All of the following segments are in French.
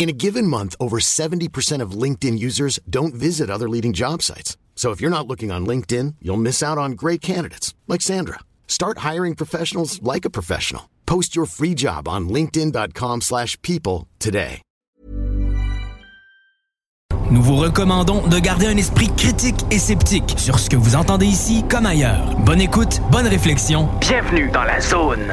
In a given month, over 70% of LinkedIn users don't visit other leading job sites. So if you're not looking on LinkedIn, you'll miss out on great candidates like Sandra. Start hiring professionals like a professional. Post your free job on linkedin.com/people slash people today. Nous vous recommandons de garder un esprit critique et sceptique sur ce que vous entendez ici comme ailleurs. Bonne écoute, bonne réflexion. Bienvenue dans la zone.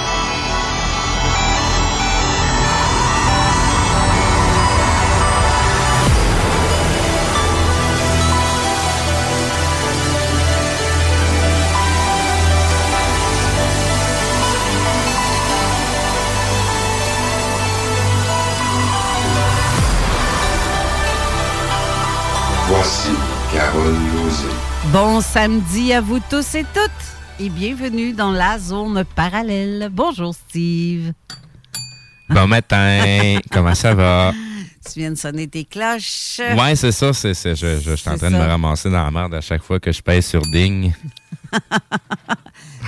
Voici Carole Lozé. Bon samedi à vous tous et toutes et bienvenue dans la zone parallèle. Bonjour Steve. Bon matin, comment ça va? Tu viens de sonner tes cloches. Ouais, c'est ça. C'est, je, je- je suis en train de me ramasser dans la merde à chaque fois que je pèse sur ding.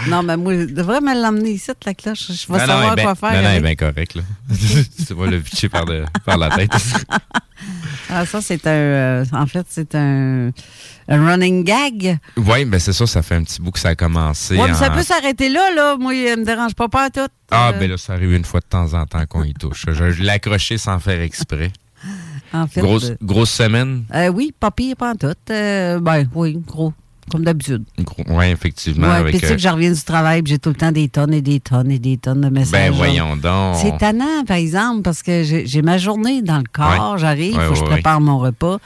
Non, mais moi, je devrais me l'emmener ici, la cloche. Je vais Non, savoir ben- quoi faire. Non, non, elle est bien correcte, là. tu vas le pitcher par, le- par la tête. Ah, ça, c'est un. euh, en fait, c'est un, un running gag. oui, ben c'est ça, ça fait un petit bout que ça a commencé. Ouais, mais ça peut s'arrêter là, là. Moi, il me dérange pas, pas à tout. Ah, Euh, ben là, ça arrive une fois de temps en temps qu'on y touche. Je, accroché sans faire exprès. En fait. Grosse, euh, grosse semaine. euh, oui, pas pire, pas en tout. Ben, oui, gros. Comme d'habitude. Oui, effectivement. Ouais, avec, puis tu sais euh, que je reviens du travail, j'ai tout le temps des tonnes et des tonnes et des tonnes de messages. ben voyons donc. C'est tannant, par exemple, parce que j'ai ma journée dans le corps, Ouais. j'arrive, il Ouais, faut que je prépare mon repas.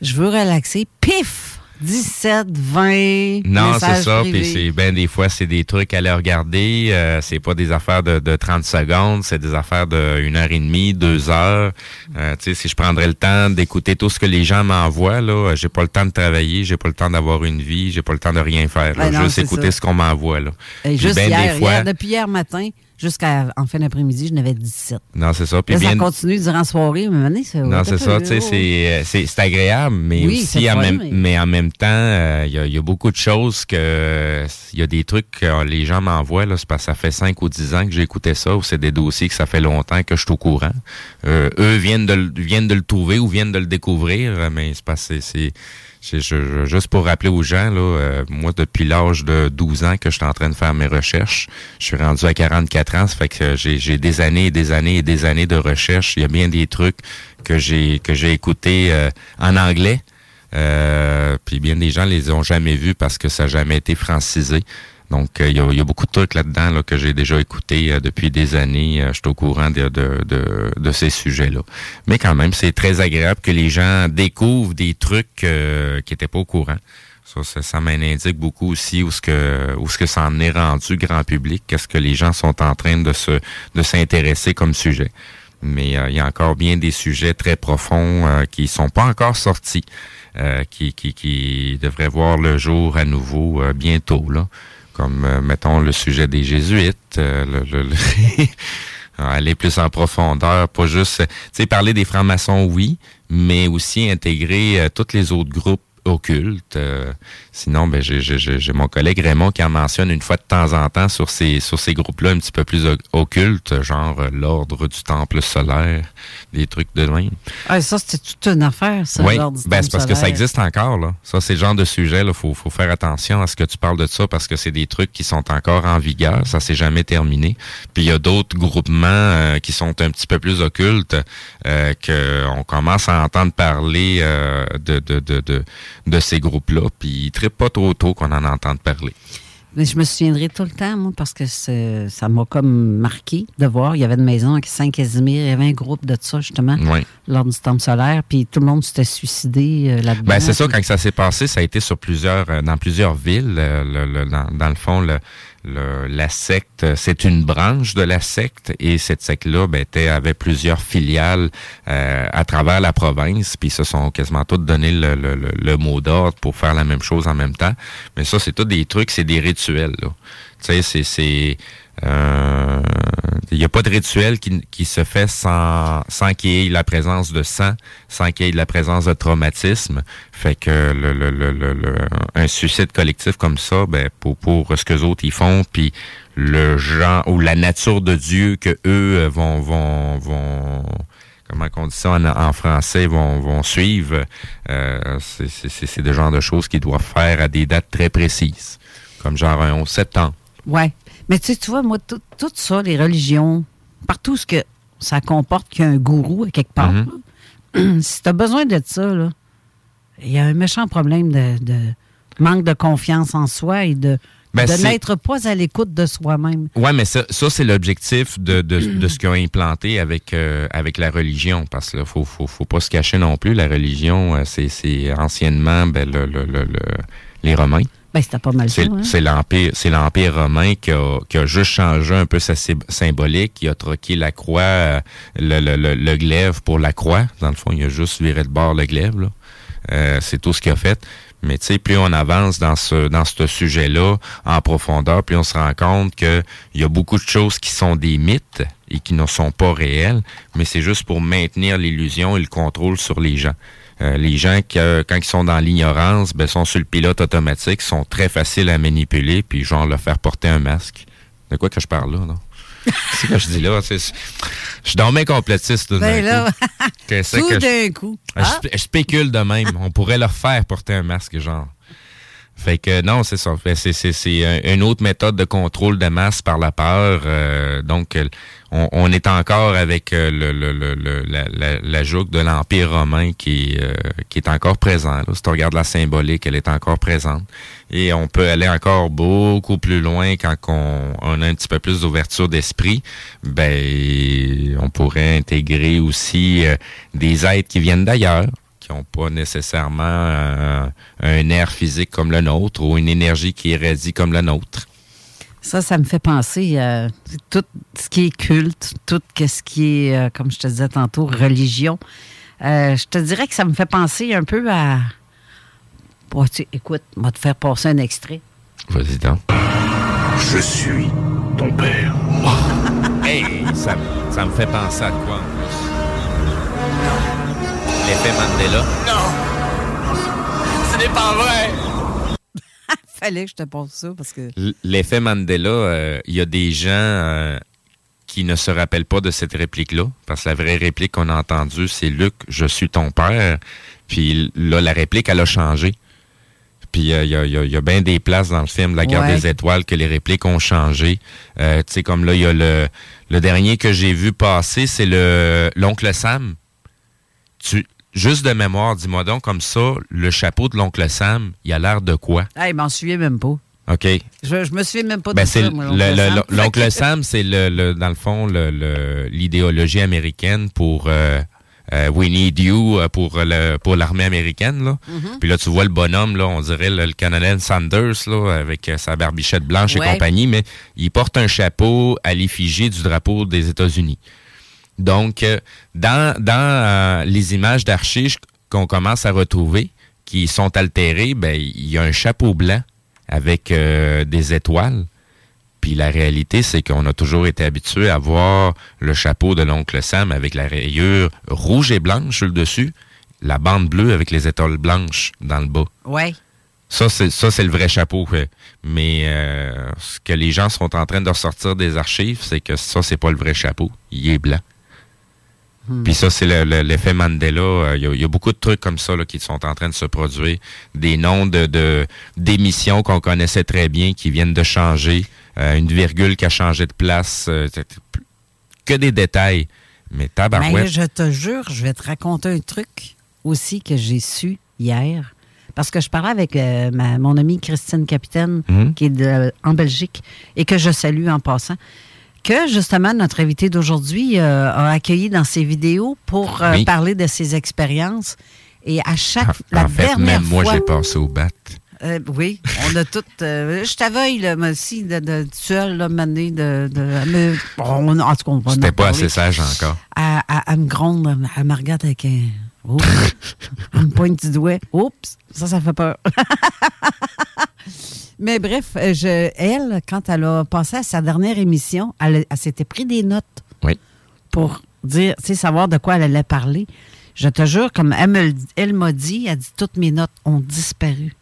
Je veux relaxer, pif! 17, 20 Non, c'est ça. Puis c'est ben des fois c'est des trucs à aller regarder. Euh, c'est pas des affaires de, de 30 secondes, c'est des affaires de une heure et demie, deux heures. Euh, tu sais, si je prendrais le temps d'écouter tout ce que les gens m'envoient, là, j'ai pas le temps de travailler, j'ai pas le temps d'avoir une vie, j'ai pas le temps de rien faire. là. Ben non, juste écouter ça. ce qu'on m'envoie là. Et juste ben hier, des fois, hier, depuis hier matin jusqu'à en fin d'après-midi, je n'avais 17. non c'est ça. Puis Là, ça continue durant la soirée, mais maintenant, c'est Non, c'est ça, tu sais, c'est, euh, c'est, c'est agréable, mais Oui, aussi en même, mais- mais... en même temps, euh, il y, a, il y a beaucoup de choses que, euh, il y a des trucs que les gens m'envoient, là, c'est parce que ça fait 5 ou 10 ans que écouté ça, ou c'est des dossiers que ça fait longtemps que je suis au courant. Euh, eux viennent de, le- viennent de le trouver ou viennent de le découvrir, euh, mais c'est parce que c'est- juste pour rappeler aux gens, là, euh, moi, depuis l'âge de 12 ans que je suis en train de faire mes recherches, je suis rendu à 44 ans, ça fait que j'ai, j'ai des années et des années et des années de recherche. Il y a bien des trucs que j'ai que j'ai écoutés euh, en anglais. Euh, puis bien des gens les ont jamais vus parce que ça n'a jamais été francisé. Donc, il y, a, beaucoup de trucs là-dedans là, que j'ai déjà écouté depuis des années. je suis au courant de, de, ces sujets-là. Mais quand même, c'est très agréable que les gens découvrent des trucs qui n'étaient pas au courant. Ça, ça, m'indique beaucoup aussi où ce que où ce que ça en est rendu grand public, qu'est-ce que les gens sont en train de se de s'intéresser comme sujet. Mais euh, il y a encore bien des sujets très profonds euh, qui sont pas encore sortis, euh, qui, qui, qui devraient voir le jour à nouveau euh, bientôt là, comme mettons le sujet des jésuites, le, aller plus en profondeur, pas juste, tu sais, parler des francs-maçons, oui, mais aussi intégrer tous les autres groupes occulte. Euh, sinon, ben, j'ai mon collègue Raymond qui en mentionne une fois de temps en temps sur ces, sur ces groupes-là un petit peu plus occultes, genre euh, l'ordre du temple solaire, des trucs de même. Ah, ça, c'était toute une affaire, ça, oui. ben, c'est parce que ça existe encore. Là. Ça, c'est le genre de sujet, il faut, faut faire attention à ce que tu parles de ça parce que c'est des trucs qui sont encore en vigueur, ça s'est jamais terminé. Puis il y a d'autres groupements euh, qui sont un petit peu plus occultes euh, qu'on commence à entendre parler de, de, de, de de ces groupes-là, puis pas trop tôt qu'on en entende parler. Mais je me souviendrai tout le temps, moi, parce que ça m'a comme marqué de voir. Il y avait une maison avec Saint-Casimir, il y avait un groupe de ça, justement, lors du temple solaire, puis tout le monde s'était suicidé euh, là-dedans. Ben, c'est ça, quand ça s'est passé, ça a été sur plusieurs, euh, dans plusieurs villes. Euh, dans, le fond, le, la secte, c'est une branche de la secte et cette secte-là ben, avait plusieurs filiales euh, à travers la province, puis se sont quasiment tous donné le, le, le mot d'ordre pour faire la même chose en même temps. Mais ça, c'est tout des trucs, c'est des rituels. Tu sais, c'est il euh, n'y a pas de rituel qui, qui se fait sans, sans qu'il y ait la présence de sang, sans qu'il y ait la présence de traumatisme. Fait que le, le, le, le un suicide collectif comme ça, ben pour, pour ce que les autres y font, puis le genre ou la nature de Dieu que eux vont vont vont comment on dit ça en, français vont vont suivre, euh, c'est des genres de choses qu'ils doivent faire à des dates très précises, comme genre un 11 septembre. Ouais. Mais tu sais, tu vois, moi, tout, ça, les religions, partout ce que ça comporte qu'il y a un gourou à quelque part, mhm. si tu as besoin de ça, il y a un méchant problème de, manque de confiance en soi et de, ben, n'être pas à l'écoute de soi-même. Oui, mais ça, c'est l'objectif de, ce qu'ils ont implanté avec, euh, avec la religion, parce qu'il ne faut, faut, pas se cacher non plus. La religion, euh, c'est anciennement ben, les Romains. Ben, c'était pas mal hein. C'est l'Empire, c'est l'Empire romain qui a, qui a, juste changé un peu sa symbolique. qui a troqué la croix, euh, le, le, le, glaive pour la croix. Dans le fond, il a juste viré de bord le glaive. Euh, c'est tout ce qu'il a fait. Mais tu sais, plus on avance dans ce dans ce sujet-là en profondeur, plus on se rend compte que il y a beaucoup de choses qui sont des mythes et qui ne sont pas réelles, mais c'est juste pour maintenir l'illusion et le contrôle sur les gens. Euh, les gens qui, euh, quand ils sont dans l'ignorance, ben, sont sur le pilote automatique, sont très faciles à manipuler, puis genre leur faire porter un masque. De quoi que je parle là, non? c'est ce que je dis là? Je suis dans mes complétiste ben là, tout d'un coup. Ah. Je, spécule de même. On pourrait leur faire porter un masque, genre. Fait que non, c'est ça. C'est une autre méthode de contrôle de masse par la peur. Euh, donc, on, est encore avec euh, le, le, le, la, la, de l'Empire romain qui, euh, qui est encore présent. Là. Si tu regardes la symbolique, elle est encore présente. Et on peut aller encore beaucoup plus loin quand on, on a un petit peu plus d'ouverture d'esprit. Ben, on pourrait intégrer aussi des êtres qui viennent d'ailleurs qui n'ont pas nécessairement un, air physique comme le nôtre ou une énergie qui irradie comme la nôtre. Ça, ça me fait penser à tout ce qui est culte, tout ce qui est, euh, comme je te disais tantôt, religion. Euh, je te dirais que ça me fait penser un peu à. écoute, on va te faire passer un extrait. Vas-y donc. Je suis ton père. hey, ça, ça me fait penser à quoi en plus? L'effet Mandela? Non! Ce n'est pas vrai! Fallait que je te pose ça parce que. L'effet Mandela, euh, il y a des gens euh, qui ne se rappellent pas de cette réplique-là. Parce que la vraie réplique qu'on a entendue, c'est Luc, je suis ton père. Puis là, la réplique, elle a changé. Puis euh, il y, a, bien des places dans le film La Guerre des Étoiles que les répliques ont changé. tu sais, comme là, il y a le, le dernier que j'ai vu passer, c'est le l'oncle Sam. Tu, Juste de mémoire, dis-moi donc comme ça, le chapeau de l'oncle Sam, il a l'air de quoi? Ah, il m'en souviens même pas. OK. Je, je me souviens même pas Ben, de ça, l'oncle le- Sam. c'est le, le- dans le fond l'idéologie américaine pour euh, euh, We Need You euh, pour le pour l'armée américaine là. Mhm. Puis là tu vois le bonhomme là, on dirait le, le colonel Sanders là avec sa barbichette blanche Ouais. et compagnie, mais il porte un chapeau à l'effigie du drapeau des États-Unis. Donc euh, dans dans euh, les images d'archives qu'on commence à retrouver qui sont altérées, ben il y a un chapeau blanc avec euh, des étoiles. Puis la réalité, c'est qu'on a toujours été habitué à voir le chapeau de l'oncle Sam avec la rayure rouge et blanche sur le dessus, la bande bleue avec les étoiles blanches dans le bas. Ouais. Ça, c'est ça, c'est le vrai chapeau. Mais euh, ce que les gens sont en train de ressortir des archives, c'est que ça, c'est pas le vrai chapeau. Il est blanc. Puis ça, c'est le- le- l'effet Mandela. Euh, Il y, a- il y a beaucoup de trucs comme ça là, qui sont en train de se produire. Des noms de de- d'émissions qu'on connaissait très bien qui viennent de changer. Euh, une virgule qui a changé de place. euh, que des détails. Mais Ben là, tabarouette. je te jure, je vais te raconter un truc aussi que j'ai su hier. Parce que je parlais avec euh, ma- mon amie Christine Capitaine, Mhm. qui est de- en Belgique, et que je salue en passant, que justement notre invité d'aujourd'hui euh, a accueilli dans ses vidéos pour euh, Oui. parler de ses expériences. Et à chaque... la en fait, dernière même moi, fois- j'ai passé au bat. euh, oui, on a tout. euh, je t'aveugle, moi aussi, de, de, seul, là, mané, de. de mais, en tout cas, on va en C'était pas assez sage encore. Elle, elle- elle me gronde, elle, elle me regarde avec un. Oups. elle me pointe du doigt. Oups, ça, ça fait peur. Mais bref, euh, je, elle, quand elle a passé à sa dernière émission, elle, elle s'était pris des notes Oui. pour dire, tu sais, savoir de quoi elle allait parler. Je te jure, comme elle me elle m'a dit, elle dit toutes mes notes ont disparu.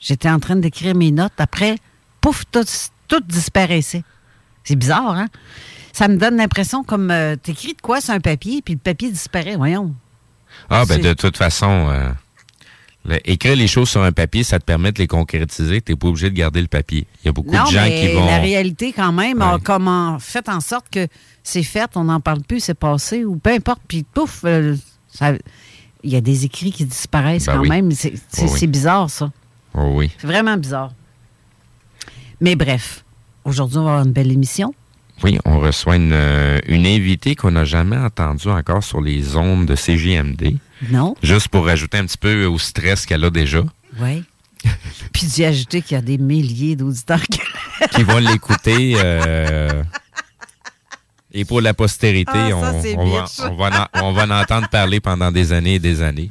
J'étais en train d'écrire mes notes. Après, pouf, tout, tout disparaissait. C'est bizarre, hein? Ça me donne l'impression comme euh, t'écris de quoi sur un papier, puis le papier disparaît. Voyons. Ah, ben de toute façon, euh, le- écrire les choses sur un papier, ça te permet de les concrétiser. Tu n'es pas obligé de garder le papier. Il y a beaucoup non, de gens mais qui vont. la réalité, quand même, a Ouais. comment fait en sorte que c'est fait, on n'en parle plus, c'est passé, ou peu importe, puis pouf, euh, ça- il y a des écrits qui disparaissent Ben quand oui. même. C'est Oui, bizarre, ça. Oh oui. C'est vraiment bizarre. Mais bref, aujourd'hui, on va avoir une belle émission. Oui, on reçoit une, euh, une invitée qu'on n'a jamais entendue encore sur les ondes de CGMD. Non? Juste pour rajouter un petit peu au stress qu'elle a déjà. Oui. Puis d'y ajouter qu'il y a des milliers d'auditeurs qui... qui vont l'écouter. euh, et pour la postérité, Ah, ça, on, va, on, va en, on va en entendre parler pendant des années et des années.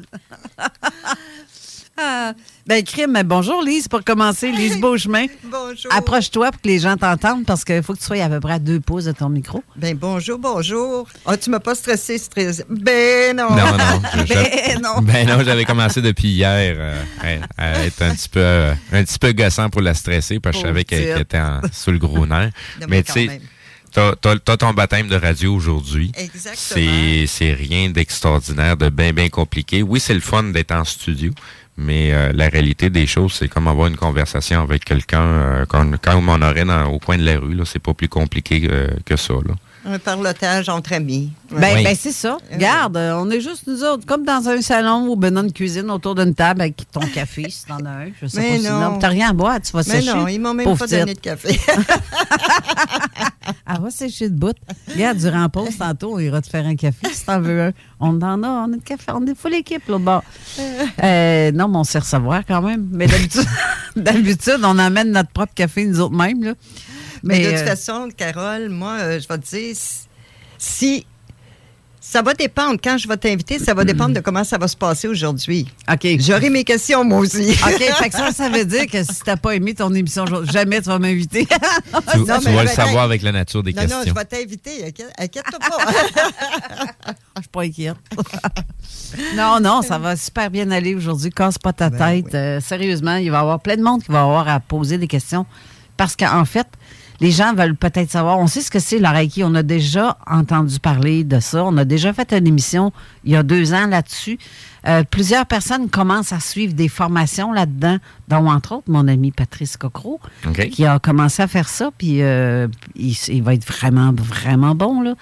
Ah, ben, crime, bonjour Lise, pour commencer. Lise Beauchemin. Bonjour. Approche-toi pour que les gens t'entendent parce qu'il faut que tu sois à peu près à deux pouces de ton micro. Ben bonjour, bonjour. Ah, tu m'as pas stressé, stressé. Ben non. Non, non. ben non. Ben non, j'avais commencé depuis hier euh, à, être un petit peu euh, un petit peu gossant pour la stresser parce que je savais qu'elle était en- sous le gros nerf. Mais tu sais, t'as t'as- t'as ton baptême de radio aujourd'hui. Exactement. C'est c'est rien d'extraordinaire, de bien, bien compliqué. Oui, c'est le fun d'être en studio, mais euh, la réalité des choses, c'est comme avoir une conversation avec quelqu'un euh, comme on aurait dans- au coin de la rue. là. C'est pas plus compliqué euh, que ça. Là. Un parlotage entre amis. Ben, Oui. ben, c'est ça. Regarde, euh, on est juste nous autres, comme dans un salon ou ben dans une cuisine autour d'une table avec ton café, si t'en as un. Je sais Mais pas si non. T'as rien à boire, tu vas Mais sécher. non, ils m'ont même pas donné de café. Ah, va sécher de bout. Regarde, durant pause, tantôt, on ira te faire un café si t'en veux un. On en a, on a de café, on est full équipe, là, bas Euh, non, mais on sait recevoir quand même. Mais d'habitude, on emmène notre propre café nous autres mêmes, là. Mais, de toute euh, façon, Carole, moi, euh, je vais te dire, si. Ça va dépendre. Quand je vais t'inviter, ça va dépendre de comment ça va se passer aujourd'hui. OK. J'aurai mes questions, moi aussi. OK, fait que ça, ça veut dire que si t'as pas aimé ton émission, aujourd'hui, jamais tu vas m'inviter. Tu, Non, tu mais vas le savoir avec la nature des non, non, questions. je vais t'inviter. inquiète- Inquiète-toi pas. Je suis pas inquiète. non, non, ça va super bien aller aujourd'hui. Casse pas ta Ben tête. Euh, sérieusement, il va y avoir plein de monde qui va avoir à poser des questions. Parce qu'en fait, les gens veulent peut-être savoir. On sait ce que c'est Reiki. On a déjà entendu parler de ça. On a déjà fait une émission il y a deux ans là-dessus. Euh, plusieurs personnes commencent à suivre des formations là-dedans, dont entre autres mon ami Patrice Cocro, qui a commencé à faire ça. Puis euh, il, il va être vraiment, vraiment bon. Là.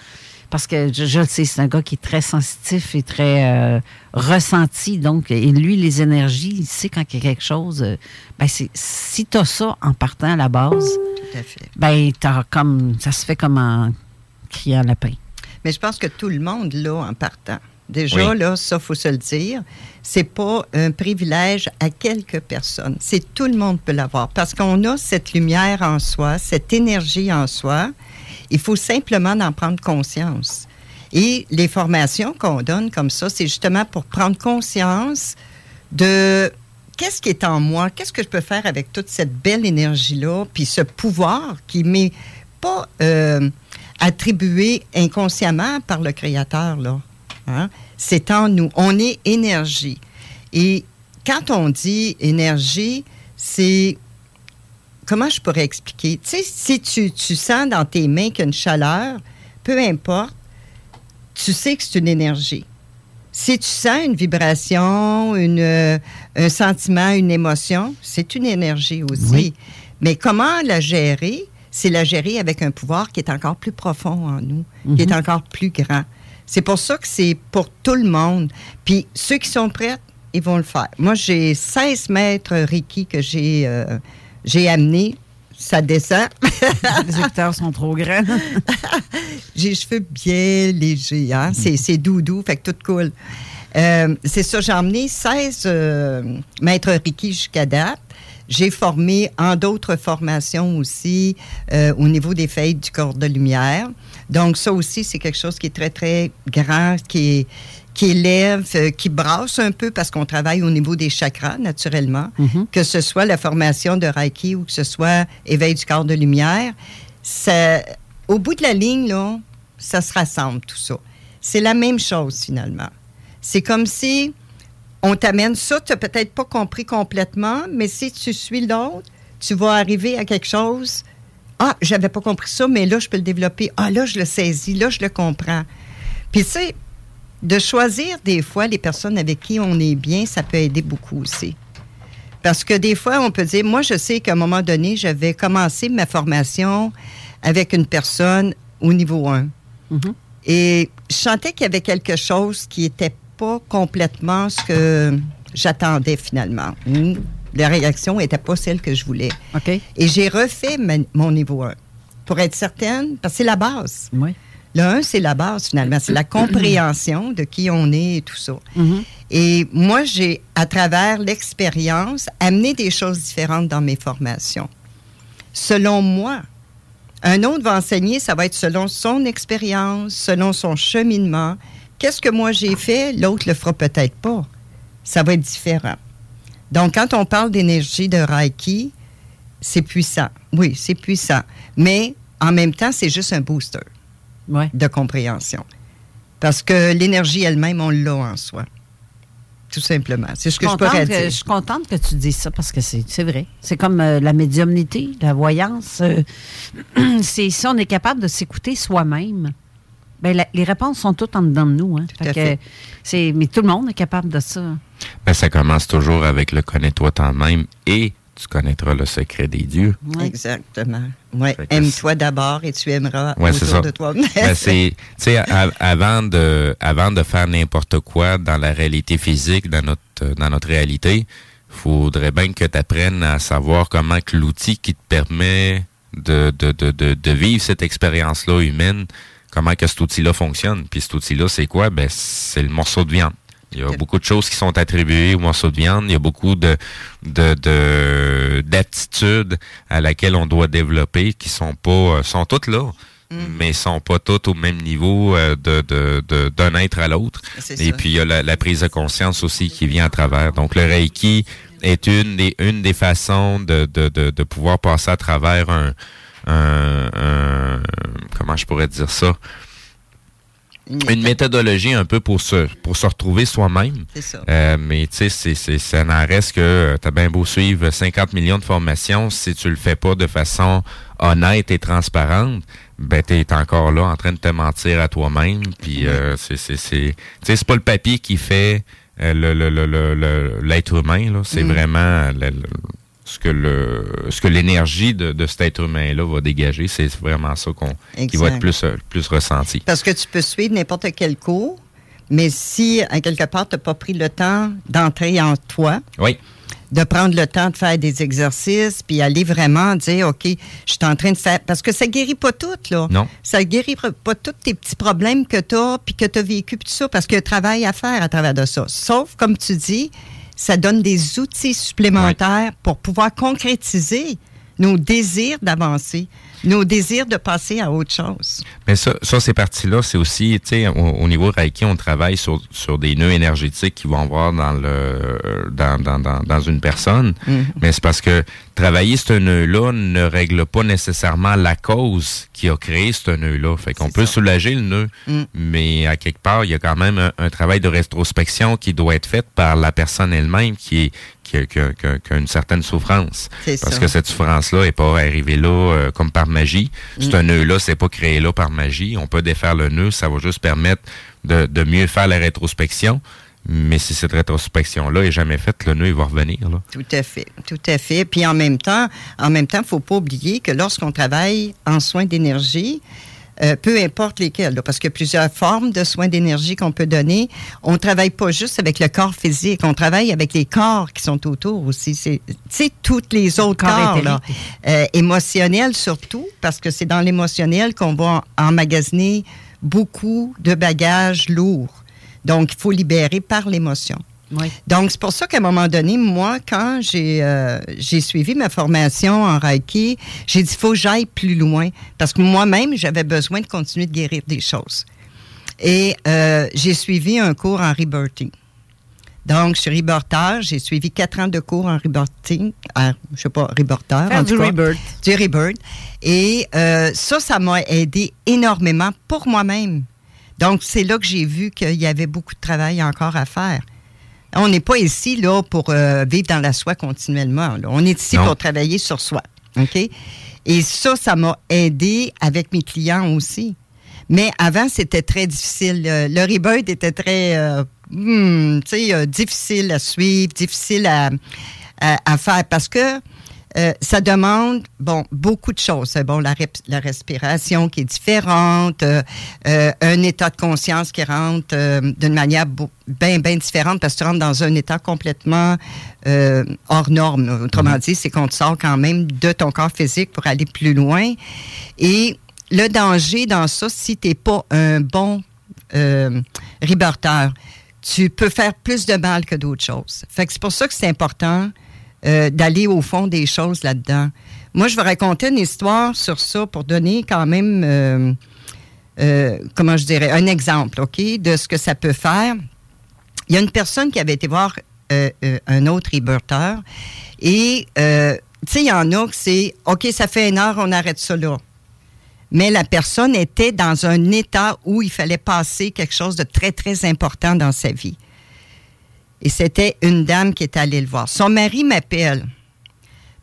Parce que je, je le sais, c'est un gars qui est très sensitif et très euh, ressenti. Donc, et lui, les énergies, il sait quand il y a quelque chose. euh, ben c'est, si tu as ça en partant à la base, Tout à fait. ben t'as comme ça se fait comme en criant lapin. Mais je pense que tout le monde l'a en partant. Déjà, Oui. là, ça, faut se le dire, c'est pas un privilège à quelques personnes. C'est tout le monde peut l'avoir parce qu'on a cette lumière en soi, cette énergie en soi. Il faut simplement en prendre conscience. Et les formations qu'on donne comme ça, c'est justement pour prendre conscience de qu'est-ce qui est en moi, qu'est-ce que je peux faire avec toute cette belle énergie-là, puis ce pouvoir qui m'est pas euh, attribué inconsciemment par le Créateur, là. Hein? C'est en nous. On est énergie. Et quand on dit énergie, c'est... Comment je pourrais expliquer? Tu sais, si tu, tu sens dans tes mains qu'il y a une chaleur, peu importe, tu sais que c'est une énergie. Si tu sens une vibration, une, euh, un sentiment, une émotion, c'est une énergie aussi. Oui. Mais comment la gérer? C'est la gérer avec un pouvoir qui est encore plus profond en nous, qui est Mhm. encore plus grand. C'est pour ça que c'est pour tout le monde. Puis ceux qui sont prêts, ils vont le faire. Moi, j'ai 16 mètres Reiki que j'ai euh, j'ai amené. Ça descend. Les écouteurs sont trop grands. J'ai les cheveux bien légers, hein? C'est, doudou, fait que tout coule. Euh, c'est ça, j'ai emmené 16 euh, maîtres Reiki jusqu'à date. J'ai formé en d'autres formations aussi euh, au niveau des feuilles du corps de lumière. Donc, ça aussi, c'est quelque chose qui est très, très grand, qui, est- qui élève, euh, qui brasse un peu parce qu'on travaille au niveau des chakras, naturellement. Que ce soit la formation de Reiki ou que ce soit éveil du corps de lumière. Ça, au bout de la ligne, là, ça se rassemble, tout ça. C'est la même chose, finalement. C'est comme si on t'amène ça, tu n'as peut-être pas compris complètement, mais si tu suis l'autre, tu vas arriver à quelque chose. Ah, j'avais pas compris ça, mais là, je peux le développer. Ah, là, je le saisis, là, je le comprends. Puis, tu sais, de choisir des fois les personnes avec qui on est bien, ça peut aider beaucoup aussi. Parce que des fois, on peut dire, moi, je sais qu'à un moment donné, j'avais commencé ma formation avec une personne au niveau 1. Et je sentais qu'il y avait quelque chose qui n'était pas complètement ce que j'attendais finalement. La réaction n'était pas celle que je voulais. Et j'ai refait ma- mon niveau 1 pour être certaine, parce que c'est la base. Oui. Le 1, c'est la base finalement. C'est la compréhension de qui on est et tout ça. Mhm. Et moi, j'ai, à travers l'expérience, amené des choses différentes dans mes formations. Selon moi, un autre va enseigner, ça va être selon son expérience, selon son cheminement. Qu'est-ce que moi j'ai fait, l'autre le fera peut-être pas. Ça va être différent. Donc, quand on parle d'énergie de Reiki, c'est puissant. Oui, c'est puissant. Mais en même temps, c'est juste un booster Ouais. de compréhension. Parce que l'énergie elle-même, on l'a en soi. Tout simplement. C'est ce que je pourrais que- dire. je suis contente que tu dises ça parce que c'est c'est vrai. C'est comme euh, la médiumnité, la voyance. euh, c'est si on est capable de s'écouter soi-même. Ben, la- les réponses sont toutes en dedans de nous. Hein. Fait à que fait. c'est- mais tout le monde est capable de ça. Ben, ça commence toujours avec le connais-toi toi-même et tu connaîtras le secret des dieux. Exactement. Ouais. Aime-toi d'abord et tu aimeras Ouais, c'est autour ça. de toi. Ben, c'est, tu sais, a- avant de, avant de faire n'importe quoi dans la réalité physique, dans notre, dans notre réalité, faudrait bien que tu apprennes à savoir comment que l'outil qui te permet de, de, de, de, de vivre cette expérience-là humaine, comment que cet outil-là fonctionne. Puis cet outil-là, c'est quoi? Ben, c'est le morceau de viande. Il y a beaucoup de choses qui sont attribuées au morceau de viande. Il y a beaucoup de, de, de- d'aptitudes à laquelle on doit développer qui sont pas, euh, sont toutes là, mais sont pas toutes au même niveau euh, de, d'un être à l'autre. Et ça. puis il y a la, la prise de conscience aussi qui vient à travers. Donc le Reiki est une des, une des façons de, de, de, de pouvoir passer à travers un, un, un- comment je pourrais dire ça? Une méthodologie un peu pour se, pour se retrouver soi-même. C'est ça. Euh, mais tu sais, c'est, c'est, ça n'en reste que tu as bien beau suivre 50 millions de formations, si tu le fais pas de façon honnête et transparente, ben tu es encore là en train de te mentir à toi-même. Puis euh, c'est, c'est, c'est, tu sais, c'est pas le papier qui fait euh, le, le, le, l'être humain, là. C'est Mm. vraiment le- le- ce que le ce que l'énergie de, de cet être humain-là va dégager. C'est vraiment ça qu'on qui va être plus, euh, plus ressenti. Parce que tu peux suivre n'importe quel cours, mais si, à quelque part, tu n'as pas pris le temps d'entrer en toi, oui de prendre le temps de faire des exercices, puis aller vraiment dire, OK, je suis en train de faire... Parce que ça guérit pas tout, là. Non. Ça guérit pas tous tes petits problèmes que tu as, puis que tu as vécu, puis tout ça, parce qu'il y a un travail à faire à travers de ça. Sauf, comme tu dis, ça donne des outils supplémentaires pour pouvoir concrétiser nos désirs d'avancer nos désirs de passer à autre chose. Mais ça, ça ces parties-là, c'est aussi, tu sais, au, niveau Reiki, on travaille sur, sur des nœuds énergétiques qui vont avoir dans le dans, dans, dans, dans une personne. Mm-hmm. Mais c'est parce que travailler ce nœud-là ne règle pas nécessairement la cause qui a créé ce nœud-là. Fait qu'on peut soulager le nœud, mm. mais à quelque part, il y a quand même un, travail de rétrospection qui doit être fait par la personne elle-même qui est qui a, une certaine souffrance. Parce que cette souffrance-là n'est pas arrivée là euh, comme par magie. Mm. Ce nœud-là, c'est pas créé là par magie. On peut défaire le nœud, ça va juste permettre de, de mieux faire la rétrospection. Mais si cette rétrospection-là est jamais faite, le nœud il va revenir. Là. Tout à fait, tout à fait. Puis en même temps, en même temps, faut pas oublier que lorsqu'on travaille en soins d'énergie, euh, peu importe lesquels, parce qu'il y a plusieurs formes de soins d'énergie qu'on peut donner. On travaille pas juste avec le corps physique, on travaille avec les corps qui sont autour aussi. C'est, tu toutes les autres corps, là, euh, émotionnels surtout, parce que c'est dans l'émotionnel qu'on va emmagasiner beaucoup de bagages lourds. Donc, il faut libérer par l'émotion. Donc, c'est pour ça qu'à un moment donné, moi, quand euh, j'ai suivi ma formation en Reiki, j'ai dit, il faut que j'aille plus loin. Parce que moi-même, j'avais besoin de continuer de guérir des choses. Et euh, j'ai suivi un cours en rebirthing. Donc, je suis rebirtheur. J'ai suivi quatre ans de cours en rebirthing. Je je sais pas, rebirtheur. en du rebirth. Du rebirth. Et euh, ça, ça m'a aidé énormément pour moi-même. Donc, c'est là que j'ai vu qu'il y avait beaucoup de travail encore à faire. On n'est pas ici là pour euh, vivre dans la soie continuellement. On est ici pour travailler sur soi. OK? Et ça, ça m'a aidé avec mes clients aussi. Mais avant, c'était très difficile. Le rebirth était très euh, hmm, euh, difficile à suivre, difficile à, à faire parce que euh, ça demande, bon, beaucoup de choses. Bon, la, la respiration qui est différente, euh, euh, un état de conscience qui rentre d'une manière bien, bien différente parce que tu rentres dans un état complètement hors norme. Autrement mm-hmm. dit, c'est qu'on te sort quand même de ton corps physique pour aller plus loin. Et le danger dans ça, si tu n'es pas un bon euh, tu peux faire plus de mal que d'autres choses. Fait que c'est pour ça que c'est important euh, d'aller au fond des choses là-dedans. Moi, je vais raconter une histoire sur ça pour donner quand même, euh, euh, comment je dirais, un exemple, OK, de ce que ça peut faire. Il y a une personne qui avait été voir un autre héberteur et, tu sais, il y en a que c'est, OK, ça fait une heure, on arrête ça là mais la personne était dans un état où il fallait passer quelque chose de très, très important dans sa vie. Et c'était une dame qui est allée le voir. Son mari m'appelle.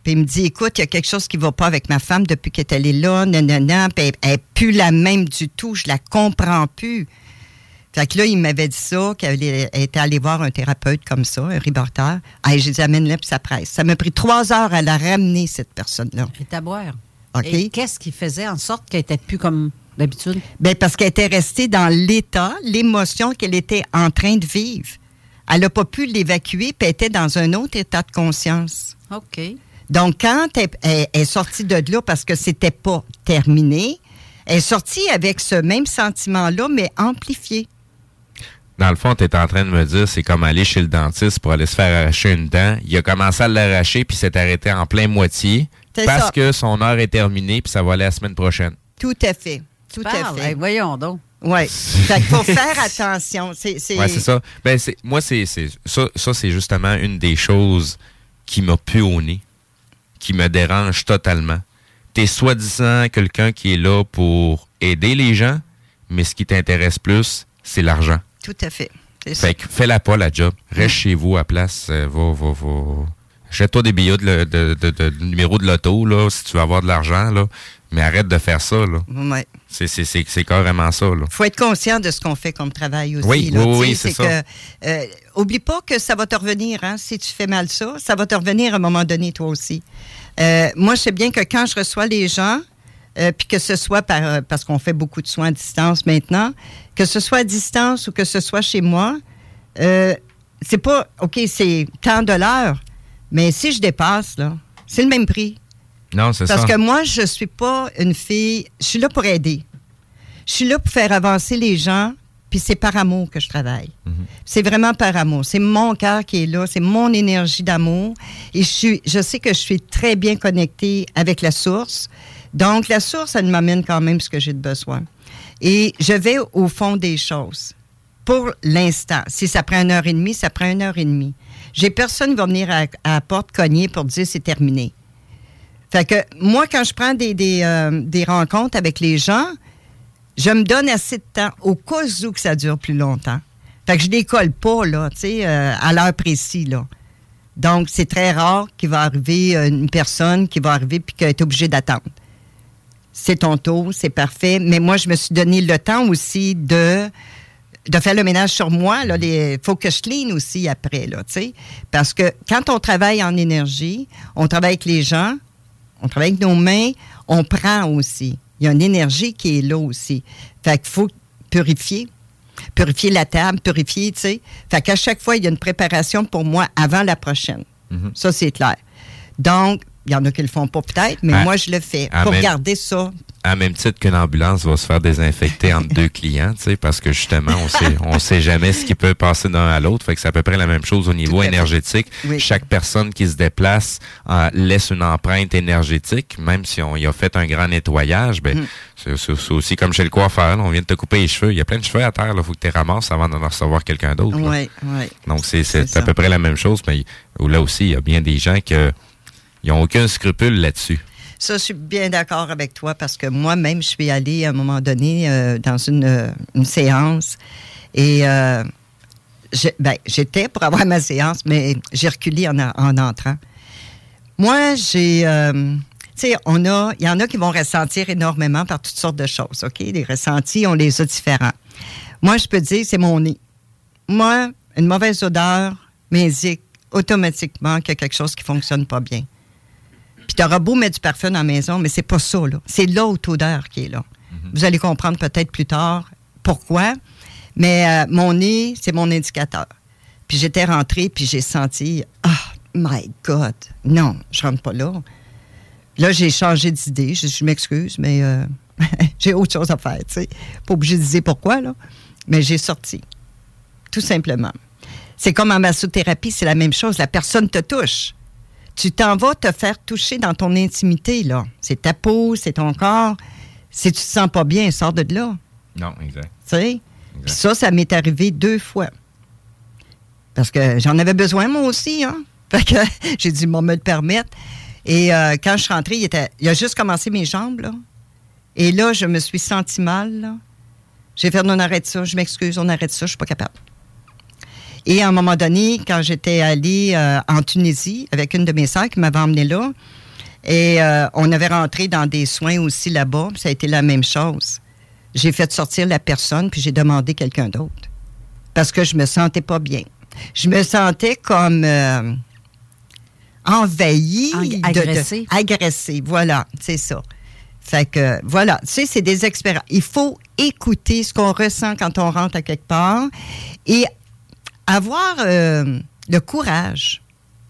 Puis il me dit, écoute, il y a quelque chose qui ne va pas avec ma femme depuis qu'elle est allée là, nanana, puis elle n'est plus la même du tout, je la comprends plus. Fait que là, il m'avait dit ça, qu'elle était allée voir un thérapeute comme ça, un reporter. Ah, j'ai dit, amène-le, puis ça presse. Ça m'a pris trois heures à la ramener, cette personne-là. Et à boire. OK. Et qu'est-ce qui faisait en sorte qu'elle était plus comme d'habitude? Bien, parce qu'elle était restée dans l'état, l'émotion qu'elle était en train de vivre. Elle n'a pas pu l'évacuer, puis elle était dans un autre état de conscience. OK. Donc, quand elle, est sortie de là parce que c'était pas terminé, elle est sortie avec ce même sentiment-là, mais amplifié. Dans le fond, tu es en train de me dire, c'est comme aller chez le dentiste pour aller se faire arracher une dent. Il a commencé à l'arracher, puis s'est arrêté en plein moitié. Parce que son heure est terminée, puis ça va aller la semaine prochaine. Tout à fait. Tout à fait. voyons donc. Oui. Il faut faire attention. Oui, c'est ça. Ben, moi, c'est, ça, ça c'est justement une des choses qui m'a pu au nez, qui me dérange totalement. Tu es soi-disant quelqu'un qui est là pour aider les gens, mais ce qui t'intéresse plus, c'est l'argent. Tout à fait. Fait que fais-la pas, la job. Reste chez vous à place. Euh, va, va, va. Achète-toi des billets de, de, de, numéro de loto, là, si tu veux avoir de l'argent, là. Mais arrête de faire ça, là. Ouais. C'est, c'est, c'est, c'est carrément ça, là. faut être conscient de ce qu'on fait comme travail aussi. Oui, là, oui, oui, c'est ça. que, euh, oublie pas que ça va te revenir. Hein, si tu fais mal ça, ça va te revenir à un moment donné, toi aussi. Euh, moi, je sais bien que quand je reçois les gens, euh, puis que ce soit par, parce qu'on fait beaucoup de soins à distance maintenant, que ce soit à distance ou que ce soit chez moi, c'est pas, OK, c'est tant de l'heure, mais si je dépasse, là, c'est le même prix. Non, c'est Parce ça. que moi, je suis pas une fille. Je suis là pour aider. Je suis là pour faire avancer les gens, puis c'est par amour que je travaille. C'est vraiment par amour. C'est mon cœur qui est là, c'est mon énergie d'amour. Et je, suis, je sais que je suis très bien connectée avec la source. Donc, la source, elle m'amène quand même ce que j'ai de besoin. Et je vais au fond des choses. Pour l'instant, si ça prend une heure et demie, ça prend une heure et demie. J'ai personne qui va venir à, à la porte cogner pour dire c'est terminé. Fait que moi, quand je prends des, euh, des rencontres avec les gens, je me donne assez de temps au cas où que ça dure plus longtemps. Fait que je décolle pas, là, tu sais, euh, à l'heure précise, là. Donc, c'est très rare qu'il va arriver euh, une personne qui va arriver puis qui est obligée d'attendre. C'est ton tour, c'est parfait. Mais moi, je me suis donné le temps aussi de, de faire le ménage sur moi. Il faut que je clean aussi après, tu sais. Parce que quand on travaille en énergie, on travaille avec les gens, on travaille avec nos mains, on prend aussi. Il y a une énergie qui est là aussi. Fait qu'il faut purifier. Purifier la table, purifier, tu sais. Fait qu'à chaque fois, il y a une préparation pour moi avant la prochaine. Mhm. Ça, c'est clair. Donc, il y en a qui le font pas peut-être, mais Ah, moi, je le fais ah, pour mais- garder ça. À même titre qu'une ambulance va se faire désinfecter entre deux clients, tu sais, parce que justement, on sait, on sait jamais ce qui peut passer d'un à l'autre. Fait que c'est à peu près la même chose au niveau énergétique. Oui. Chaque personne qui se déplace euh, laisse une empreinte énergétique, même si on y a fait un grand nettoyage. Ben, Mm. c'est, c'est- c'est aussi comme chez le coiffeur. là, on vient de te couper les cheveux. Il y a plein de cheveux à terre. Il faut que tu les ramasses avant d'en recevoir quelqu'un d'autre. Oui, oui. Donc, c'est, c'est C'est à peu près la même chose. Mais là aussi, il y a bien des gens qui n'ont aucun scrupule là-dessus. Ça, je suis bien d'accord avec toi parce que moi-même, je suis allée à un moment donné euh, dans une, euh, une séance et euh, ben, j'étais pour avoir ma séance, mais j'ai reculé en, en- en entrant. Moi, j'ai. tu sais, on a, il y en a qui vont ressentir énormément par toutes sortes de choses, OK? Les ressentis, on les a différents. Moi, je peux dire, c'est mon nez. Moi, une mauvaise odeur m'indique automatiquement qu'il y a quelque chose qui fonctionne pas bien. Puis tu auras beau mettre du parfum dans la maison, mais c'est pas ça, là. C'est l'autre odeur qui est là. Vous allez comprendre peut-être plus tard pourquoi. Mais euh, mon nez, c'est mon indicateur. Puis j'étais rentrée, puis j'ai senti, ah, my God, non, je rentre pas là. Là, j'ai changé d'idée. Je, je m'excuse, mais euh, j'ai autre chose à faire, tu sais. Pas obligé de dire pourquoi, là. Mais j'ai sorti. Tout simplement. C'est comme en massothérapie, c'est la même chose. La personne te touche. Tu t'en vas te faire toucher dans ton intimité, là. C'est ta peau, c'est ton corps. Si tu te sens pas bien, sors de là. Non, exact. Tu sais? Ça, ça m'est arrivé deux fois. Parce que j'en avais besoin, moi aussi, hein? Fait que j'ai dû me le permettre. Et euh, quand je suis rentrée, il, était, il a juste commencé mes jambes, là. Et là, je me suis sentie mal, là. J'ai fait, on arrête ça, je m'excuse, on arrête ça, je suis pas capable. Et à un moment donné, quand j'étais allée euh, en Tunisie avec une de mes sœurs qui m'avait emmenée là, et euh, on avait rentré dans des soins aussi là-bas, puis ça a été la même chose. J'ai fait sortir la personne, puis j'ai demandé quelqu'un d'autre. Parce que je me sentais pas bien. Je me sentais comme euh, envahie. Ag- de- de- agressée. agressée, voilà, c'est ça. Fait que, voilà, tu sais, c'est des expériences. Il faut écouter ce qu'on ressent quand on rentre à quelque part et avoir euh, le courage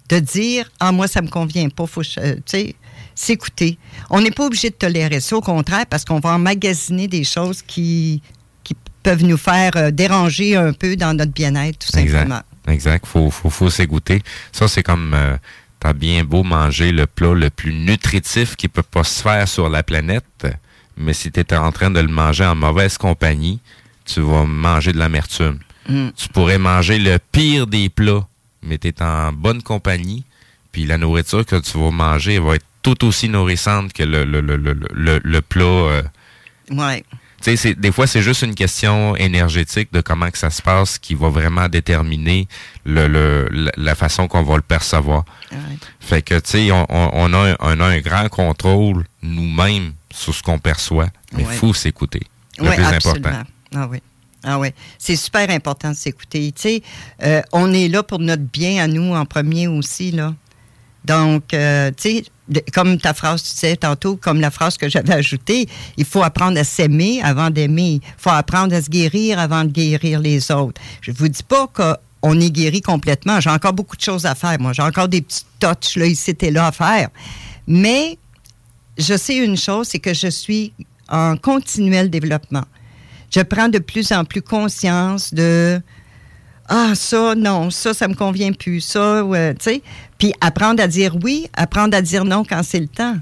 de dire Ah, moi, ça me convient pas, faut, euh, tu sais, s'écouter. On n'est pas obligé de tolérer ça, au contraire, parce qu'on va emmagasiner des choses qui, qui peuvent nous faire euh, déranger un peu dans notre bien-être, tout simplement. Exact. Exact. Faut, faut, faut s'écouter. Ça, c'est comme, t'as bien beau manger le plat le plus nutritif qui peut pas se faire sur la planète, mais si tu en train de le manger en mauvaise compagnie, tu vas manger de l'amertume. Mm. Tu pourrais manger le pire des plats, mais tu es en bonne compagnie, puis la nourriture que tu vas manger va être tout aussi nourrissante que le, le, le, le, le, le plat. euh, Ouais. tu sais, c'est- des fois, c'est juste une question énergétique de comment que ça se passe qui va vraiment déterminer le, le- la, façon qu'on va le percevoir. Ouais. Fait que, tu sais, on, a, un, on a un grand contrôle nous-mêmes sur ce qu'on perçoit, mais il Ouais. faut s'écouter. Le plus absolument. important. Ah oui. Ah oui. C'est super important de s'écouter. Tu sais, euh, on est là pour notre bien à nous en premier aussi, là. Donc, euh, tu sais, comme ta phrase, tu disais tantôt, comme la phrase que j'avais ajoutée, il faut apprendre à s'aimer avant d'aimer. Il faut apprendre à se guérir avant de guérir les autres. Je vous dis pas qu'on est guéri complètement. J'ai encore beaucoup de choses à faire. Moi, j'ai encore des petits touches là, ici et là à faire. Mais je sais une chose, c'est que je suis en continuel développement. Je prends de plus en plus conscience de ah ça non, ça ça me convient plus, ça ouais, tu sais, puis apprendre à dire oui, apprendre à dire non quand c'est le temps.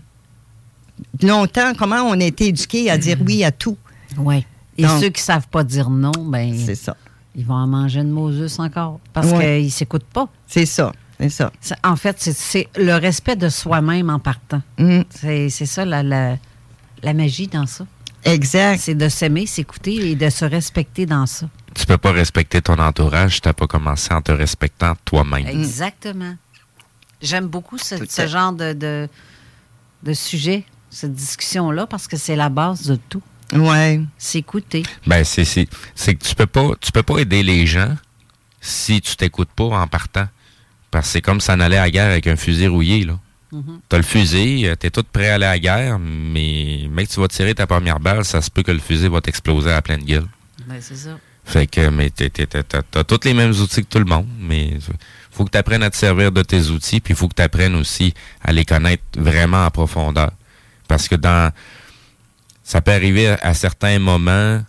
Longtemps, comment on a été éduqué à dire oui à tout? Oui. Et Donc- ceux qui savent pas dire non, ben C'est ça. ils vont en manger une Moses encore parce Ouais. qu'ils s'écoutent pas. C'est ça, c'est ça. En fait, c'est- le respect de soi-même en partant. Mm. C'est c'est ça la, la, la magie dans ça. Exact. C'est de s'aimer, s'écouter et de se respecter dans ça. Tu peux pas respecter ton entourage si tu n'as pas commencé en te respectant toi-même. Exactement. J'aime beaucoup ce, genre de, de, de sujet, cette discussion-là, parce que c'est la base de tout. Ouais. S'écouter. Ben, c'est, que tu peux pas, tu peux pas aider les gens si tu t'écoutes pas en partant. Parce que c'est comme s'en aller à la guerre avec un fusil rouillé, là. Mhm. T'as le fusil, euh, t'es tout prêt à aller à la guerre, mais mec, tu vas tirer ta première balle, ça se peut que le fusil va t'exploser à pleine gueule. Ben, c'est ça. Fait que, mais t'as, tous les mêmes outils que tout le monde, mais faut que tu apprennes à te servir de tes outils, puis il faut que tu apprennes aussi à les connaître vraiment en profondeur. Parce que dans ça peut arriver à certains moments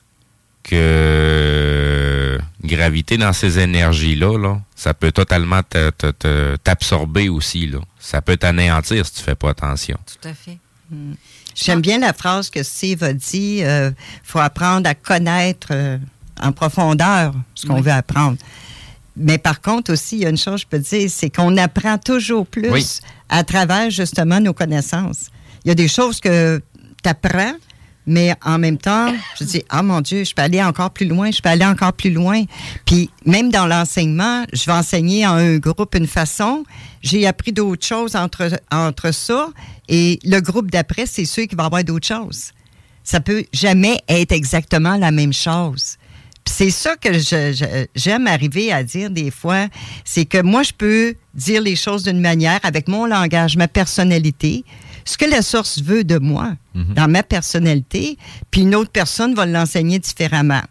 que graviter dans ces énergies-là, là, ça peut totalement te- te- te- t'absorber aussi. Là. Ça peut t'anéantir si tu fais pas attention. Tout à fait. J'aime bien la phrase que Steve a dit il faut apprendre à connaître euh, en profondeur ce qu'on Oui. veut apprendre. Mais par contre aussi, il y a une chose, je peux dire, c'est qu'on apprend toujours plus Oui. à travers justement nos connaissances. Il y a des choses que tu apprends, mais en même temps, je dis, ah mon Dieu, je peux aller encore plus loin, je peux aller encore plus loin. Puis même dans l'enseignement, je vais enseigner en un groupe une façon. J'ai appris d'autres choses entre, entre ça. Et le groupe d'après, c'est sûr qu'il va avoir d'autres choses. Ça peut jamais être exactement la même chose. C'est ça que j'aime arriver à dire des fois, c'est que moi, je peux dire les choses d'une manière avec mon langage, ma personnalité, ce que la source veut de moi, dans ma personnalité, puis une autre personne va l'enseigner différemment.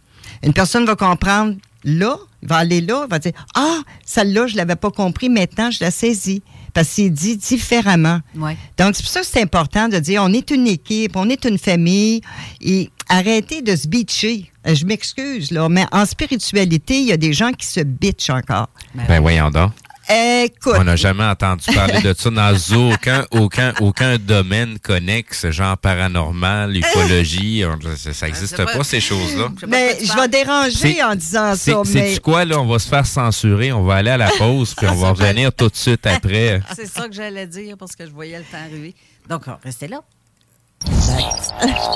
Une personne va comprendre là, il va aller là, il va dire Ah, celle-là, je ne l'avais pas compris, maintenant, je la saisis. Parce que c'est dit différemment. Ouais. Donc, c'est pour ça que c'est important de dire on est une équipe, on est une famille et arrêtez de se bitcher. Euh, Je m'excuse, là, mais en spiritualité, il y a des gens qui se bitchent encore. Ben voyons donc. Écoute. On n'a jamais entendu parler de ça dans aucun, aucun, aucun domaine connexe, genre paranormal, ufologie. on- Ça, ça existe sais pas, pas. ces choses-là. Mais je vais déranger C'est- en disant C'est ça, mais c'est-tu quoi, là? On va se faire censurer, on va aller à la pause, puis on va revenir tout de suite après. C'est ça que j'allais dire parce que je voyais le temps arriver. Donc, restez là.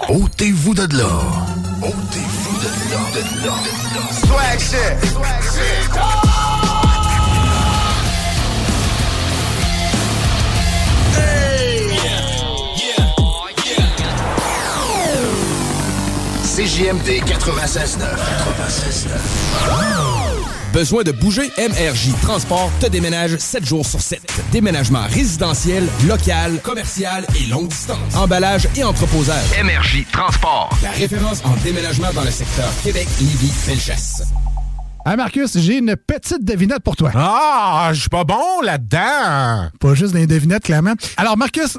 Ôtez-vous de là. Ôtez-vous de là, de là, de là. Swag shit. Swag shit. CJMD 96.9. 96.9. Besoin de bouger? MRJ Transport te déménage 7 jours sur 7. Déménagement résidentiel, local, commercial et longue distance. Emballage et entreposage. MRJ Transport. La référence en déménagement dans le secteur Québec, Lévis, Felchasse. Hein, Marcus, j'ai une petite devinette pour toi. Ah, je suis pas bon là-dedans. Pas juste des devinettes, clairement. Alors, Marcus,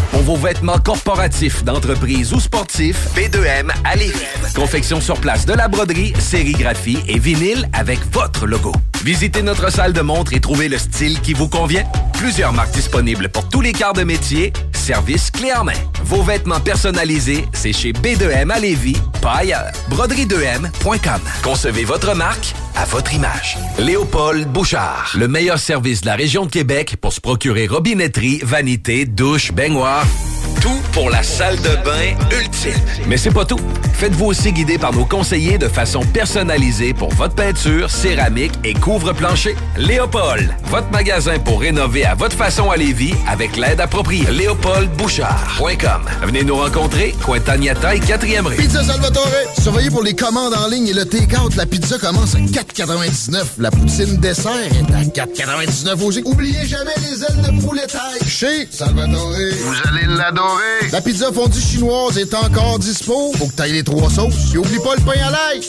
Pour vos vêtements corporatifs, d'entreprise ou sportifs, B2M à Lévis. Confection sur place de la broderie, sérigraphie et vinyle avec votre logo. Visitez notre salle de montre et trouvez le style qui vous convient. Plusieurs marques disponibles pour tous les quarts de métier. service clé en main. Vos vêtements personnalisés, c'est chez B2M à Lévis, pas ailleurs. Broderie2M.com. Concevez votre marque à votre image. Léopold Bouchard. Le meilleur service de la région de Québec pour se procurer robinetterie, vanité, douche, baignoire. Rock. Tout pour la salle de bain ultime. Mais c'est pas tout. Faites-vous aussi guider par nos conseillers de façon personnalisée pour votre peinture, céramique et couvre-plancher. Léopold, votre magasin pour rénover à votre façon à Lévis avec l'aide appropriée. LéopoldBouchard.com. Venez nous rencontrer, Cointagnata et 4e rue. Pizza Salvatore. Surveillez pour les commandes en ligne et le take-out. La pizza commence à 4,99. La poutine dessert est à 4,99 aussi. Oubliez jamais les ailes de poulet taille. Chez Salvatore. Vous allez l'adorer. La pizza fondue chinoise est encore dispo. Faut que t'ailles les trois sauces. Et oublie pas le pain à l'ail.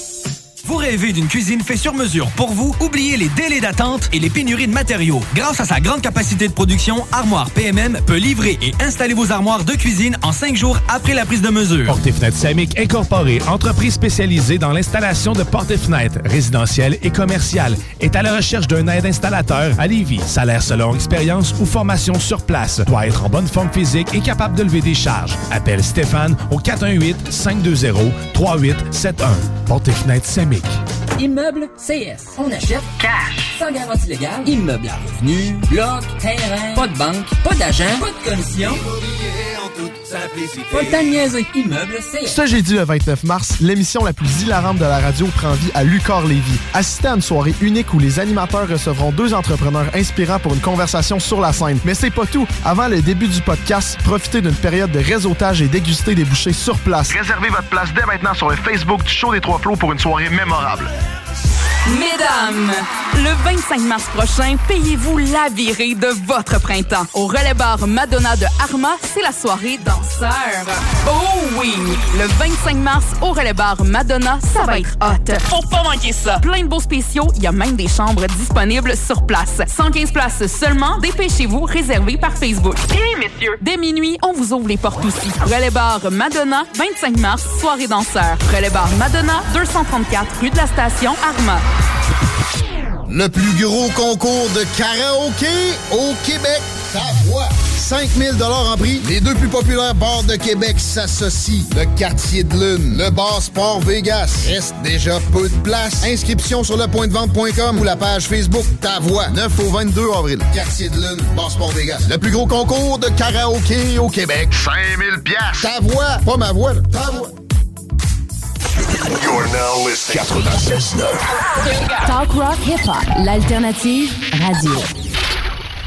Vous rêvez d'une cuisine faite sur mesure pour vous? Oubliez les délais d'attente et les pénuries de matériaux. Grâce à sa grande capacité de production, Armoire PMM peut livrer et installer vos armoires de cuisine en cinq jours après la prise de mesure. Porte et fenêtres Samic Incorporée, entreprise spécialisée dans l'installation de portes et fenêtres résidentielles et commerciales, est à la recherche d'un aide installateur à Lévis. Salaire selon expérience ou formation sur place. Doit être en bonne forme physique et capable de lever des charges. Appelle Stéphane au 418-520-3871. Porte et fenêtres Immeuble CS. On achète cash. Sans garantie légale. Immeuble à revenu. Bloc. Terrain. Pas de banque. Pas d'agent. Pas de commission. De niaiser. Immeuble. Ce jeudi le 29 mars, l'émission la plus hilarante de la radio prend vie à Lucor Lévis. Assistez à une soirée unique où les animateurs recevront deux entrepreneurs inspirants pour une conversation sur la scène. Mais c'est pas tout. Avant le début du podcast, profitez d'une période de réseautage et dégustez des bouchées sur place. Réservez votre place dès maintenant sur le Facebook du Show des Trois Flots pour une soirée mémorable. Mesdames, le 25 mars prochain, payez-vous la virée de votre printemps. Au relais bar Madonna de Arma, c'est la soirée danseur. Oh oui! Le 25 mars, au relais bar Madonna, ça va être hot. Faut pas manquer ça! Plein de beaux spéciaux, il y a même des chambres disponibles sur place. 115 places seulement, dépêchez-vous, réservé par Facebook. Et messieurs, dès minuit, on vous ouvre les portes aussi. Relais bar Madonna, 25 mars, soirée danseur. Relais bar Madonna, 234 rue de la Station, Arma. Le plus gros concours de karaoké au Québec. Ta voix. 5000 en prix. Les deux plus populaires bars de Québec s'associent. Le Quartier de Lune, le Bar Sport Vegas. Reste déjà peu de place. Inscription sur lepointdevente.com ou la page Facebook Ta Voix. 9 au 22 avril. Quartier de Lune, Bar Sport Vegas. Le plus gros concours de karaoké au Québec. 5000 piastres. Ta voix. Pas ma voix, là. Ta voix. You're now listening. 96.9. Talk rock hip hop, l'alternative radio.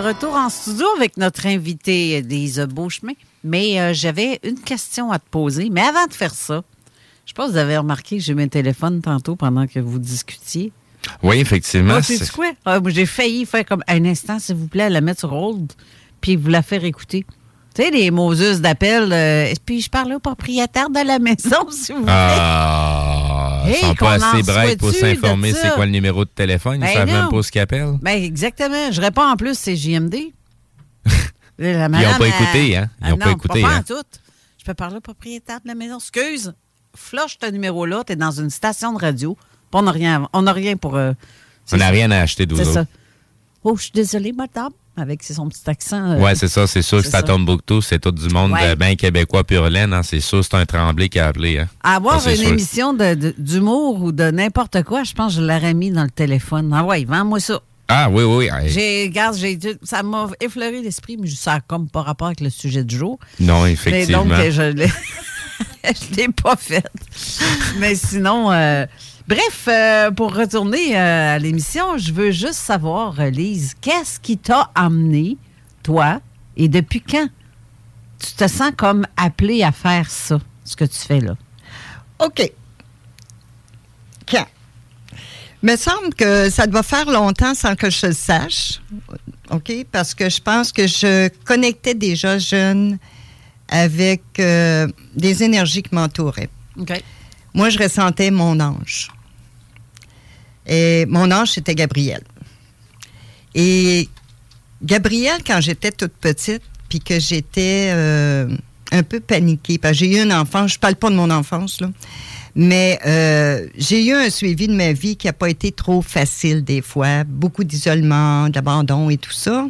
Retour en studio avec notre invité Lise Beauchemin. Mais euh, j'avais une question à te poser. Mais avant de faire ça, je pas si vous avez remarqué que j'ai mis un téléphone tantôt pendant que vous discutiez. Oui, effectivement. Ah, c'est quoi? Ah, j'ai failli faire comme un instant, s'il vous plaît, la mettre sur hold, puis vous la faire écouter. Tu sais, les Moses d'appel. euh, puis je parle au propriétaire de la maison, s'il vous plaît. Ah, Hey, sont pas assez brefs pour s'informer c'est quoi le numéro de téléphone. Ils Ben savent même pas ce qu'ils appellent. Ben, exactement. Je réponds en plus, c'est JMD. La Ils n'ont pas écouté, hein? Ils Ah n'ont pas non, écouté, Pas hein? tout. Je peux parler au propriétaire de la maison. Excuse, flush ce numéro-là. Tu es dans une station de radio. On n'a rien, on n'a rien pour. euh, On n'a rien à acheter c'est d'eux ça. Oh, je suis désolée, madame. Avec son petit accent. euh, Ouais, c'est ça. C'est sûr que c'est à. Tombouctou. C'est tout du monde Ouais. de bien québécois pur laine. Hein? C'est sûr c'est un Tremblay qui a appelé. Hein? Avoir Ça, une sûr. émission d'humour ou de n'importe quoi, je pense que je l'aurais mis dans le téléphone. Ah ouais, vends-moi ça. Ah oui, oui. J'ai, regarde, j'ai, ça m'a effleuré l'esprit, mais ça a comme pas rapport avec le sujet du jour. Non, Mais effectivement. donc, euh, je l'ai, je l'ai pas fait. Mais sinon, euh, bref, euh, pour retourner euh, à l'émission, je veux juste savoir, euh, Lise, qu'est-ce qui t'a amené, toi, et depuis quand, tu te sens comme appelé à faire ça, ce que tu fais là? OK. Quand? Me semble que ça doit faire longtemps sans que je le sache. OK? Parce que je pense que je connectais déjà jeune avec euh, des énergies qui m'entouraient. OK. Moi, je ressentais mon ange. Et mon ange, c'était Gabriel. Et Gabriel, quand j'étais toute petite, puis que j'étais euh, un peu paniquée, parce que j'ai eu un enfant, je parle pas de mon enfance, là, mais euh, j'ai eu un suivi de ma vie qui n'a pas été trop facile des fois, beaucoup d'isolement, d'abandon et tout ça.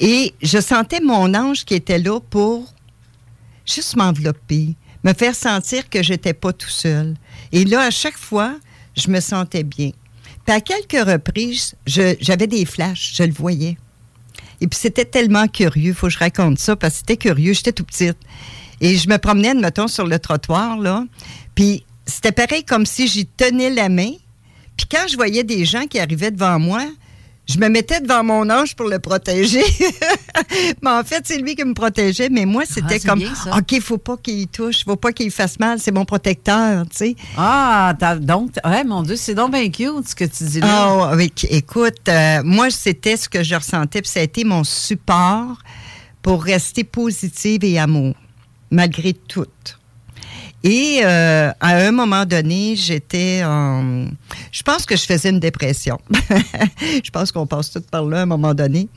Et je sentais mon ange qui était là pour juste m'envelopper, me faire sentir que j'étais pas tout seul. Et là, à chaque fois, je me sentais bien. Puis à quelques reprises, j'avais des flashs, je le voyais. Et puis c'était tellement curieux, faut que je raconte ça, parce que c'était curieux, j'étais tout petite. Et je me promenais, mettons, sur le trottoir, là. Puis c'était pareil comme si j'y tenais la main. Puis quand je voyais des gens qui arrivaient devant moi, je me mettais devant mon ange pour le protéger. mais en fait, c'est lui qui me protégeait. Mais moi, c'était c'est comme, bien, ça. OK, faut pas qu'il touche, faut pas qu'il fasse mal, c'est mon protecteur, tu sais. Ah, donc, ouais, mon Dieu, c'est donc bien cute ce que tu dis là. Ah, oui, écoute, euh, moi, c'était ce que je ressentais, puis ça a été mon support pour rester positive et amour, malgré tout. Et euh, à un moment donné, j'étais en... Je pense que je faisais une dépression. je pense qu'on passe tout par là à un moment donné.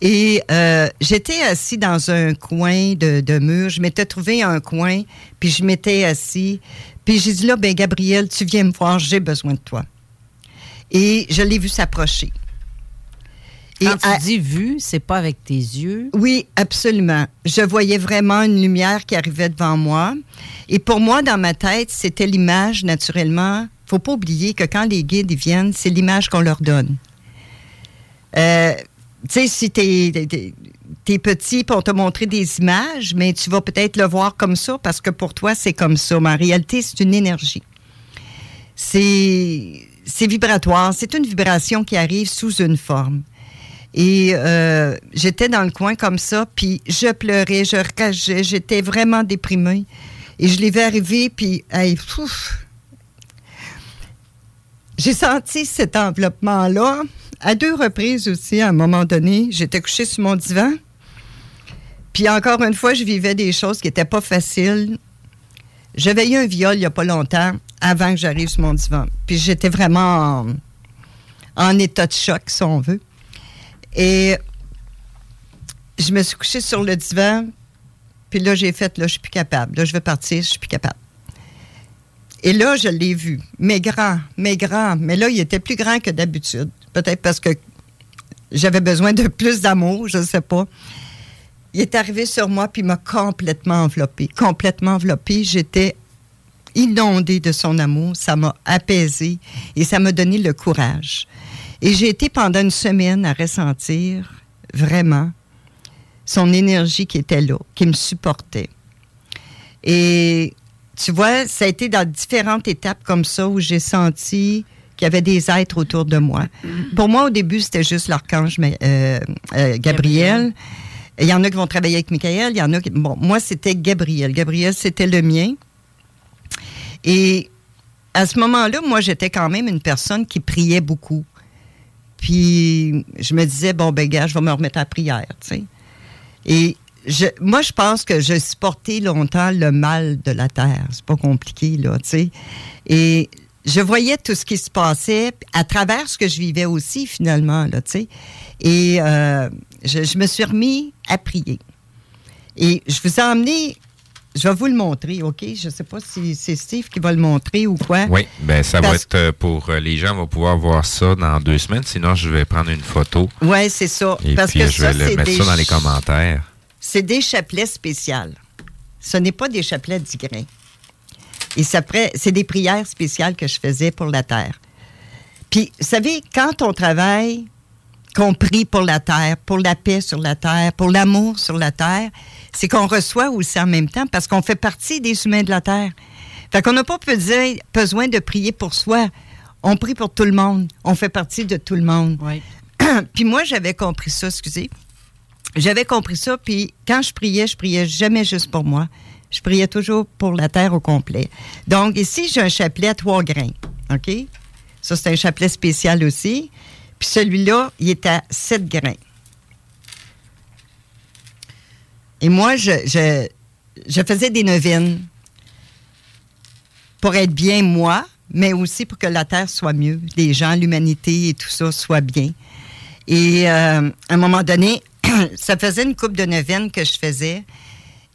Et euh, j'étais assis dans un coin de, de mur. Je m'étais trouvé un coin, puis je m'étais assis. Puis j'ai dit là, ben Gabriel, tu viens me voir, j'ai besoin de toi. Et je l'ai vu s'approcher. Quand à- tu dis vu, c'est pas avec tes yeux? oui, absolument. Je voyais vraiment une lumière qui arrivait devant moi. Et pour moi, dans ma tête, c'était l'image, naturellement. faut pas oublier que quand les guides viennent, c'est l'image qu'on leur donne. Euh, tu sais, si t'es t'es- petit, on t'a montré des images, mais tu vas peut-être le voir comme ça parce que pour toi, c'est comme ça. Mais en réalité, c'est une énergie. C'est c'est vibratoire. C'est une vibration qui arrive sous une forme. Et euh, j'étais dans le coin comme ça, puis je pleurais, je rageais, j'étais vraiment déprimée. Et je l'ai vu arriver, puis hey, j'ai senti cet enveloppement-là. À deux reprises aussi, à un moment donné, j'étais couchée sur mon divan. Puis encore une fois, je vivais des choses qui n'étaient pas faciles. J'avais eu un viol il n'y a pas longtemps, avant que j'arrive sur mon divan. Puis j'étais vraiment en, en état de choc, si on veut. Et je me suis couchée sur le divan, puis là, j'ai fait, là, je suis plus capable. Là, je vais partir, je suis plus capable. Et là, je l'ai vu. Mais grand, mais grand. Mais là, il était plus grand que d'habitude. Peut-être parce que j'avais besoin de plus d'amour, je ne sais pas. Il est arrivé sur moi, puis il m'a complètement enveloppée. Complètement enveloppée. J'étais inondée de son amour. Ça m'a apaisée et ça m'a donné le courage. Et j'ai été pendant une semaine à ressentir vraiment son énergie qui était là, qui me supportait. Et tu vois, ça a été dans différentes étapes comme ça où j'ai senti qu'il y avait des êtres autour de moi. Pour moi, au début, c'était juste l'archange euh, euh, Gabriel. Il y en a qui vont travailler avec Michael, il y en a qui... Bon, moi, c'était Gabriel. Gabriel, c'était le mien. Et à ce moment-là, moi, j'étais quand même une personne qui priait beaucoup. Puis je me disais, bon, ben, gars, je vais me remettre à la prière, tu sais. Et moi, je pense que j'ai supporté longtemps le mal de la terre. C'est pas compliqué, là, tu sais. Et je voyais tout ce qui se passait à travers ce que je vivais aussi, finalement, là, tu sais. Et euh, je, je me suis remis à prier. Et je vous ai emmené, je vais vous le montrer, OK? Je ne sais pas si c'est Steve qui va le montrer ou quoi. Oui, ben ça va être euh, pour euh, les gens vont pouvoir voir ça dans deux semaines. Sinon, je vais prendre une photo Oui, c'est ça. et Parce puis que je ça, vais le mettre des ça dans les commentaires. C'est des chapelets spéciaux. Ce n'est pas des chapelets dix grains. Et c'est des prières spéciales que je faisais pour la terre. Puis, vous savez, quand on travaille, qu'on prie pour la terre, pour la paix sur la terre, pour l'amour sur la terre, c'est qu'on reçoit aussi en même temps parce qu'on fait partie des humains de la terre. Fait qu'on n'a pas besoin, de prier pour soi. On prie pour tout le monde. On fait partie de tout le monde. Puis moi, j'avais compris ça, excusez. j'avais compris ça, puis quand je priais, je priais jamais juste pour moi. Je priais toujours pour la terre au complet. Donc, ici, j'ai un chapelet à trois grains. OK? Ça, c'est un chapelet spécial aussi. Puis celui-là, il est à sept grains. Et moi, je, faisais des neuvaines pour être bien moi, mais aussi pour que la Terre soit mieux, les gens, l'humanité et tout ça soit bien. Et euh, à un moment donné, ça faisait une coupe de neuvaine que je faisais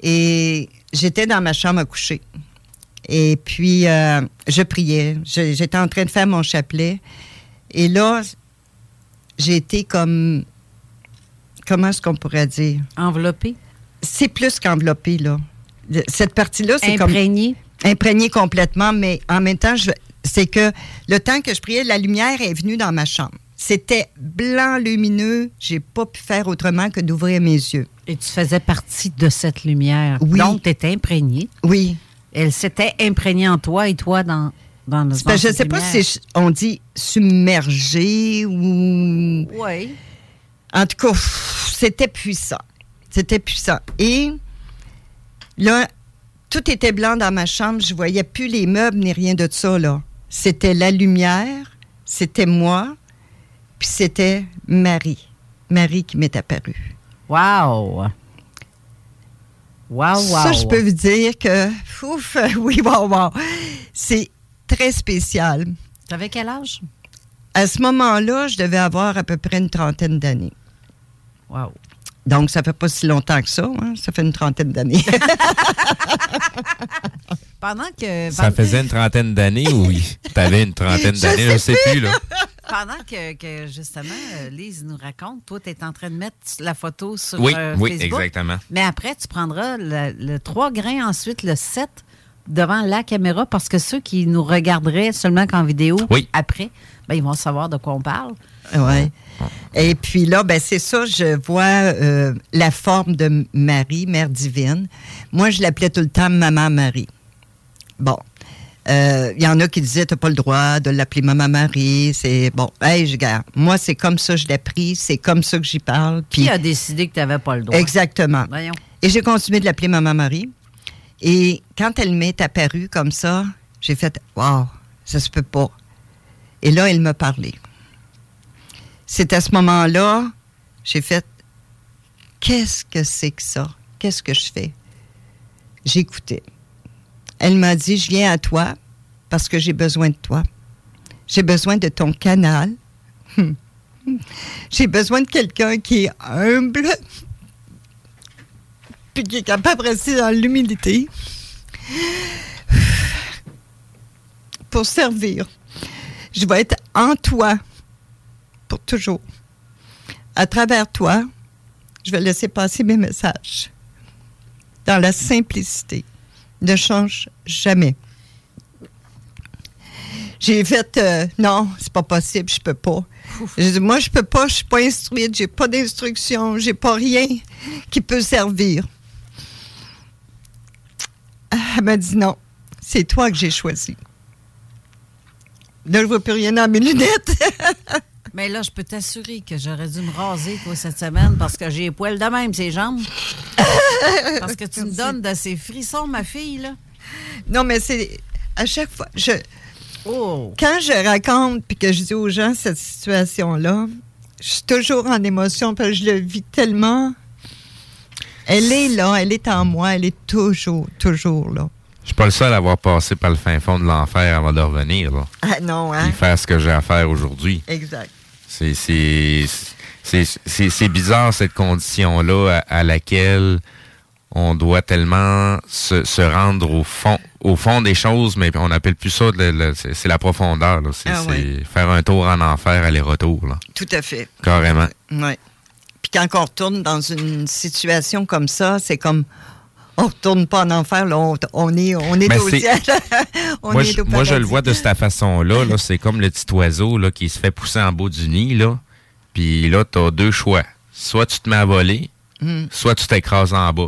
et j'étais dans ma chambre à coucher. Et puis, euh, je priais. J'étais en train de faire mon chapelet. Et là, j'ai été comme. Comment est-ce qu'on pourrait dire? Enveloppé? C'est plus qu'enveloppé, là. Cette partie-là, c'est comme. Imprégné? Imprégné complètement, mais en même temps, je- c'est que le temps que je priais, la lumière est venue dans ma chambre. C'était blanc, lumineux. J'ai pas pu faire autrement que d'ouvrir mes yeux. Et tu faisais partie de cette lumière. Oui. Donc, tu étais imprégné. Oui. Elle s'était imprégnée en toi et toi dans, dans, je cette sais pas si on dit submergé ou. Oui. En tout cas, c'était puissant. C'était puissant. Et là, tout était blanc dans ma chambre. Je voyais plus les meubles ni rien de ça, là. C'était la lumière, c'était moi, puis c'était Marie. Marie qui m'est apparue. Wow! Wow, wow! Ça, je peux vous dire que, ouf, oui, wow, wow. C'est très spécial. T'avais quel âge? À ce moment-là, je devais avoir à peu près une trentaine d'années. Wow. Donc, ça fait pas si longtemps que ça. hein? Ça fait une trentaine d'années. Pendant que. Ça faisait une trentaine d'années ou t'avais une trentaine d'années, je sais sais plus, là. Pendant que, que, justement, euh, Lise nous raconte, toi, tu es en train de mettre la photo sur Oui, euh, oui, Facebook. exactement. Mais après, tu prendras le, le 3 grains, ensuite le 7 devant la caméra parce que ceux qui nous regarderaient seulement qu'en vidéo, Oui. après, ben, ils vont savoir de quoi on parle. Ouais. Et puis là, ben c'est ça, je vois euh, la forme de Marie, Mère divine. Moi, je l'appelais tout le temps Maman Marie. Bon. Euh, Il y en a qui disaient, t'as pas le droit de l'appeler Maman Marie. C'est bon. Hey, je regarde. Moi, c'est comme ça que je l'ai pris. C'est comme ça que j'y parle. Qui Puis a décidé que tu n'avais pas le droit? Exactement. Voyons. Et j'ai continué de l'appeler Maman Marie. Et quand elle m'est apparue comme ça, j'ai fait Waouh, ça se peut pas. Et là, elle m'a parlé. C'est à ce moment-là, j'ai fait Qu'est-ce que c'est que ça? Qu'est-ce que je fais? J'écoutais. Elle m'a dit Je viens à toi parce que j'ai besoin de toi. J'ai besoin de ton canal. J'ai besoin de quelqu'un qui est humble, puis qui est capable de rester dans l'humilité pour servir. Je vais être en toi pour toujours. À travers toi, je vais laisser passer mes messages dans la simplicité. Ne change jamais. J'ai fait euh, non, c'est pas possible, je peux pas. J'ai dit, moi je peux pas, je suis pas instruite, j'ai pas d'instruction, j'ai pas rien qui peut servir. Elle m'a dit non, c'est toi que j'ai choisi. Là, je vois plus rien dans mes lunettes. Mais là, je peux t'assurer que j'aurais dû me raser, toi, cette semaine, parce que j'ai les poils de même, ces jambes. parce que tu me donnes de ces frissons, ma fille, là. Non, mais c'est à chaque fois. Je, Oh. Quand je raconte puis que je dis aux gens cette situation-là, je suis toujours en émotion parce que je le vis tellement. Elle est là, elle est en moi, elle est toujours, toujours là. Je suis pas le seul à avoir passé par le fin fond de l'enfer avant de revenir, là. Ah non, hein? Puis faire ce que j'ai à faire aujourd'hui. Exact. C'est bizarre cette condition-là à, à laquelle on doit tellement se, se rendre au fond, au fond des choses, mais on appelle plus ça, c'est la profondeur. C'est Ah ouais. faire un tour en enfer aller-retour. Tout à fait. carrément. Oui. Puis quand on retourne dans une situation comme ça, c'est comme. On retourne pas en enfer, là, on, on est, on est au c'est- ciel. on moi, est je, au moi, je le vois de cette façon-là. Là, c'est comme le petit oiseau là, qui se fait pousser en bas du nid. Là. Puis là, tu as deux choix. Soit tu te mets à voler, Mm. soit tu t'écrases en bas.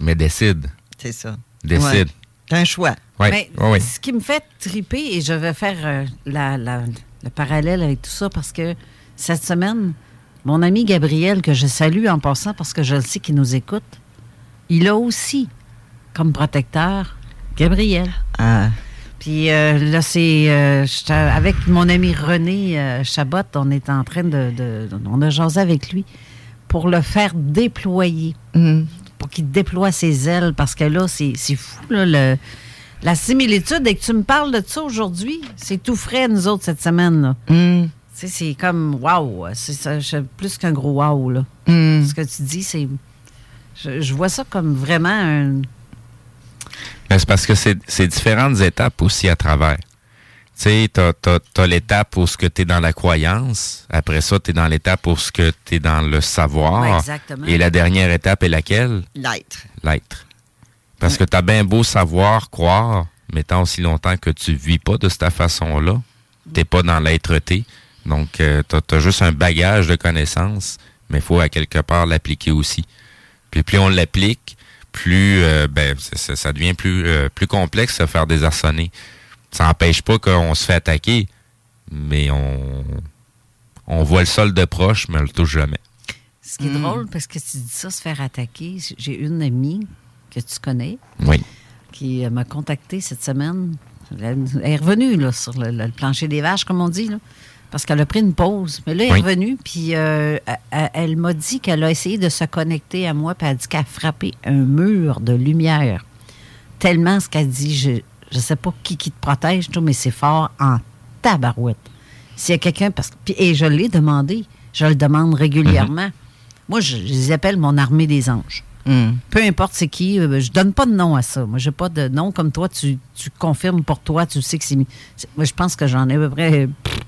Mais décide. C'est ça. Décide. Ouais. T'as un choix. Ouais. Mais Ouais, ouais. ce qui me fait triper, et je vais faire euh, la- la- le parallèle avec tout ça, parce que cette semaine, Mon ami Gabriel, que je salue en passant parce que je le sais qu'il nous écoute, il a aussi comme protecteur Gabriel. Ah. Puis euh, là, c'est. euh, avec mon ami René euh, Chabot, on est en train de, de- On a jasé avec lui pour le faire déployer. Pour qu'il déploie ses ailes, parce que là, c'est fou, là, le- la similitude. Et que tu me parles de ça aujourd'hui, c'est tout frais, nous autres, cette semaine. là. Sais, c'est comme. Waouh! C'est plus qu'un gros wow, là. Ce que tu dis, c'est. Je, je vois ça comme vraiment un. Mais c'est parce que c'est c'est différentes étapes aussi à travers. Tu sais, t'as, t'as, t'as l'étape où ce que t'es dans la croyance. Après ça, t'es dans l'étape où ce que t'es dans le savoir. Ouais, exactement. Et la dernière étape est laquelle? L'être. L'être. Parce que t'as bien beau savoir, croire, mais tant aussi longtemps que tu vis pas de cette façon-là, t'es pas dans l'être-té. Donc, euh, t'as, t'as juste un bagage de connaissances, mais il faut à quelque part l'appliquer aussi. Puis plus on l'applique, plus euh, ben, ça devient plus, euh, plus complexe de faire désarçonner. Ça n'empêche pas qu'on se fait attaquer, mais on, on voit le sol de proche, mais on le touche jamais. Ce qui est drôle, parce que tu dis ça, se faire attaquer. J'ai une amie que tu connais Oui. qui euh, m'a contacté cette semaine. Elle elle est revenue là, sur le, le plancher des vaches, comme on dit, là, parce qu'elle a pris une pause. Mais là, elle est revenue, puis euh, elle- m'a dit qu'elle a essayé de se connecter à moi, puis elle a dit qu'elle a frappé un mur de lumière. Tellement ce qu'elle dit, je ne sais pas qui qui te protège, tout, mais c'est fort en tabarouette. S'il y a quelqu'un, parce que. Et je l'ai demandé, je le demande régulièrement. Moi, je, je les appelle mon armée des anges. Peu importe c'est qui, euh, je donne pas de nom à ça. Moi, j'ai pas de nom comme toi. Tu, tu confirmes pour toi, tu sais que c'est. Moi, je pense que j'en ai à peu près. pff,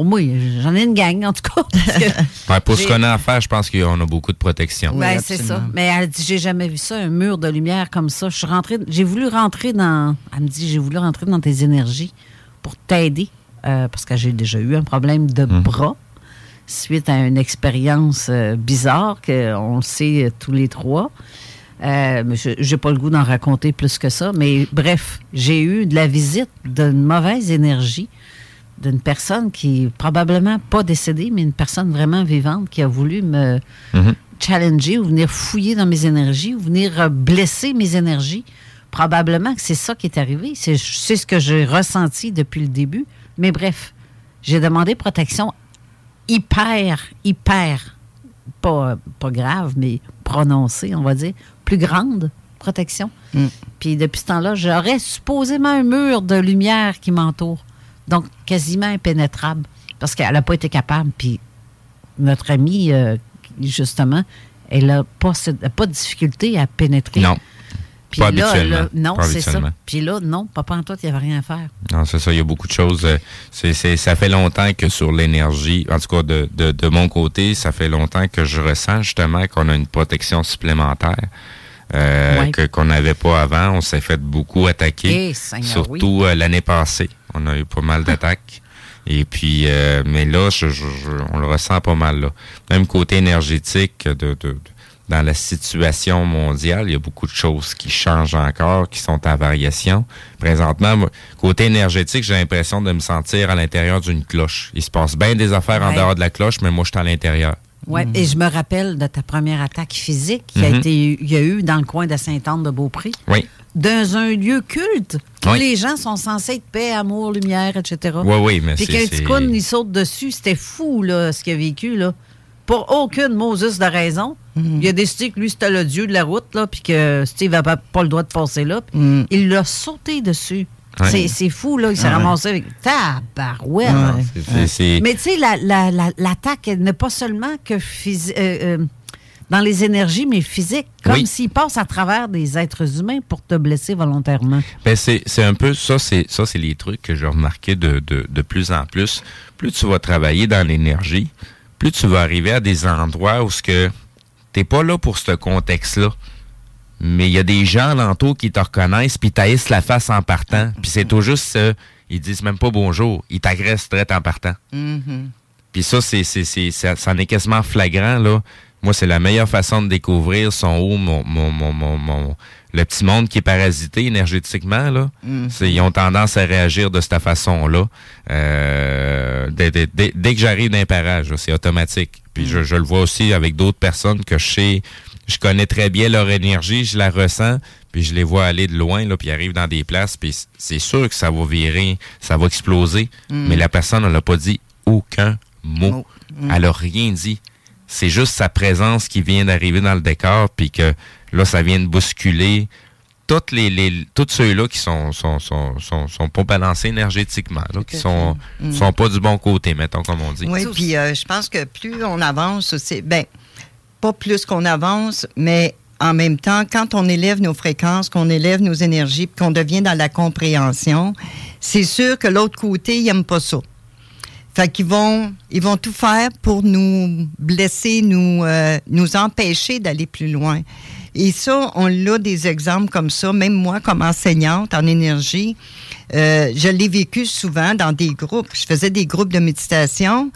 Pour moi, j'en ai une gang, en tout cas. parce que Ouais, pour ce qu'on a à faire, je pense qu'on a beaucoup de protection. Ouais, c'est ça. Mais elle dit j'ai jamais vu ça, un mur de lumière comme ça. Je suis rentrée, j'ai voulu rentrer dans. Elle me dit j'ai voulu rentrer dans tes énergies pour t'aider euh, parce que j'ai déjà eu un problème de bras suite à une expérience euh, bizarre qu'on le sait euh, tous les trois. Euh, j'ai pas le goût d'en raconter plus que ça. Mais bref, j'ai eu de la visite d'une mauvaise énergie d'une personne qui est probablement pas décédée, mais une personne vraiment vivante qui a voulu me challenger ou venir fouiller dans mes énergies ou venir euh, blesser mes énergies. Probablement que c'est ça qui est arrivé. C'est c'est ce que j'ai ressenti depuis le début. Mais bref, j'ai demandé protection hyper, hyper, pas, pas grave, mais prononcée, on va dire, plus grande protection. Puis depuis ce temps-là, j'aurais supposément un mur de lumière qui m'entoure. Donc, quasiment impénétrable. Parce qu'elle n'a pas été capable. Puis notre amie, euh, justement, elle n'a pas, pas de difficulté à pénétrer. Non. Puis pas là, habituellement. là, non, c'est ça. Puis là, non, papa en toi, il n'y avait rien à faire. Non, c'est ça, il y a beaucoup de choses. euh, c'est- ça fait longtemps que sur l'énergie, en tout cas de, de, de mon côté, ça fait longtemps que je ressens justement qu'on a une protection supplémentaire. Euh, Ouais. que, qu'on n'avait pas avant. On s'est fait beaucoup attaquer. Eh, Seigneur, surtout euh, l'année passée. On a eu pas mal d'attaques. Et puis, euh, mais là, je- je- je- on le ressent pas mal. Là. Même côté énergétique, de, de- de- dans la situation mondiale, il y a beaucoup de choses qui changent encore, qui sont en variation. Présentement, moi, côté énergétique, j'ai l'impression de me sentir à l'intérieur d'une cloche. Il se passe bien des affaires en dehors de la cloche, mais moi, je suis à l'intérieur. Ouais, et je me rappelle de ta première attaque physique qui a Mhm. été, il y a eu dans le coin de Sainte-Anne-de-Beaupré. Oui. Dans un lieu culte, où Oui. les gens sont censés être paix, amour, lumière, etc. Oui, oui, mais Puis c'est- qu'un c'est- ticoun, il saute dessus, c'était fou, là, ce qu'il a vécu, là. Pour aucune Moses de raison. Il a décidé que lui, c'était le dieu de la route, là, puis que Steve n'avait pas le droit de passer là. puis Il l'a sauté dessus. Ouais. C'est- C'est fou, là. Il s'est Ouais. ramassé avec. Tabarouette! Ouais, Mais tu sais, la- la- la- l'attaque, elle n'est pas seulement que euh, euh, dans les énergies, mais physique. Comme Oui. s'il passe à travers des êtres humains pour te blesser volontairement. Ben c'est c'est un peu ça, c'est ça, c'est les trucs que j'ai remarqué de, de, de plus en plus. Plus tu vas travailler dans l'énergie, plus tu vas arriver à des endroits où ce que t'es pas là pour ce contexte-là. Mais il y a des gens alentour qui te reconnaissent puis taillissent la face en partant. Puis c'est tout juste ça. Ils disent même pas bonjour. Ils t'agressent direct en partant. Puis ça, c'est, c'est, c'est, ça, ça en est quasiment flagrant, là. Moi, c'est la meilleure façon de découvrir son haut, mon, mon, mon, mon, le petit monde qui est parasité énergétiquement, là. Mhm. C'est- Ils ont tendance à réagir de cette façon-là. Euh, dès, dès- dès- dès que j'arrive d'un parage, c'est automatique. Puis je, je le vois aussi avec d'autres personnes que je sais, je connais très bien leur énergie, je la ressens, puis je les vois aller de loin, là, puis ils arrivent dans des places, puis c'est sûr que ça va virer, ça va exploser. Mm. Mais la personne, elle n'a pas dit aucun mot. Mm. Elle n'a rien dit. C'est juste sa présence qui vient d'arriver dans le décor, puis que là, ça vient de bousculer toutes les, les tous ceux-là qui sont sont, sont, sont, sont pas balancés énergétiquement, là, qui sont Mm. sont pas du bon côté, mettons comme on dit. Oui, puis euh, je pense que plus on avance aussi, ben, pas plus qu'on avance, mais en même temps, quand on élève nos fréquences, qu'on élève nos énergies, qu'on devient dans la compréhension, c'est sûr que l'autre côté, ils n'aiment pas ça. Fait qu'ils vont, ils vont tout faire pour nous blesser, nous, euh, nous empêcher d'aller plus loin. Et ça, on a des exemples comme ça. Même moi, comme enseignante en énergie, euh, je l'ai vécu souvent dans des groupes. Je faisais des groupes de méditation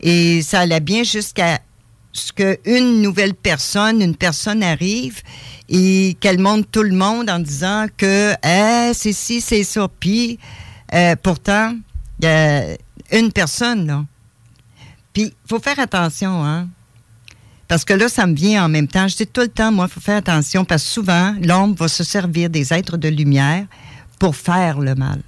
et ça allait bien jusqu'à qu'une nouvelle personne, une personne arrive et qu'elle montre tout le monde en disant que Eh, c'est ci, c'est ça. Puis, euh, pourtant, il y a une personne, là. Puis, il faut faire attention, hein. Parce que là, ça me vient en même temps. Je dis tout le temps, moi, il faut faire attention parce que souvent, l'ombre va se servir des êtres de lumière pour faire le mal,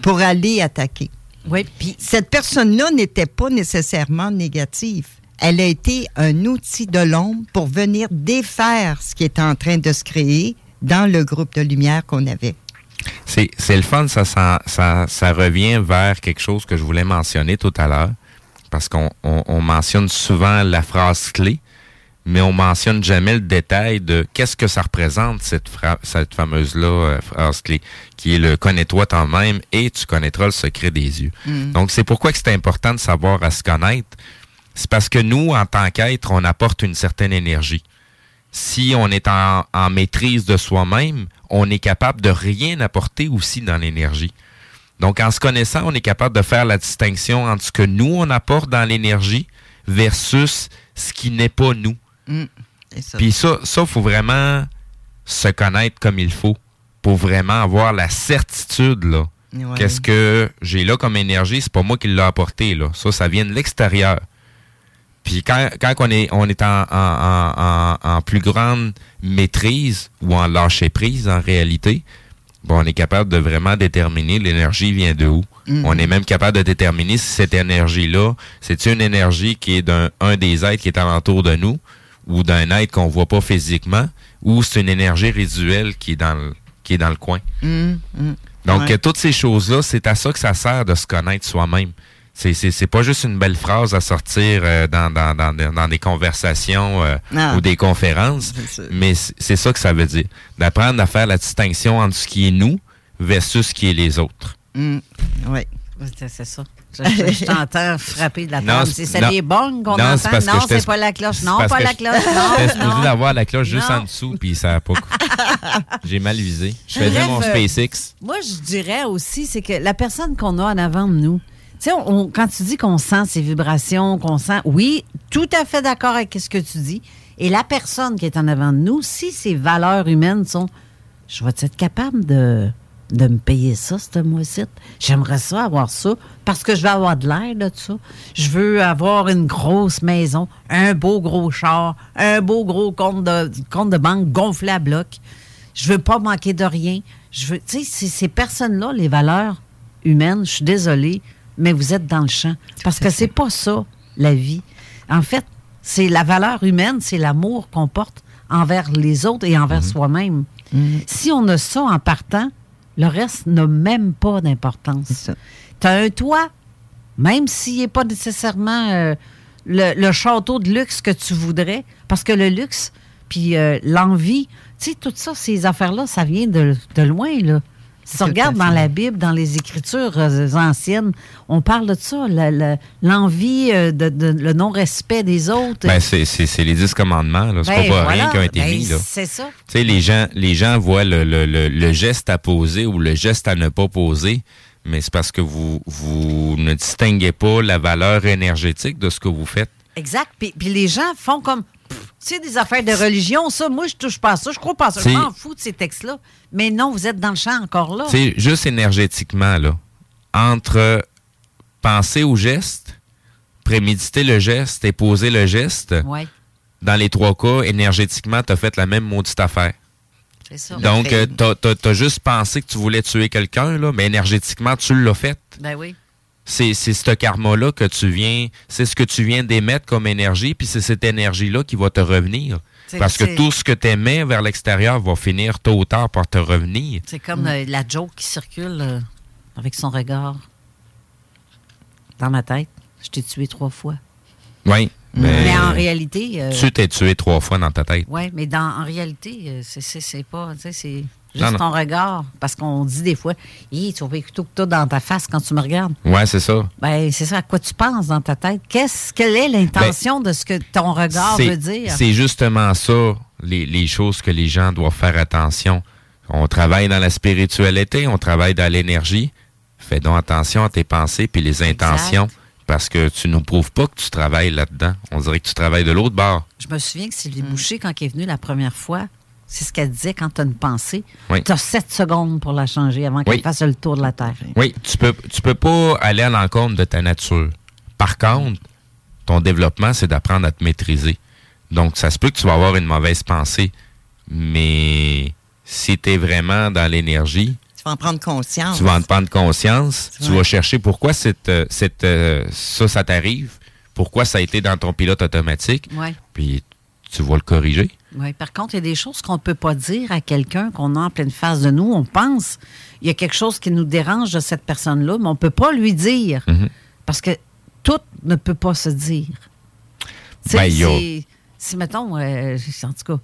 pour aller attaquer. Oui, puis cette personne-là n'était pas nécessairement négative. Elle a été un outil de l'ombre pour venir défaire ce qui est en train de se créer dans le groupe de lumière qu'on avait. C'est, c'est le fun, ça, ça, ça, ça revient vers quelque chose que je voulais mentionner tout à l'heure, parce qu'on on, on mentionne souvent la phrase clé, mais on mentionne jamais le détail de qu'est-ce que ça représente, cette, fra- cette fameuse-là euh, phrase clé, qui est le connais-toi toi-même et tu connaîtras le secret des yeux. Mm. Donc, c'est pourquoi que c'est important de savoir à se connaître. C'est parce que nous, en tant qu'être, on apporte une certaine énergie si on est en, en maîtrise de soi-même, on est capable de rien apporter aussi dans l'énergie. Donc, en se connaissant, on est capable de faire la distinction entre ce que nous, on apporte dans l'énergie versus ce qui n'est pas nous. Mm, c'est ça. Puis ça, ça, faut vraiment se connaître comme il faut pour vraiment avoir la certitude, là. Ouais. Qu'est-ce que j'ai là comme énergie, c'est pas moi qui l'ai apporté, là. Ça, ça vient de l'extérieur. Puis quand, quand on est, on est en, en- en- plus grande maîtrise ou en lâcher prise en réalité, bon, on est capable de vraiment déterminer l'énergie vient de où. Mhm. On est même capable de déterminer si cette énergie-là, c'est une énergie qui est d'un un des êtres qui est alentour de nous ou d'un être qu'on voit pas physiquement ou c'est une énergie résiduelle qui est dans le, qui est dans le coin. Mm, mm. Donc, Ouais. toutes ces choses-là, c'est à ça que ça sert de se connaître soi-même. C'est, c'est, c'est pas juste une belle phrase à sortir euh, dans, dans, dans, dans des conversations euh, Ah. ou des conférences, mais c'est ça que ça veut dire. D'apprendre à faire la distinction entre ce qui est nous versus ce qui est les autres. Mm, oui. C'est ça. Je, je- je t'entends frapper de la table. c'est- les bonnes qu'on Non, entend? non, c'est pas la cloche. Non, pas la cloche. J'étais Non, supposé d'avoir la cloche juste Non. en dessous, puis ça a pas... J'ai mal visé. Je faisais Bref, mon euh, SpaceX. Moi, je dirais aussi, c'est que la personne qu'on a en avant de nous, tu sais, quand tu dis qu'on sent ces vibrations, qu'on sent, oui, tout à fait d'accord avec ce que tu dis. Et la personne qui est en avant de nous, si ses valeurs humaines sont, je vais être capable de, de me payer ça, ce mois-ci? J'aimerais ça, avoir ça, parce que je veux avoir de l'air de ça. Je veux avoir une grosse maison, un beau gros char, un beau gros compte de, compte de banque gonflé à bloc. Je veux pas manquer de rien. Je veux, tu sais, ces personnes-là, les valeurs humaines, je suis désolée, mais vous êtes dans le champ. Parce que c'est pas ça, la vie. En fait, c'est la valeur humaine, c'est l'amour qu'on porte envers les autres et envers soi-même. Si on a ça en partant, le reste n'a même pas d'importance. Tu as un toit, même s'il n'est pas nécessairement euh, le, le château de luxe que tu voudrais, parce que le luxe, puis euh, l'envie, tu sais, tout ça, ces affaires-là, ça vient de, de loin, là. Si à regardes dans la Bible, dans les Écritures euh, anciennes, on parle de ça, l'envie, euh, de, de- le non-respect des autres. Ben, c'est, les dix commandements. C'est Ben, pas voilà. rien qui ont été Ben, mis. C'est ça. Tu sais, les gens, les gens voient le, le- le- le geste à poser ou le geste à ne pas poser, mais c'est parce que vous, vous ne distinguez pas la valeur énergétique de ce que vous faites. Exact. Puis, puis les gens font comme C'est des affaires de religion, ça. Moi, je touche pas à ça. Je crois pas à ça. Je m'en fous de ces textes-là. Mais non, vous êtes dans le champ encore là. C'est juste énergétiquement, là. Entre penser au geste, préméditer le geste et poser le geste, Ouais, dans les trois cas, énergétiquement, tu as fait la même maudite affaire. c'est ça. Donc, euh, t'as t'as- as juste pensé que tu voulais tuer quelqu'un, là, mais énergétiquement, tu l'as fait. Ben oui. C'est c'est ce karma-là que tu viens, c'est ce que tu viens d'émettre comme énergie, puis c'est cette énergie-là qui va te revenir. Parce que tout ce que tu émets vers l'extérieur va finir tôt ou tard par te revenir. C'est comme euh, la joke qui circule euh, avec son regard dans ma tête. Je t'ai tué trois fois. Oui. Mais, en réalité. euh, Tu t'es tué trois fois dans ta tête. Oui, mais dans, en réalité, euh, c'est- c'est c'est pas. tu sais, C'est juste non. ton regard. Parce qu'on dit des fois, Hi, tu vas plutôt que toi dans ta face quand tu me regardes. Ouais, c'est ça. Ben, c'est ça, à quoi tu penses dans ta tête? Qu'est-ce, quelle est l'intention de ce que ton regard veut dire? C'est justement ça, les, les choses que les gens doivent faire attention. On travaille dans la spiritualité, on travaille dans l'énergie. Fais donc attention à tes pensées puis les intentions. Parce que tu nous prouves pas que tu travailles là-dedans. On dirait que tu travailles de l'autre bord. Je me souviens que Sylvie Boucher, quand elle est venue la première fois, c'est ce qu'elle disait quand tu as une pensée. Oui. Tu as sept secondes pour la changer avant qu'elle Oui. fasse le tour de la Terre. Oui, tu peux, tu peux pas aller à l'encontre de ta nature. Par contre, ton développement, c'est d'apprendre à te maîtriser. Donc, ça se peut que tu vas avoir une mauvaise pensée, mais si tu es vraiment dans l'énergie, Tu vas en prendre conscience. tu vas en prendre conscience, tu vas chercher pourquoi cette, euh, cette, euh, ça, ça t'arrive, pourquoi ça a été dans ton pilote automatique, Ouais. puis tu vas le corriger. Oui, par contre, il y a des choses qu'on ne peut pas dire à quelqu'un qu'on a en pleine face de nous. On pense il y a quelque chose qui nous dérange de cette personne-là, mais on ne peut pas lui dire. Mhm. Parce que tout ne peut pas se dire. Ben, Si, mettons, euh, en tout cas,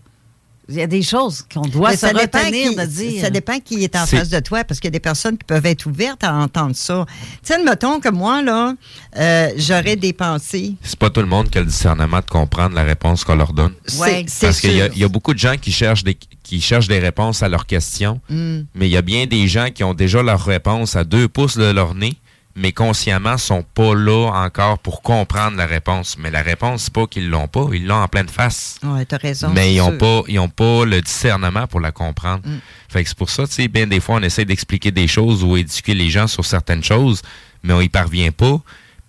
il y a des choses qu'on doit Mais se ça dépend retenir qui- de dire. Ça dépend qui est en face de toi, parce qu'il y a des personnes qui peuvent être ouvertes à entendre ça. Tu sais, mettons que moi, là, euh, j'aurais des pensées. C'est pas tout le monde qui a le discernement de comprendre la réponse qu'on leur donne. Ouais, c'est Parce qu'il y, a- sûr. il y a beaucoup de gens qui cherchent des, qui cherchent des réponses à leurs questions, Mm. mais il y a bien des gens qui ont déjà leur réponse à deux pouces de leur nez, mais consciemment sont pas là encore pour comprendre la réponse. Mais la réponse, c'est pas qu'ils l'ont pas, ils l'ont en pleine face. Oui, tu as raison. mais ils ont sûr. pas, ils ont pas le discernement pour la comprendre. Mm. Fait que c'est pour ça, tu sais, bien des fois, on essaie d'expliquer des choses ou éduquer les gens sur certaines choses, mais on y parvient pas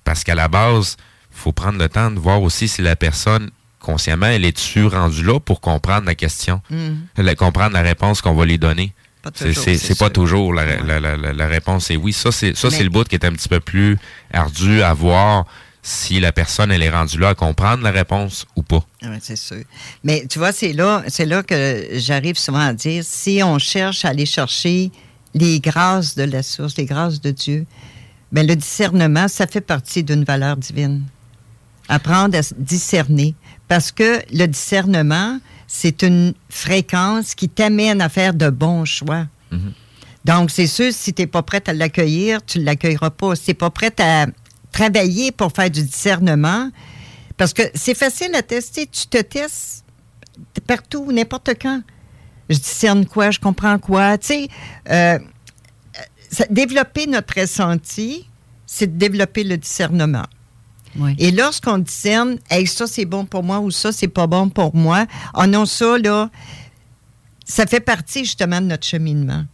parce qu'à la base, faut prendre le temps de voir aussi si la personne consciemment, elle est-tu rendue là pour comprendre la question, Mm. la- comprendre la réponse qu'on va lui donner. Pas C'est- toujours, pas toujours la, la- la- la- la réponse est oui. Ça, c'est Mais- le bout qui est un petit peu plus ardu à voir si la personne elle est rendue là à comprendre la réponse ou pas. Oui, c'est sûr. Mais tu vois, c'est là, c'est là que j'arrive souvent à dire, si on cherche à aller chercher les grâces de la source, les grâces de Dieu, bien, le discernement, ça fait partie d'une valeur divine. Apprendre à discerner. Parce que le discernement, c'est une fréquence qui t'amène à faire de bons choix. Donc, c'est sûr, si tu n'es pas prête à l'accueillir, tu ne l'accueilleras pas. Si tu n'es pas prête à travailler pour faire du discernement, parce que c'est facile à tester. Tu te testes partout, n'importe quand. Je discerne quoi, je comprends quoi. Tu sais, euh, développer notre ressenti, c'est de développer le discernement. Et lorsqu'on discerne, hey, ça c'est bon pour moi ou ça c'est pas bon pour moi, oh non, ça là, ça fait partie justement de notre cheminement.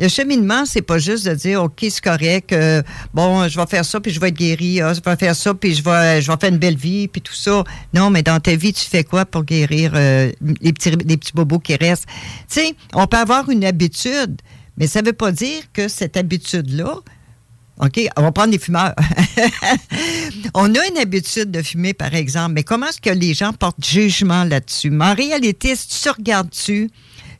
Le cheminement, c'est pas juste de dire, OK, c'est correct, euh, bon, je vais faire ça, puis je vais être guéri, ah, je vais faire ça, puis je vais, je vais faire une belle vie, puis tout ça. Non, mais dans ta vie, tu fais quoi pour guérir euh, les, petits, les petits bobos qui restent? Tu sais, on peut avoir une habitude, mais ça veut pas dire que cette habitude-là, OK, on va prendre des fumeurs. on a une habitude de fumer, par exemple, mais comment est-ce que les gens portent jugement là-dessus? Mais en réalité, si tu regardes-tu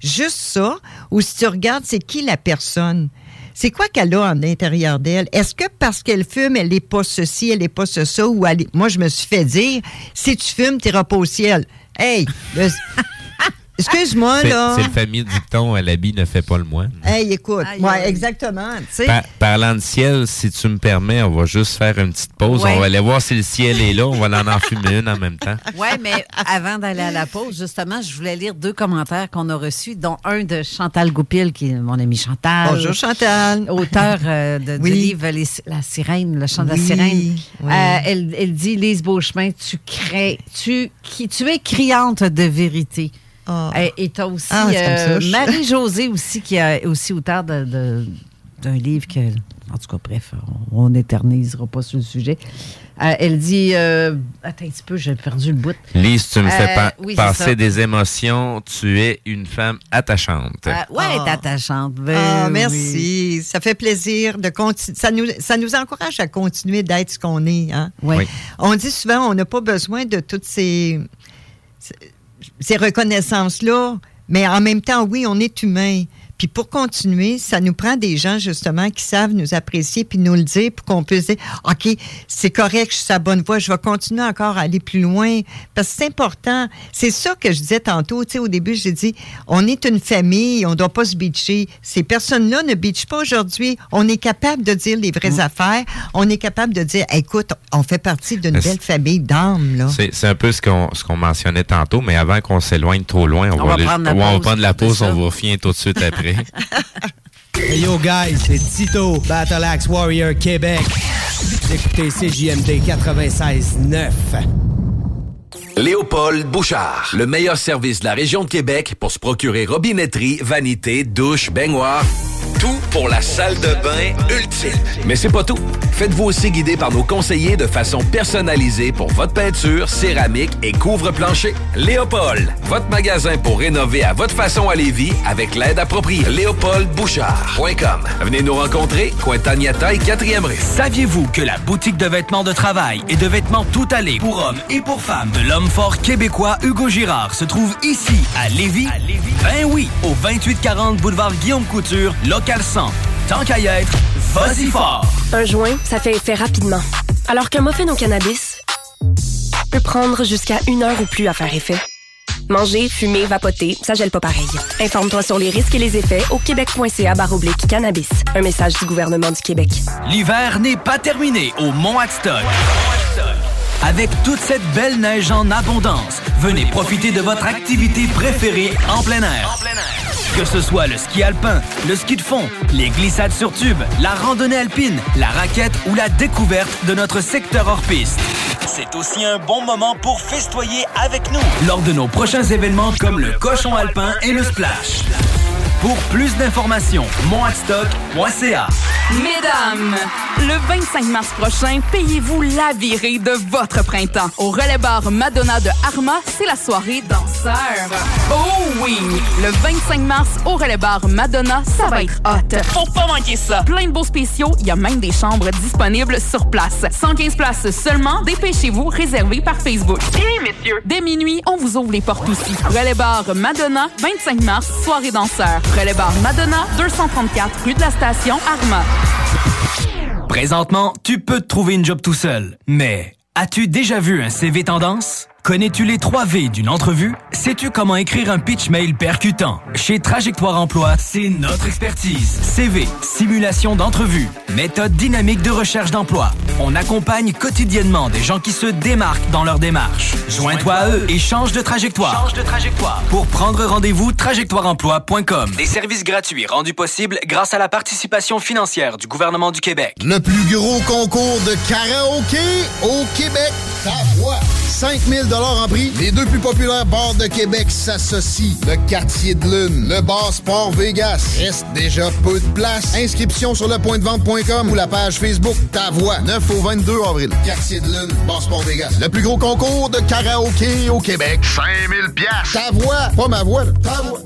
juste ça, ou si tu regardes c'est qui la personne, c'est quoi qu'elle a en l'intérieur d'elle? Est-ce que parce qu'elle fume, elle n'est pas ceci, elle n'est pas ce, ou elle moi, je me suis fait dire, si tu fumes, tu n'iras pas au ciel. Hey! Excuse-moi, là. c'est le famille dicton, euh, l'habit ne fait pas le moine. Hey, écoute. Aïe, ouais, aïe. exactement. Par- parlant de ciel, si tu me permets, on va juste faire une petite pause. Ouais. On va aller voir si le ciel est là. On va en enfumer une en même temps. Oui, mais avant d'aller à la pause, justement, je voulais lire deux commentaires qu'on a reçus, dont un de Chantal Goupil, qui est mon ami Chantal. Bonjour, Chantal. Auteur euh, de, Oui. du livre Les- La sirène, le chant de la sirène. oui. Euh, elle, elle dit Lise Beauchemin, tu crées, tu, qui, tu es criante de vérité. Et- Et tu as aussi Ah, c'est comme euh, Marie-Josée aussi, qui est aussi auteur de- de- d'un livre que. En tout cas, bref, on n'éternisera pas sur le sujet. Euh, elle dit. euh, attends un petit peu, j'ai perdu le bout. Lise, tu me fais pa- oui, c'est ça. passer des émotions. Tu es une femme attachante. Euh, ouais, Ah. attachante. Ben Ah, oui. merci. Ça fait plaisir de continuer. Ça nous, ça nous encourage à continuer d'être ce qu'on est. Hein? Oui. Oui. On dit souvent, on n'a pas besoin de toutes ces, ces reconnaissances-là, mais en même temps, oui, on est humain. Puis pour continuer, ça nous prend des gens, justement, qui savent nous apprécier puis nous le dire pour qu'on puisse dire, OK, c'est correct, je suis sur la bonne voie, je vais continuer encore à aller plus loin. Parce que c'est important. C'est ça que je disais tantôt, tu sais, au début, j'ai dit, on est une famille, on ne doit pas se bitcher. Ces personnes-là ne bitchent pas aujourd'hui. On est capable de dire les vraies affaires. On est capable de dire, écoute, on fait partie d'une belle famille d'âmes, là. C'est c'est un peu ce qu'on ce qu'on mentionnait tantôt, mais avant qu'on s'éloigne trop loin, on, On va, va prendre la on va pause prendre la pause, on va finir tout de suite après. Hey yo guys, c'est Tito, Battle Axe Warrior Québec. Vous écoutez CJMD 96.9. Léopold Bouchard, le meilleur service de la région de Québec pour se procurer robinetterie, vanité, douche, baignoire. Tout pour la salle de bain ultime. Mais c'est pas tout. Faites-vous aussi guider par nos conseillers de façon personnalisée pour votre peinture, céramique et couvre-plancher. Léopold, votre magasin pour rénover à votre façon à Lévis avec l'aide appropriée. LéopoldBouchard.com. Venez nous rencontrer, Cointagnata et 4e rue. Saviez-vous que la boutique de vêtements de travail et de vêtements tout allés pour hommes et pour femmes de l'homme fort québécois Hugo Girard se trouve ici à Lévis? Ben oui, au 2840 boulevard Guillaume Couture, local 100. Tant qu'à y être, vas-y fort! Un joint, ça fait effet rapidement. Alors qu'un muffin au cannabis peut prendre jusqu'à une heure ou plus à faire effet. Manger, fumer, vapoter, ça gèle pas pareil. Informe-toi sur les risques et les effets au québec.ca baroblique cannabis. Un message du gouvernement du Québec. L'hiver n'est pas terminé au Mont Axtoc. Avec toute cette belle neige en abondance, venez profiter de votre activité préférée en plein air. Que ce soit le ski alpin, le ski de fond, les glissades sur tube, la randonnée alpine, la raquette ou la découverte de notre secteur hors piste. C'est aussi un bon moment pour festoyer avec nous lors de nos prochains événements comme le cochon alpin et le splash. Pour plus d'informations, monadstock.ca. Mesdames, le 25 mars prochain, payez-vous la virée de votre printemps. Au relais bar Madonna de Arma, c'est la soirée danseur. Oh oui! Le 25 mars, au relais bar Madonna, ça va être hot. Faut pas manquer ça. Plein de beaux spéciaux, il y a même des chambres disponibles sur place. 115 places seulement, dépêchez-vous, réservé par Facebook. Bien, messieurs! Dès minuit, on vous ouvre les portes aussi. Relais bar Madonna, 25 mars, soirée danseur. Relais bar Madonna, 234 rue de la Station, Arma. Présentement, tu peux te trouver une job tout seul. Mais as-tu déjà vu un CV tendance? Connais-tu les 3 V d'une entrevue? Sais-tu comment écrire un pitch mail percutant? Chez Trajectoire Emploi, c'est notre expertise. CV, simulation d'entrevue, méthode dynamique de recherche d'emploi. On accompagne quotidiennement des gens qui se démarquent dans leur démarche. Joins-toi à eux et change de trajectoire. Change de trajectoire. Pour prendre rendez-vous, trajectoireemploi.com. Des services gratuits rendus possibles grâce à la participation financière du gouvernement du Québec. Le plus gros concours de karaoké au Québec. Ta voix. 5000 en prix. Les deux plus populaires bars de Québec s'associent. Le Quartier de Lune, le Bar Sport Vegas. Reste déjà peu de place. Inscription sur le point de vente.com ou la page Facebook Ta Voix. 9 au 22 avril. Quartier de Lune, Bar Sport Vegas. Le plus gros concours de karaoké au Québec. 5000 pièces. Ta voix, pas ma voix, là. ta voix.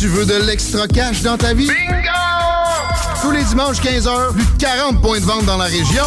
Tu veux de l'extra cash dans ta vie? Bingo! Tous les dimanches 15h, plus de 40 points de vente dans la région.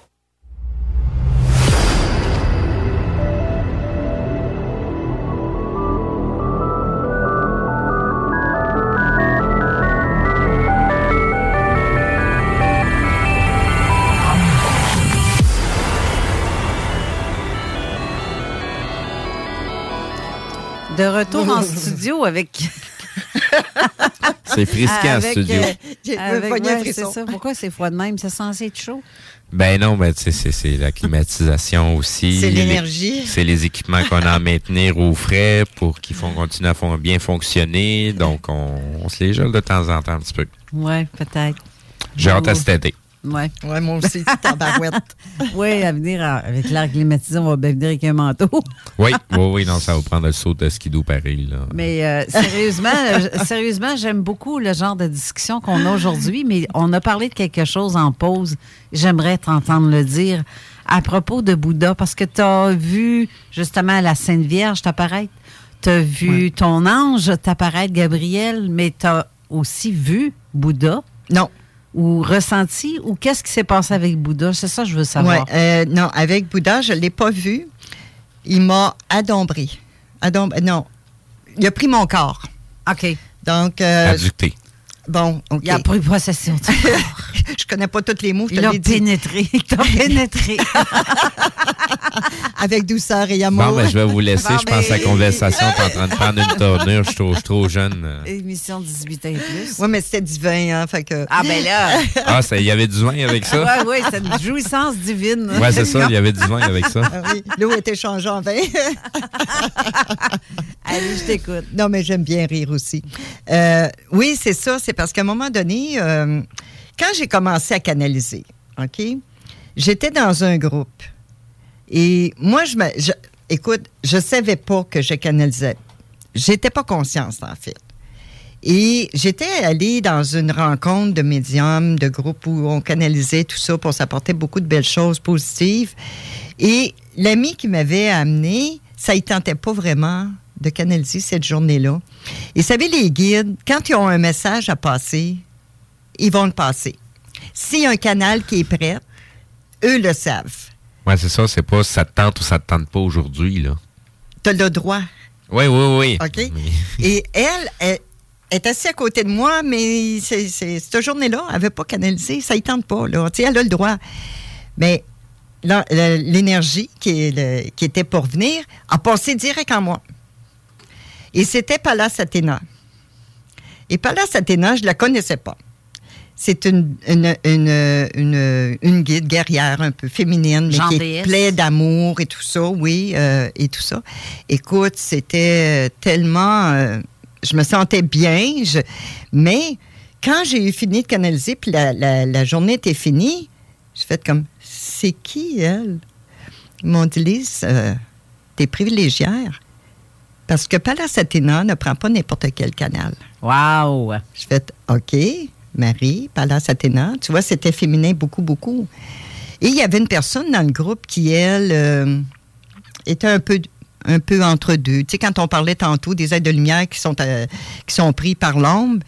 De retour en studio avec. C'est frisqué en Avec, studio. euh, J'ai avec- ouais, c'est ça. Pourquoi c'est froid de même? C'est censé être chaud? Ben non, ben tu sais, c'est- c'est la climatisation aussi. C'est Les- l'énergie. C'est les équipements qu'on a à maintenir au frais pour qu'ils font continuer à bien fonctionner. Donc, on, on se les gèle de temps en temps un petit peu. Oui, peut-être. J'ai hâte à cet été. Ouais. Ouais, moi aussi, tabarouette. oui, à venir à- avec l'air climatisé, on va bien venir avec un manteau. Oui, oui, oui, non, ça va prendre le saut de skidoo pareil. Là. Mais euh, sérieusement, euh, sérieusement, j'aime beaucoup le genre de discussion qu'on a aujourd'hui, mais on a parlé de quelque chose en pause. J'aimerais t'entendre le dire à propos de Bouddha, parce que tu as vu justement la Sainte Vierge t'apparaître. Tu as vu ton ange t'apparaître, Gabriel, mais tu as aussi vu Bouddha. Non. Ou ressenti, ou qu'est-ce qui s'est passé avec Bouddha? C'est ça que je veux savoir. Ouais, euh, non, avec Bouddha, je ne l'ai pas vu. Il m'a adombré. Adom- non, il a pris mon corps. OK. Donc. euh, Adducté. Bon, OK. Il a pris possession. je connais pas tous les mots, je Il a pénétré. Il t'a pénétré. Avec douceur et amour. Bon, ben, je vais vous laisser. Bon, je pense que la ben- conversation est en train de prendre une tournure. Je suis trop, jeune. Émission 18 ans et plus. Oui, mais c'était divin, hein, fait que... Ah, ben là! Ah, ça- il y avait du vin avec ça? Oui, oui, c'est une jouissance divine. Ouais, c'est ça. Il y avait du vin avec ça. Ah oui, l'eau était changée en vin. Allez, je t'écoute. Non, mais j'aime bien rire aussi. Euh, oui, c'est ça. C'est parce qu'à un moment donné, euh, quand j'ai commencé à canaliser, OK, j'étais dans un groupe. Et moi, je me. je- écoute, savais pas que je canalisais. J'étais pas consciente, en fait. Et j'étais allée dans une rencontre de médiums, de groupes où on canalisait tout ça pour s'apporter beaucoup de belles choses positives. Et l'ami qui m'avait amené, ça ne tentait pas vraiment de canaliser cette journée-là. Et vous savez, les guides, quand ils ont un message à passer, ils vont le passer. S'il y a un canal qui est prêt, eux le savent. Ouais, c'est ça. C'est pas ça te tente ou ça te tente pas aujourd'hui, là. Tu as le droit. Oui, oui, oui. OK? Et elle, elle est assise à côté de moi, mais c'est, cette journée-là, elle n'avait pas canalisé. Ça ne tente pas. Là. Elle a le droit. Mais l'énergie qui, qui était pour venir a passé direct en moi. Et c'était Pallas Athéna. Et Pallas Athéna, je ne la connaissais pas. C'est une, une, une, une- une guide guerrière un peu féminine, mais qui est pleine d'amour et tout ça, oui, euh, et tout ça. Écoute, c'était euh, tellement... euh, je me sentais bien, je- mais quand j'ai eu fini de canaliser, puis la, la- la journée était finie, j'ai fait comme, c'est qui, elle? Ils m'ont dit, Lise, euh, t'es privilégière. Parce que Pallas Athéna ne prend pas n'importe quel canal. Wow! Je fais, OK, Marie, Pallas Athéna. Tu vois, c'était féminin beaucoup, beaucoup. Et il y avait une personne dans le groupe qui, elle, euh, était un peu, un peu entre deux. Tu sais, quand on parlait tantôt des aides de lumière qui sont, euh, qui sont pris par l'ombre,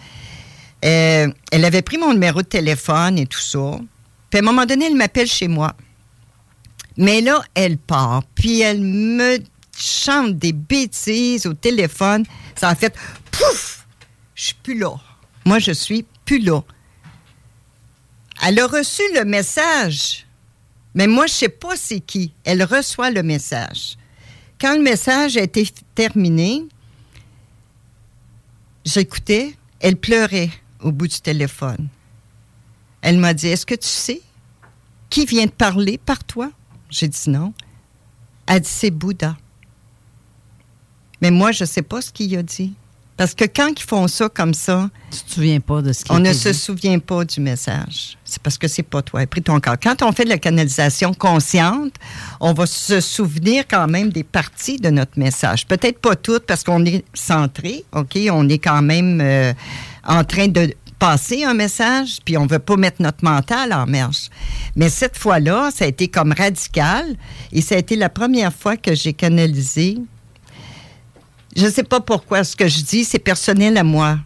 euh, elle avait pris mon numéro de téléphone et tout ça. Puis à un moment donné, elle m'appelle chez moi. Mais là, elle part. Puis elle me chante des bêtises au téléphone. Ça a fait pouf! Je suis plus là. Moi, je suis plus là. Elle a reçu le message, mais moi, je sais pas c'est qui. Elle reçoit le message. Quand le message a été terminé, j'écoutais, elle pleurait au bout du téléphone. Elle m'a dit, est-ce que tu sais qui vient de parler par toi? J'ai dit non. Elle dit, c'est Bouddha. Mais moi, je ne sais pas ce qu'il a dit. Parce que quand ils font ça comme ça, tu te souviens pas de ce On ne se souvient pas du message. C'est parce que c'est pas toi. Pris ton corps. Quand on fait de la canalisation consciente, on va se souvenir quand même des parties de notre message. Peut-être pas toutes parce qu'on est centré, OK? On est quand même euh, en train de passer un message, puis on veut pas mettre notre mental en marche. Mais cette fois-là, ça a été comme radical et ça a été la première fois que j'ai canalisé. Je ne sais pas pourquoi ce que je dis, c'est personnel à moi.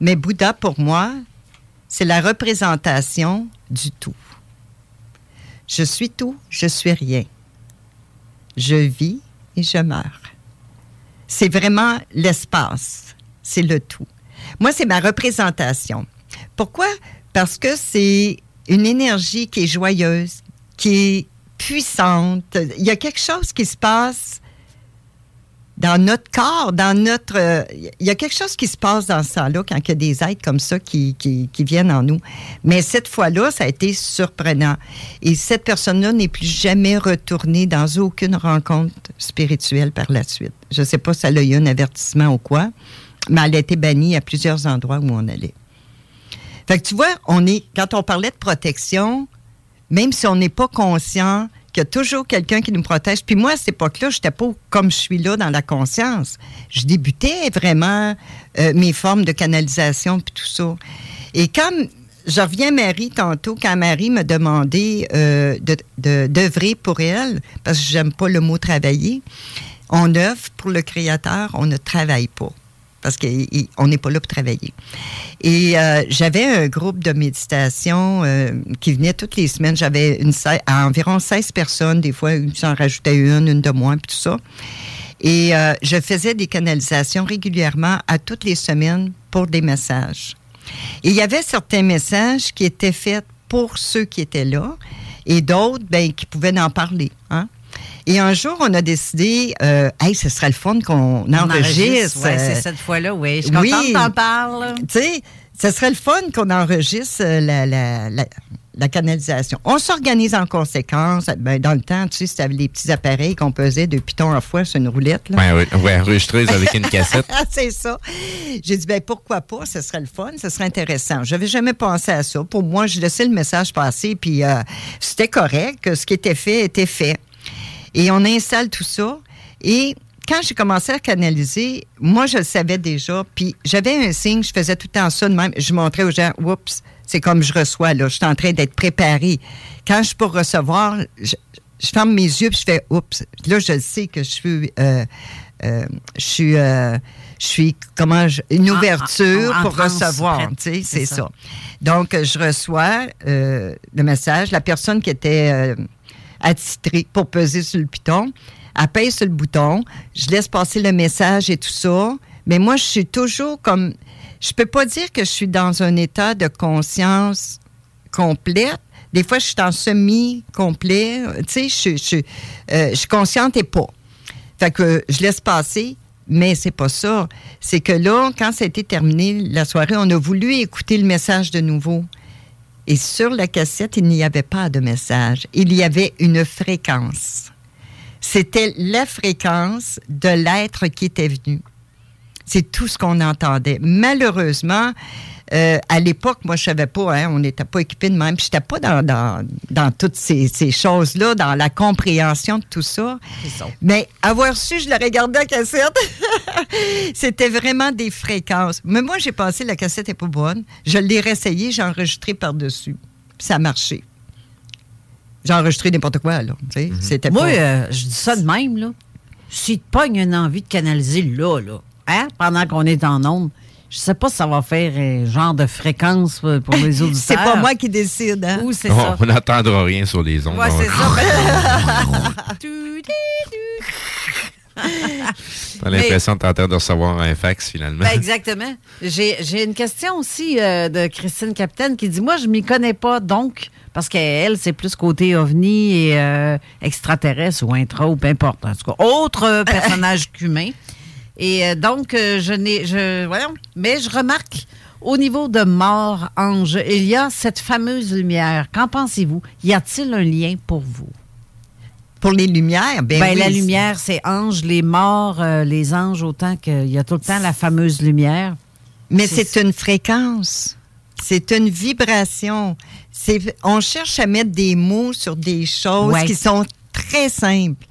Mais Bouddha, pour moi, c'est la représentation du tout. Je suis tout, je suis rien. Je vis et je meurs. C'est vraiment l'espace, c'est le tout. Moi, c'est ma représentation. Pourquoi? Parce que c'est une énergie qui est joyeuse, qui est puissante. Il y a quelque chose qui se passe dans notre corps, dans notre... euh, Il y a quelque chose qui se passe dans ça là quand il y a des êtres comme ça qui, qui, qui viennent en nous. Mais cette fois-là, ça a été surprenant. Et cette personne-là n'est plus jamais retournée dans aucune rencontre spirituelle par la suite. Je ne sais pas si elle a eu un avertissement ou quoi, mais elle a été bannie à plusieurs endroits où on allait. Fait que tu vois, on est, quand on parlait de protection, même si on n'est pas conscient qu'il y a toujours quelqu'un qui nous protège. Puis moi, à cette époque-là, je n'étais pas comme je suis là dans la conscience. Je débutais vraiment euh, mes formes de canalisation puis tout ça. Et comme je reviens à Marie tantôt, quand Marie m'a demandé euh, d'œuvrer pour elle, parce que j'aime pas le mot travailler, on œuvre pour le Créateur, on ne travaille pas. Parce qu'on n'est pas là pour travailler. Et euh, j'avais un groupe de méditation euh, qui venait toutes les semaines. J'avais environ 16 personnes, des fois, j'en rajoutais une, une de moins, puis tout ça. Et euh, je faisais des canalisations régulièrement à toutes les semaines pour des messages. Et il y avait certains messages qui étaient faits pour ceux qui étaient là et d'autres ben, qui pouvaient en parler. Hein? Et un jour, on a décidé, euh, hey, ce serait le fun qu'on On enregistre. Ouais, euh, c'est cette fois-là, oui. Je suis contente que t'en parles. tu sais, ce serait le fun qu'on enregistre euh, la, la, la, la canalisation. On s'organise en conséquence. Ben, dans le temps, tu sais, c'était les petits appareils qu'on pesait de piton à fois sur une roulette. Là. Ouais, ouais, ouais, enregistreuse avec une cassette. c'est ça. J'ai dit, ben pourquoi pas, ce serait le fun, ce serait intéressant. Je n'avais jamais pensé à ça. Pour moi, je laissais le message passer, puis euh, c'était correct, que ce qui était fait était fait. Et on installe tout ça. Et quand j'ai commencé à canaliser, moi, je le savais déjà. Puis j'avais un signe, je faisais tout le temps ça de même. Je montrais aux gens, oups, c'est comme je reçois, là. Je suis en train d'être préparé. Quand je suis pour recevoir, je, je ferme mes yeux, puis je fais, oups. Là, je sais que je suis. euh, euh, je suis. euh, je suis, comment, je- une En- ouverture en- en pour transe, recevoir, prête. tu sais, C'est ça. ça. Donc, euh, je reçois euh, le message. La personne qui était attitrée pour peser sur le piton, elle pèse sur le bouton. Je laisse passer le message et tout ça. Mais moi, je suis toujours comme... Je peux pas dire que je suis dans un état de conscience complète. Des fois, je suis en semi-complet. Tu sais, je, euh, suis consciente et pas. Fait que je laisse passer, mais c'est pas ça. C'est que là, quand été terminé la soirée, on a voulu écouter le message de nouveau. Et sur la cassette, il n'y avait pas de message. Il y avait une fréquence. C'était la fréquence de l'être qui était venu. C'est tout ce qu'on entendait. Malheureusement, euh, à l'époque, moi, je savais pas, hein, on n'était pas équipé de même. Je n'étais pas dans, dans, dans toutes ces, ces choses-là, dans la compréhension de tout ça. Mais avoir su, je l'aurais gardé la cassette. C'était vraiment des fréquences. Mais moi, j'ai pensé, la cassette n'est pas bonne. Je l'ai réessayée, j'ai enregistré par-dessus. Ça a marché. J'ai enregistré n'importe quoi, là. sais. C'était Moi, pas... euh, je dis ça de même, là. Si tu pognes une envie de canaliser là, là, hein, pendant qu'on est en onde, je sais pas si ça va faire un genre de fréquence euh, pour les auditeurs. C'est pas moi qui décide, hein? Ou c'est Oh, ça. on n'entendra rien sur les ondes. Ouais, c'est ça. T'as l'impression de t'entendre de recevoir un fax finalement. Ben, exactement. J'ai j'ai une question aussi euh, de Christine Capitaine qui dit Moi, je m'y connais pas, donc, parce qu'elle, c'est plus côté ovni et euh, extraterrestre ou intra ou peu importe. En tout cas, autre euh, personnage qu'humain. Et euh, donc, euh, je n'ai. Je, voyons, mais je remarque au niveau de mort, ange, il y a cette fameuse lumière. Qu'en pensez-vous? Y a-t-il un lien pour vous? Pour les lumières, ben, Ben, oui, la lumière, c'est ange, les morts, euh, les anges, autant qu'il y a tout le temps la fameuse lumière. Mais c'est une fréquence. C'est une vibration. C'est, on cherche à mettre des mots sur des choses Ouais. qui sont très simples.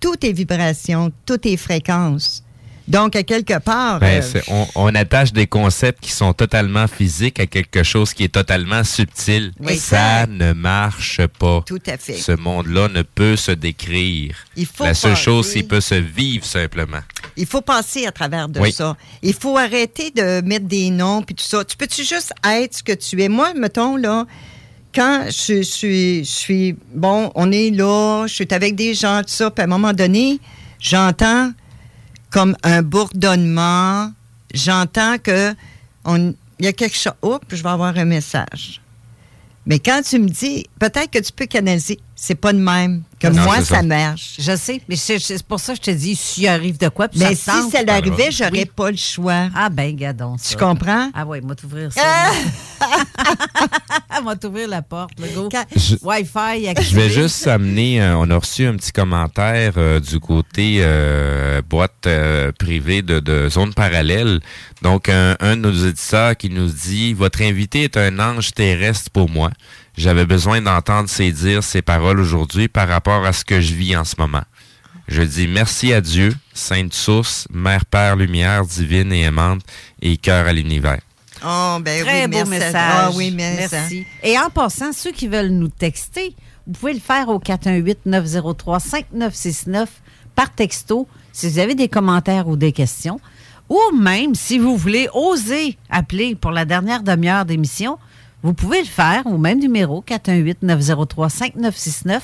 Tout est vibration, tout est fréquence. Donc, à quelque part, Ben, euh, on, on attache des concepts qui sont totalement physiques à quelque chose qui est totalement subtil. Oui. Ça ne marche pas. Tout à fait. Ce monde-là ne peut se décrire. Il faut La seule passer- chose, c'est qu'il peut se vivre simplement. il faut passer à travers de Oui. ça. Il faut arrêter de mettre des noms puis tout ça. Tu peux-tu juste être ce que tu es? Moi, mettons, là, quand je, suis, je suis, bon, on est là, je suis avec des gens, tout ça, puis à un moment donné, j'entends comme un bourdonnement, j'entends que il y a quelque chose, oups, je vais avoir un message. Mais quand tu me dis, peut-être que tu peux canaliser, c'est pas de même que Non, moi, ça ça. marche. Je sais, mais c'est pour ça que je te dis, s'il arrive de quoi, puis Mais ça si ça l'arrivait, Oui. j'aurais pas le choix. Ah ben, gadon ça. Tu comprends? Ah oui, moi t'ouvrir ça. moi t'ouvrir la porte, le go. Je- Wi-Fi activé. Je vais juste amener, euh, on a reçu un petit commentaire euh, du côté euh, boîte euh, privée de, de zone parallèle. Donc, un, un de nos éditeurs qui nous dit, votre invité est un ange terrestre pour moi. J'avais besoin d'entendre ses dires, ses paroles aujourd'hui par rapport à ce que je vis en ce moment. Je dis merci à Dieu, Sainte Source, Mère Père Lumière divine et aimante et cœur à l'univers. Oh, ben Très oui, beau merci. message. Ah oui, merci. Merci. Et en passant, ceux qui veulent nous texter, vous pouvez le faire au 418-903-5969 par texto si vous avez des commentaires ou des questions. Ou même, si vous voulez oser appeler pour la dernière demi-heure d'émission, vous pouvez le faire au même numéro, 418-903-5969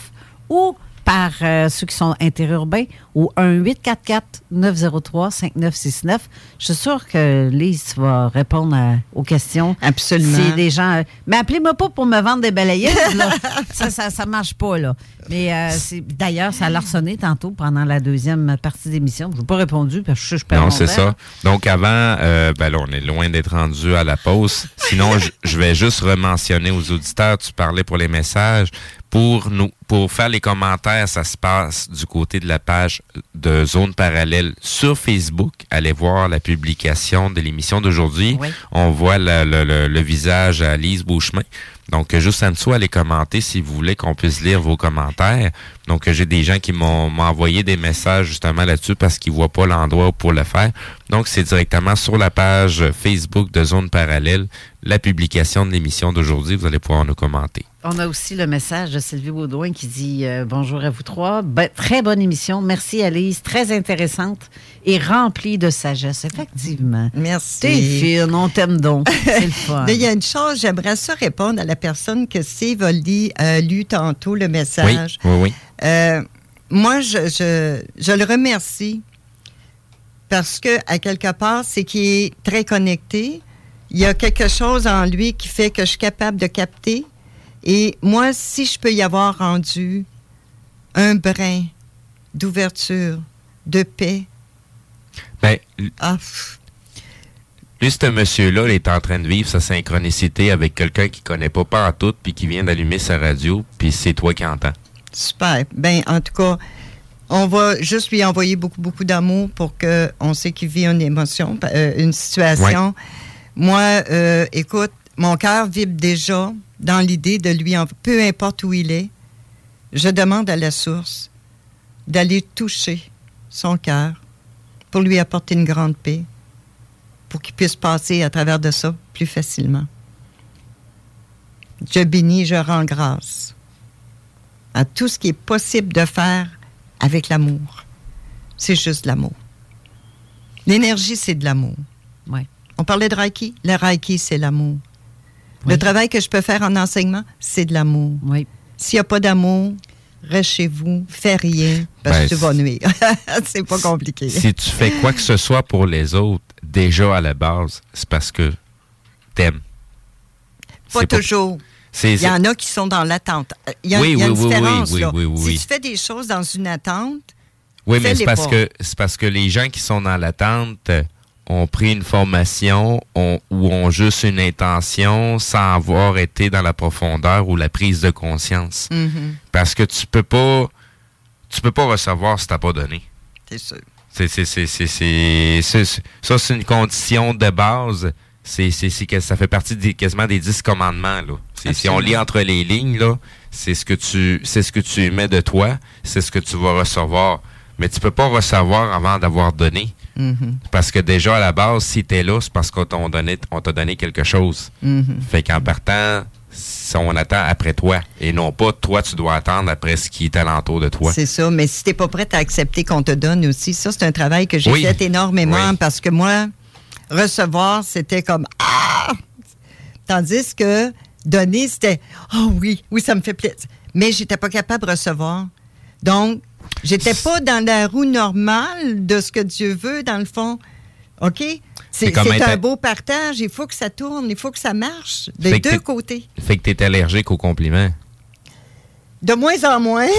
ou par euh, ceux qui sont interurbains au 1-844-903-5969. Je suis sûre que Lise va répondre à- aux questions. Absolument. Si des gens. Mais appelez-moi pas pour me vendre des balayeuses, là. ça, ça, ça marche pas, là. Mais euh, d'ailleurs, ça a sonné tantôt pendant la deuxième partie d'émission. Je n'ai pas répondu parce que je, perds Non, c'est ça. Donc avant, euh, ben là, on est loin d'être rendu à la pause. Sinon, je- je vais juste rementionner aux auditeurs, tu parlais pour les messages. Pour nous, pour faire les commentaires, ça se passe du côté de la page de Zone Parallèle sur Facebook. Allez voir la publication de l'émission d'aujourd'hui. Oui. On voit le, le- le- le visage à Lise Beauchemin. Donc, juste en dessous, allez commenter si vous voulez qu'on puisse lire vos commentaires. Donc, j'ai des gens qui m'ont m'ont envoyé des messages justement là-dessus parce qu'ils voient pas l'endroit pour le faire. Donc, c'est directement sur la page Facebook de Zone Parallèle, la publication de l'émission d'aujourd'hui. Vous allez pouvoir nous commenter. On a aussi le message de Sylvie Baudouin qui dit euh, Bonjour à vous trois. Ben, très bonne émission. Merci, Alice. Très intéressante et remplie de sagesse, effectivement. Merci. T'es fine, on t'aime donc. C'est le fun. Mais il y a une chose, j'aimerais ça répondre à la personne que Steve a lu, a lu tantôt le message. Oui, oui, oui. Euh, moi, je, je, je le remercie parce que, à quelque part, c'est qu'il est très connecté. Il y a quelque chose en lui qui fait que je suis capable de capter. Et moi, si je peux y avoir rendu un brin d'ouverture, de paix, Ben, ah, Lui, ce monsieur-là, il est en train de vivre sa synchronicité avec quelqu'un qui connaît pas pas en tout, puis qui vient d'allumer sa radio, puis c'est toi qui entends. Super. Ben, en tout cas, on va juste lui envoyer beaucoup, beaucoup d'amour pour qu'on sait qu'il vit une émotion, euh, une situation. Moi, euh, écoute, mon cœur vibre déjà dans l'idée de lui, en- peu importe où il est, je demande à la source d'aller toucher son cœur pour lui apporter une grande paix, pour qu'il puisse passer à travers de ça plus facilement. Je bénis, je rends grâce à tout ce qui est possible de faire avec l'amour. C'est juste de l'amour. L'énergie, c'est de l'amour. Ouais. On parlait de Reiki. Le Reiki, c'est l'amour. Le travail que je peux faire en enseignement, c'est de l'amour. Oui. S'il n'y a pas d'amour, reste chez vous, fais rien, parce Ben, que tu vas nuire. c'est pas compliqué. Si tu fais quoi que ce soit pour les autres, déjà à la base, c'est parce que t'aimes. Pas toujours. c'est- Il y en a qui sont dans l'attente. Euh, Il y a, Oui, y a oui, une oui, oui, différence. oui, là. oui, oui, oui. Si tu fais des choses dans une attente, Oui, mais c'est parce pas. que c'est parce que les gens qui sont dans l'attente euh, ont pris une formation ou ont juste une intention sans avoir été dans la profondeur ou la prise de conscience. Mhm. Parce que tu peux pas tu peux pas recevoir si t'as pas donné. C'est sûr. C'est, ça, c'est une condition de base. C'est, que ça fait partie des, quasiment des dix commandements, là. Si on lit entre les lignes, là, c'est ce que tu, c'est ce que tu émets de toi, c'est ce que tu vas recevoir. Mais tu peux pas recevoir avant d'avoir donné. Mhm. Parce que déjà, à la base, si t'es là, c'est parce qu'on t'a donné, on t'a donné quelque chose. Mhm. Fait qu'en partant, on attend après toi. Et non pas toi, tu dois attendre après ce qui est alentour de toi. C'est ça, mais si t'es pas prête à accepter qu'on te donne aussi, ça, c'est un travail que j'ai Oui. fait énormément Oui. parce que moi, recevoir, c'était comme Ah! Tandis que donner, c'était Oh oui, oui, ça me fait plaisir. Mais j'étais pas capable de recevoir. Donc, j'étais pas dans la roue normale de ce que Dieu veut, dans le fond. OK? C'est un beau partage. Il faut que ça tourne, il faut que ça marche. Des deux côtés. Fait que t'es allergique aux compliments. De moins en moins.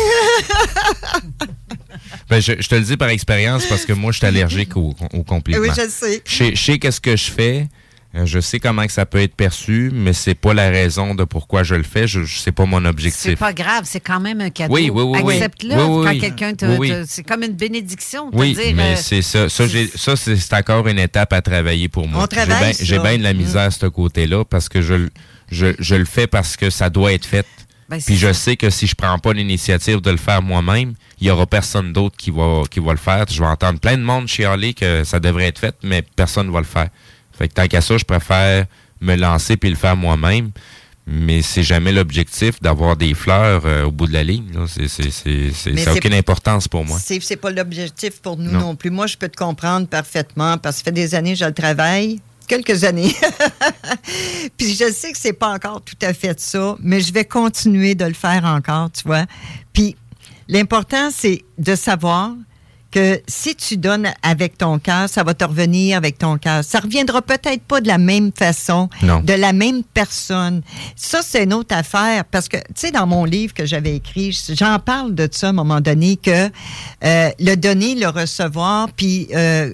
Ben, je, je te le dis par expérience parce que moi, je suis allergique aux, aux compliments. Oui, je le sais. Je sais, je sais qu'est-ce que je fais. Euh, Je sais comment que ça peut être perçu, mais c'est pas la raison de pourquoi je le fais. Je, je- c'est pas mon C'est objectif. pas grave, c'est quand même un cadeau. Oui, oui, oui. Accepte-le Oui, oui, quand quelqu'un te. Oui, oui. te- c'est comme une bénédiction. Oui, dire, mais euh, c'est ça. Ça, c'est c'est encore une étape à travailler pour moi. On travaille J'ai bien de la misère à ce côté-là parce que je, le- je, je le fais parce que ça doit être fait. Ben, c'est Puis je ça. sais que si je prends pas l'initiative de le faire moi-même, il y aura personne d'autre qui va, qui va le faire. Je vais entendre plein de monde chialer que ça devrait être fait, mais personne ne va le faire. Fait que tant qu'à ça, je préfère me lancer puis le faire moi-même. Mais c'est jamais l'objectif d'avoir des fleurs euh, au bout de la ligne. là. C'est, ça n'a aucune importance pour moi. C'est, c'est pas l'objectif pour nous Non. non. plus. Moi, je peux te comprendre parfaitement parce que ça fait des années que je le travaille. Quelques années. Puis je sais que c'est pas encore tout à fait ça, mais je vais continuer de le faire encore, tu vois. Puis l'important, c'est de savoir que si tu donnes avec ton cœur, ça va te revenir avec ton cœur. Ça reviendra peut-être pas de la même façon, Non. de la même personne. Ça, c'est une autre affaire parce que, tu sais, dans mon livre que j'avais écrit, j'en parle de ça à un moment donné, que euh, le donner, le recevoir, puis... euh,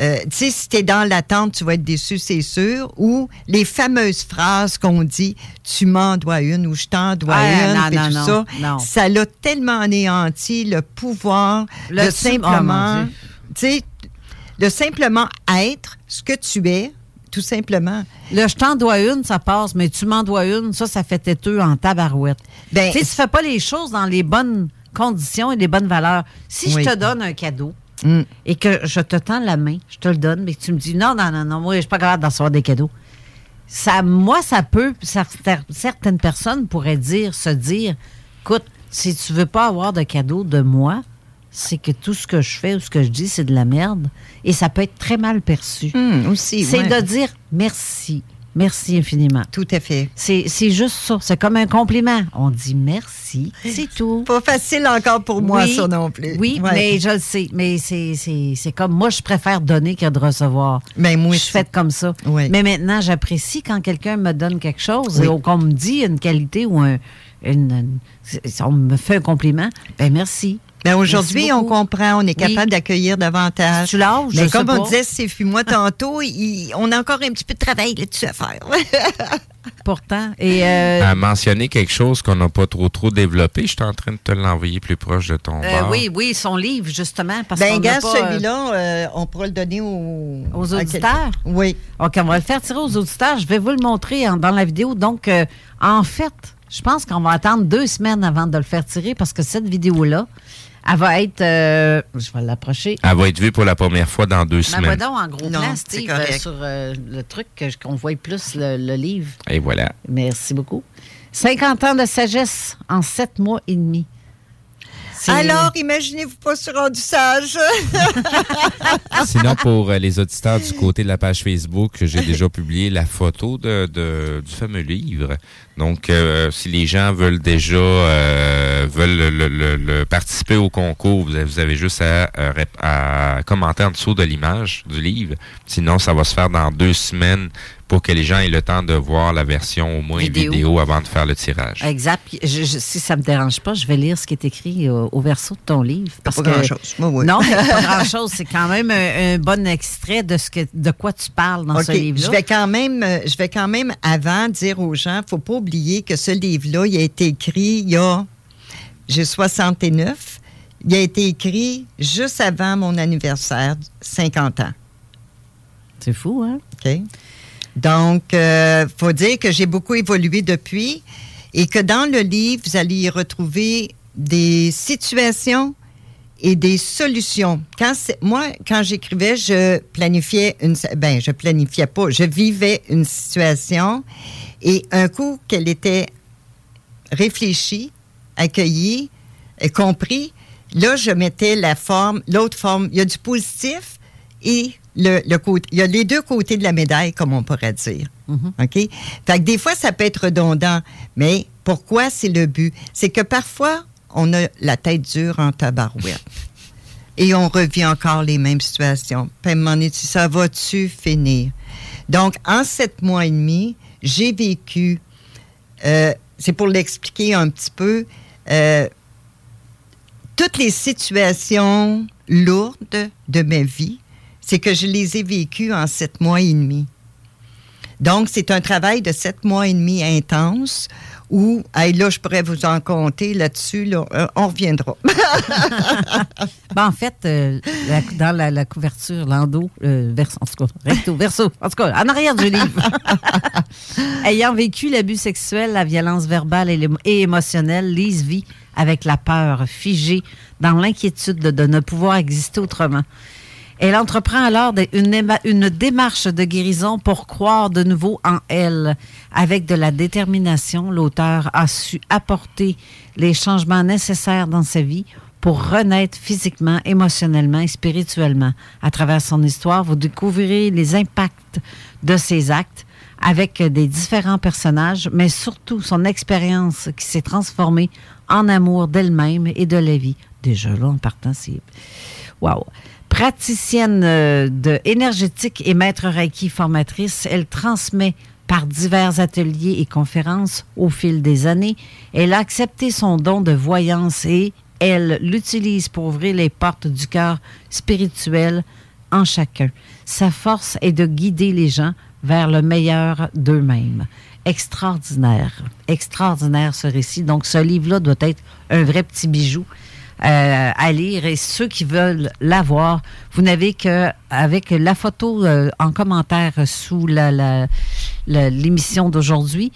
euh, tu sais, si t'es dans l'attente, tu vas être déçu, c'est sûr. Ou les fameuses phrases qu'on dit, tu m'en dois une ou je t'en dois Ah, une, non, tout non, ça. non. Ça l'a tellement anéanti le pouvoir Le de oh, simplement, tu sais, de simplement être ce que tu es, tout simplement. Le je t'en dois une, ça passe, mais tu m'en dois une, ça, ça fait têteux en tabarouette. Ben, tu sais, tu fais pas les choses dans les bonnes conditions et les bonnes valeurs. Si Oui. je te donne un cadeau Mm. et que je te tends la main, je te le donne, mais que tu me dis non, non, non, non, moi, je suis pas capable d'en recevoir des cadeaux. Ça, moi, ça peut, cer- certaines personnes pourraient dire, se dire, écoute, si tu veux pas avoir de cadeau de moi, c'est que tout ce que je fais ou ce que je dis, c'est de la merde. Et ça peut être très mal perçu. Aussi, c'est ouais. de dire merci. Merci infiniment. Tout à fait. C'est c'est juste ça. C'est comme un compliment. On dit merci, c'est tout. Pas facile encore pour moi, Oui, ça non plus. Oui, Ouais. mais je le sais. Mais c'est- c'est c'est comme moi, je préfère donner que de recevoir. Mais moi je suis faite comme ça. Oui. Mais maintenant, j'apprécie quand quelqu'un me donne quelque chose Oui. ou qu'on me dit une qualité ou un, une, une- si on me fait un compliment. Ben merci. Ben aujourd'hui, on comprend, on est capable Oui. d'accueillir davantage. Tu Mais comme sais on pas. disait, c'est moi tantôt, il- on a encore un petit peu de travail là-dessus à faire. Pourtant. Et euh, À mentionner quelque chose qu'on n'a pas trop trop développé, je suis en train de te l'envoyer plus proche de ton euh, bar. oui, oui, son livre, justement. Parce ben, qu'on gars, euh, celui-là, euh, on pourra le donner aux, Aux à auditeurs? Oui. OK, on va le faire tirer aux auditeurs. Je vais vous le montrer en- dans la vidéo. Donc, euh, en fait, je pense qu'on va attendre deux semaines avant de le faire tirer parce que cette vidéo-là, elle va être. euh, je vais l'approcher. Elle va être vue pour la première fois dans deux Ben, semaines. donc en gros Non, plan, c'est Steve, correct. euh, sur euh, le truc qu'on voit plus le, le livre. Et voilà. Merci beaucoup. 50 ans de sagesse en 7 mois et demi. Alors, imaginez-vous pas sur rendu sage. Sinon, pour les auditeurs du côté de la page Facebook, j'ai déjà publié la photo de, de- du fameux livre. Donc, euh, si les gens veulent déjà euh, veulent le, le- le- participer au concours, vous avez, vous avez juste à, euh, à commenter en dessous de l'image du livre. Sinon, ça va se faire dans deux semaines pour que les gens aient le temps de voir la version au moins Vidéo. vidéo, avant de faire le tirage. Exact. Puis je- je- si ça me dérange pas, je vais lire ce qui est écrit au, au verso de ton livre. Parce Pas que, grand-chose. Moi, oui. Non, pas grand-chose. C'est quand même un, un bon extrait de ce que de quoi tu parles dans ce livre-là. je vais quand même, euh, je vais quand même avant dire aux gens, faut pas oublier que ce livre-là, il a été écrit il y a, j'ai 69, il a été écrit juste avant mon anniversaire, 50 ans. C'est fou, hein? OK. Donc, il faut dire que j'ai beaucoup évolué depuis et que dans le livre, vous allez y retrouver des situations et des solutions. Moi, quand j'écrivais, je planifiais une, ben, je planifiais pas, je vivais une situation et un coup qu'elle était réfléchie, accueillie, compris, là, je mettais la forme, l'autre forme. Il y a du positif et le, le côté, il y a les deux côtés de la médaille, comme on pourrait dire. OK? Fait que des fois, ça peut être redondant, mais pourquoi c'est le but? C'est que parfois, on a la tête dure en tabarouette. Et on revient encore les mêmes situations. Puis à un moment donné, ça va-tu finir? Donc, en sept mois et demi, j'ai vécu, euh, c'est pour l'expliquer un petit peu, euh, toutes les situations lourdes de ma vie, c'est que je les ai vécues en sept mois et demi. Donc, c'est un travail de sept mois et demi intense où, là, je pourrais vous en compter là-dessus, là, euh, on reviendra. ben, en fait, euh, dans la, couverture, l'endo, euh, verso, en tout cas, recto, verso, en tout cas, en arrière du livre. Ayant vécu l'abus sexuel, la violence verbale et, et, émotionnelle, Lise vit avec la peur, figée dans l'inquiétude de ne pouvoir exister autrement. Elle entreprend alors une, démarche de guérison pour croire de nouveau en elle. Avec de la détermination, l'auteur a su apporter les changements nécessaires dans sa vie pour renaître physiquement, émotionnellement et spirituellement. À travers son histoire, vous découvrirez les impacts de ses actes avec des différents personnages, mais surtout son expérience qui s'est transformée en amour d'elle-même et de la vie. Déjà là, en partant, c'est... Wow! Praticienne euh, de énergétique et maître Reiki formatrice, elle transmet par divers ateliers et conférences au fil des années. Elle a accepté son don de voyance et elle l'utilise pour ouvrir les portes du cœur spirituel en chacun. Sa force est de guider les gens vers le meilleur d'eux-mêmes. Extraordinaire, extraordinaire ce récit. Donc ce livre-là doit être un vrai petit bijou. Euh, à lire. Et ceux qui veulent la voir, vous n'avez que avec la photo euh, en commentaire sous la, l'émission d'aujourd'hui.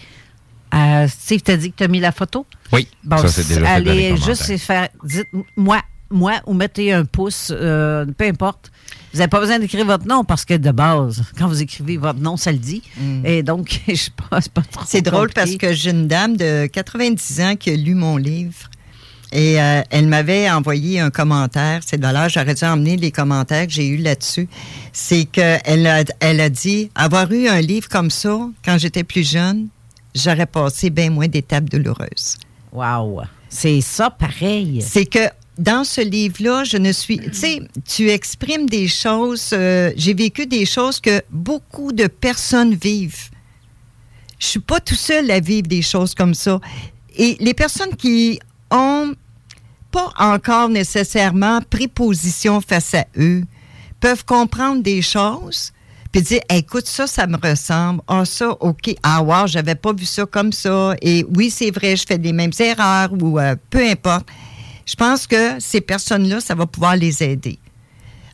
Euh, Steve, t'as dit que tu as mis la photo? Oui, ça c'est déjà Allez juste faire, dites-moi, moi, ou mettez un pouce, euh, peu importe. Vous n'avez pas besoin d'écrire votre nom parce que de base, quand vous écrivez votre nom, ça le dit. Mm. Et donc, je pense pas trop. C'est drôle parce que j'ai une dame de 90 ans qui a lu mon livre et euh, elle m'avait envoyé un commentaire. C'est de valeur. J'aurais dû emmener les commentaires que j'ai eus là-dessus. C'est qu'elle a, elle a dit avoir eu un livre comme ça quand j'étais plus jeune, j'aurais passé bien moins d'étapes douloureuses. Wow! C'est ça pareil. C'est que dans ce livre-là, je ne suis. Tu sais, tu exprimes des choses. Euh, j'ai vécu des choses que beaucoup de personnes vivent. Je suis pas tout seul à vivre des choses comme ça. Et les personnes qui ont pas encore nécessairement pris position face à eux, peuvent comprendre des choses, puis dire écoute ça ça me ressemble. Ah ça ok. Ah wow j'avais pas vu ça comme ça. Et oui c'est vrai je fais les mêmes erreurs ou euh, peu importe je pense que ces personnes là ça va pouvoir les aider.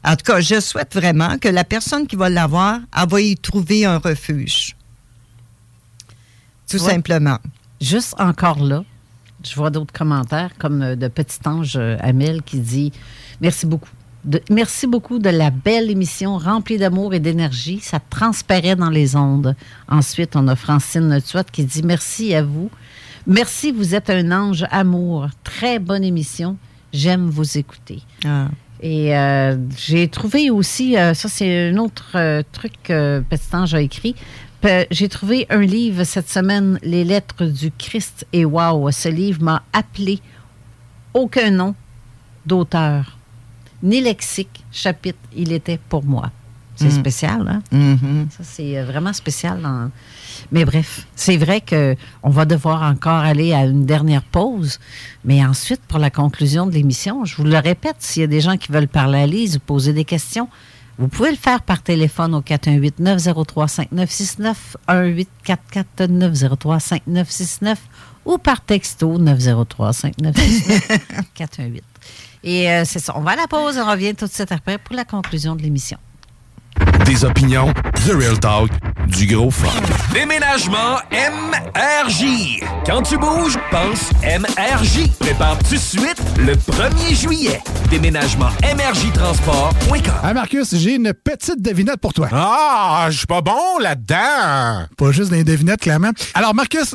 En tout cas je souhaite vraiment que la personne qui va l'avoir elle va y trouver un refuge. Tout simplement. juste encore là je vois d'autres commentaires, comme euh, de Petit Ange euh, Amel qui dit Merci beaucoup. merci beaucoup de la belle émission remplie d'amour et d'énergie. Ça transparaît dans les ondes. Ensuite, on a Francine Tuat qui dit Merci à vous. Merci, vous êtes un ange amour. Très bonne émission. J'aime vous écouter. Ah. Et euh, j'ai trouvé aussi, ça c'est un autre truc que Petit Ange a écrit, j'ai trouvé un livre cette semaine, Les Lettres du Christ, et wow, ce livre m'a appelé aucun nom d'auteur, ni lexique, chapitre, il était pour moi. C'est mm. spécial, hein? Mm-hmm. Ça, c'est euh, vraiment spécial. Mais bref, c'est vrai qu'on va devoir encore aller à une dernière pause. Mais ensuite, pour la conclusion de l'émission, je vous le répète, s'il y a des gens qui veulent parler à Lise ou poser des questions, vous pouvez le faire par téléphone au 418-903-5969, 1844-903-5969 ou par texto 903-5969, 418. Et euh, c'est ça. On va à la pause. On revient tout de suite après pour la conclusion de l'émission. Des opinions, The Real Talk, du gros fun. Déménagement MRJ. Quand tu bouges, pense MRJ. Prépare tout de suite le 1er juillet. Déménagement MRJtransport.com. Hey Marcus, j'ai une petite devinette pour toi. Ah, je suis pas bon là-dedans. Pas juste des devinettes, clairement. Alors, Marcus,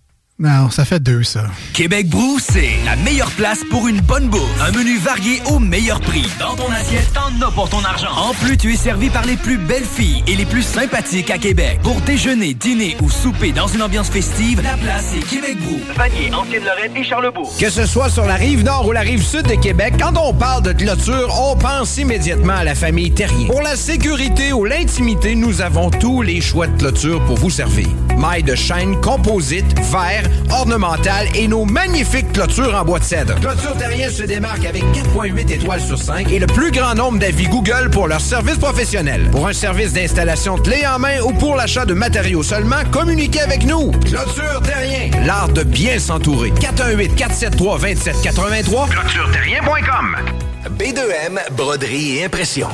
Non, ça fait deux, ça. Québec Brou, c'est la meilleure place pour une bonne bouffe. Un menu varié au meilleur prix. Dans ton assiette, t'en as pour ton argent. En plus, tu es servi par les plus belles filles et les plus sympathiques à Québec. Pour déjeuner, dîner ou souper dans une ambiance festive, la place est Québec Brou. Vanier, Ancienne-Lorraine et Charlebourg. Que ce soit sur la rive nord ou la rive sud de Québec, quand on parle de clôture, on pense immédiatement à la famille Terrien. Pour la sécurité ou l'intimité, nous avons tous les choix de clôture pour vous servir. Mailles de chaîne, composite, verre, ornementale et nos magnifiques clôtures en bois de cèdre. Clôture Terrien se démarque avec 4.8 étoiles sur 5 et le plus grand nombre d'avis Google pour leur service professionnel. Pour un service d'installation clé en main ou pour l'achat de matériaux seulement, communiquez avec nous. Clôture Terrien, l'art de bien s'entourer. 418 473 2783 ClôtureTerrien.com B2M, broderie et impression.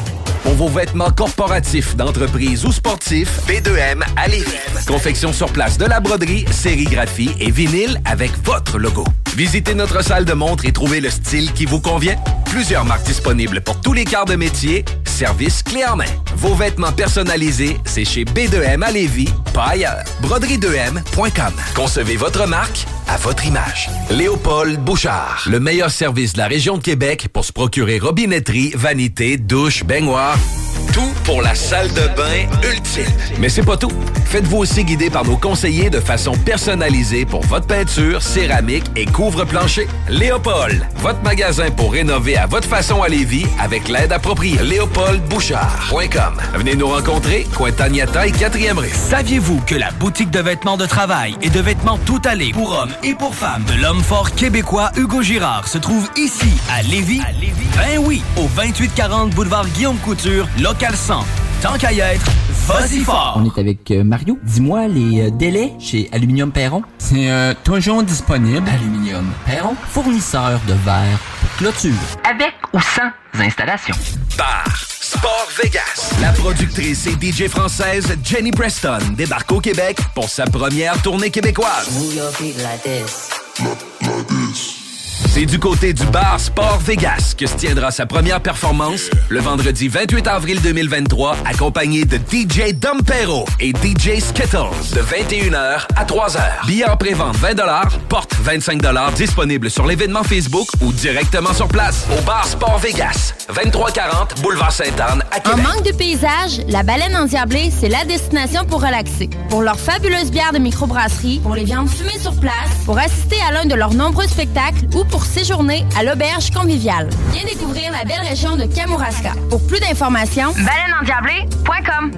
Pour vos vêtements corporatifs, d'entreprise ou sportifs, B2M à Lévis. Confection sur place de la broderie, sérigraphie et vinyle avec votre logo. Visitez notre salle de montre et trouvez le style qui vous convient. Plusieurs marques disponibles pour tous les quarts de métier. Service clé en main. Vos vêtements personnalisés, c'est chez B2M à Lévis, pas ailleurs. Broderie2M.com. Concevez votre marque à votre image. Léopold Bouchard. Le meilleur service de la région de Québec pour se procurer robinetterie, vanité, douche, baignoire. Tout pour la salle de bain ultime. Mais c'est pas tout. Faites-vous aussi guider par nos conseillers de façon personnalisée pour votre peinture, céramique et couvre-plancher. Léopold, votre magasin pour rénover à votre façon à Lévis avec l'aide appropriée. LéopoldBouchard.com. Venez nous rencontrer, Cointagnata et 4e rue. Saviez-vous que la boutique de vêtements de travail et de vêtements tout allés pour hommes et pour femmes de l'homme fort québécois Hugo Girard se trouve ici, à Lévis? Ben oui, au 2840 boulevard Guillaume Couture, local 100. Tant qu'à y être, vas-y fort! On est avec euh, Mario. Dis-moi les euh, délais chez Aluminium Perron. C'est euh, toujours disponible. Aluminium Perron, fournisseur de verre pour clôture. Avec ou sans installation. Bar Sport Vegas. La productrice et DJ française Jenny Preston débarque au Québec pour sa première tournée québécoise. C'est du côté du bar Sport Vegas que se tiendra sa première performance le vendredi 28 avril 2023, accompagné de DJ Dompero et DJ Skittles de 21h à 3h. Billets en pré-vente 20 porte 25 disponible sur l'événement Facebook ou directement sur place au bar Sport Vegas, 2340 Boulevard Sainte-Anne à En Québec. manque de paysage, la baleine endiablée, c'est la destination pour relaxer. Pour leurs fabuleuses bières de microbrasserie, pour les viandes fumées sur place, pour assister à l'un de leurs nombreux spectacles ou pour séjourner à l'auberge conviviale. Viens découvrir la belle région de Kamouraska. Pour plus d'informations, baleineendiablée.com.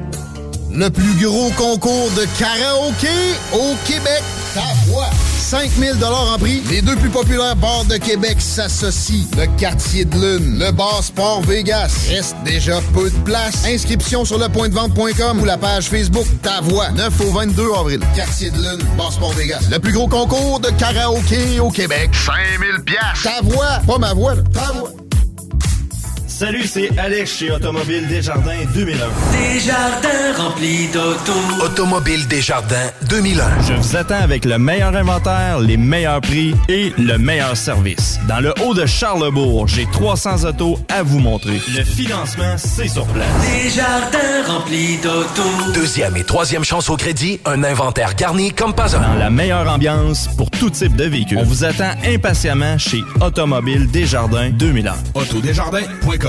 Le plus gros concours de karaoké au Québec. Ta voix. 5000 en prix. Les deux plus populaires bars de Québec s'associent. Le Quartier de Lune, le Bar Sport Vegas. Reste déjà peu de place. Inscription sur lepointdevente.com ou la page Facebook Ta Voix. 9 au 22 avril. Quartier de Lune, Bar Sport Vegas. Le plus gros concours de karaoké au Québec. 5000 piastres. Ta voix. Pas ma voix, là. Ta voix. Salut, c'est Alex chez Automobile Desjardins 2001. Desjardins remplis d'auto. Automobile Desjardins 2001. Je vous attends avec le meilleur inventaire, les meilleurs prix et le meilleur service. Dans le haut de Charlebourg, j'ai 300 autos à vous montrer. Le financement, c'est sur place. Desjardins remplis d'auto. Deuxième et troisième chance au crédit, un inventaire garni comme pas un. Dans la meilleure ambiance pour tout type de véhicule. On vous attend impatiemment chez Automobile Desjardins 2001. Autodesjardins.com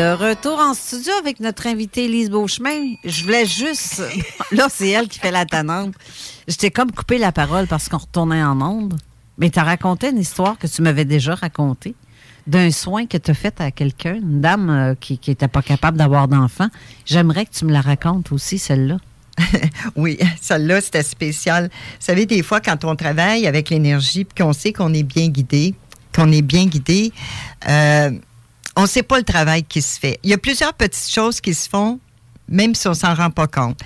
De retour en studio avec notre invitée Lise Beauchemin. Je voulais juste. Là, c'est elle qui fait la tannante. Je t'ai comme coupé la parole parce qu'on retournait en onde. Mais tu as raconté une histoire que tu m'avais déjà racontée d'un soin que tu as fait à quelqu'un, une dame euh, qui n'était pas capable d'avoir d'enfant. J'aimerais que tu me la racontes aussi, celle-là. oui, celle-là, c'était spécial. Vous savez, des fois, quand on travaille avec l'énergie puis qu'on sait qu'on est bien guidé, qu'on est bien guidé, euh, on ne sait pas le travail qui se fait. Il y a plusieurs petites choses qui se font, même si on s'en rend pas compte.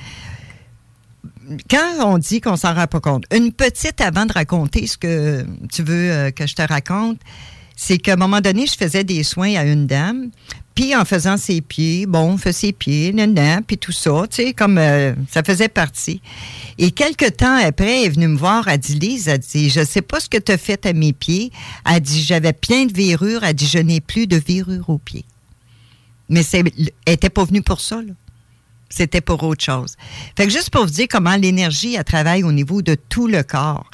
Quand on dit qu'on s'en rend pas compte, une petite avant de raconter ce que tu veux euh, que je te raconte, c'est qu'à un moment donné, je faisais des soins à une dame, puis en faisant ses pieds, bon, on fait ses pieds, nan, puis tout ça, tu sais, comme euh, ça faisait partie. Et quelques temps après, elle est venue me voir, elle dit, Lise, elle dit, je sais pas ce que tu fait à mes pieds. Elle dit, j'avais plein de verrures. Elle dit, je n'ai plus de verrures aux pieds. Mais elle était pas venue pour ça, là. C'était pour autre chose. Fait que juste pour vous dire comment l'énergie, elle travaille au niveau de tout le corps.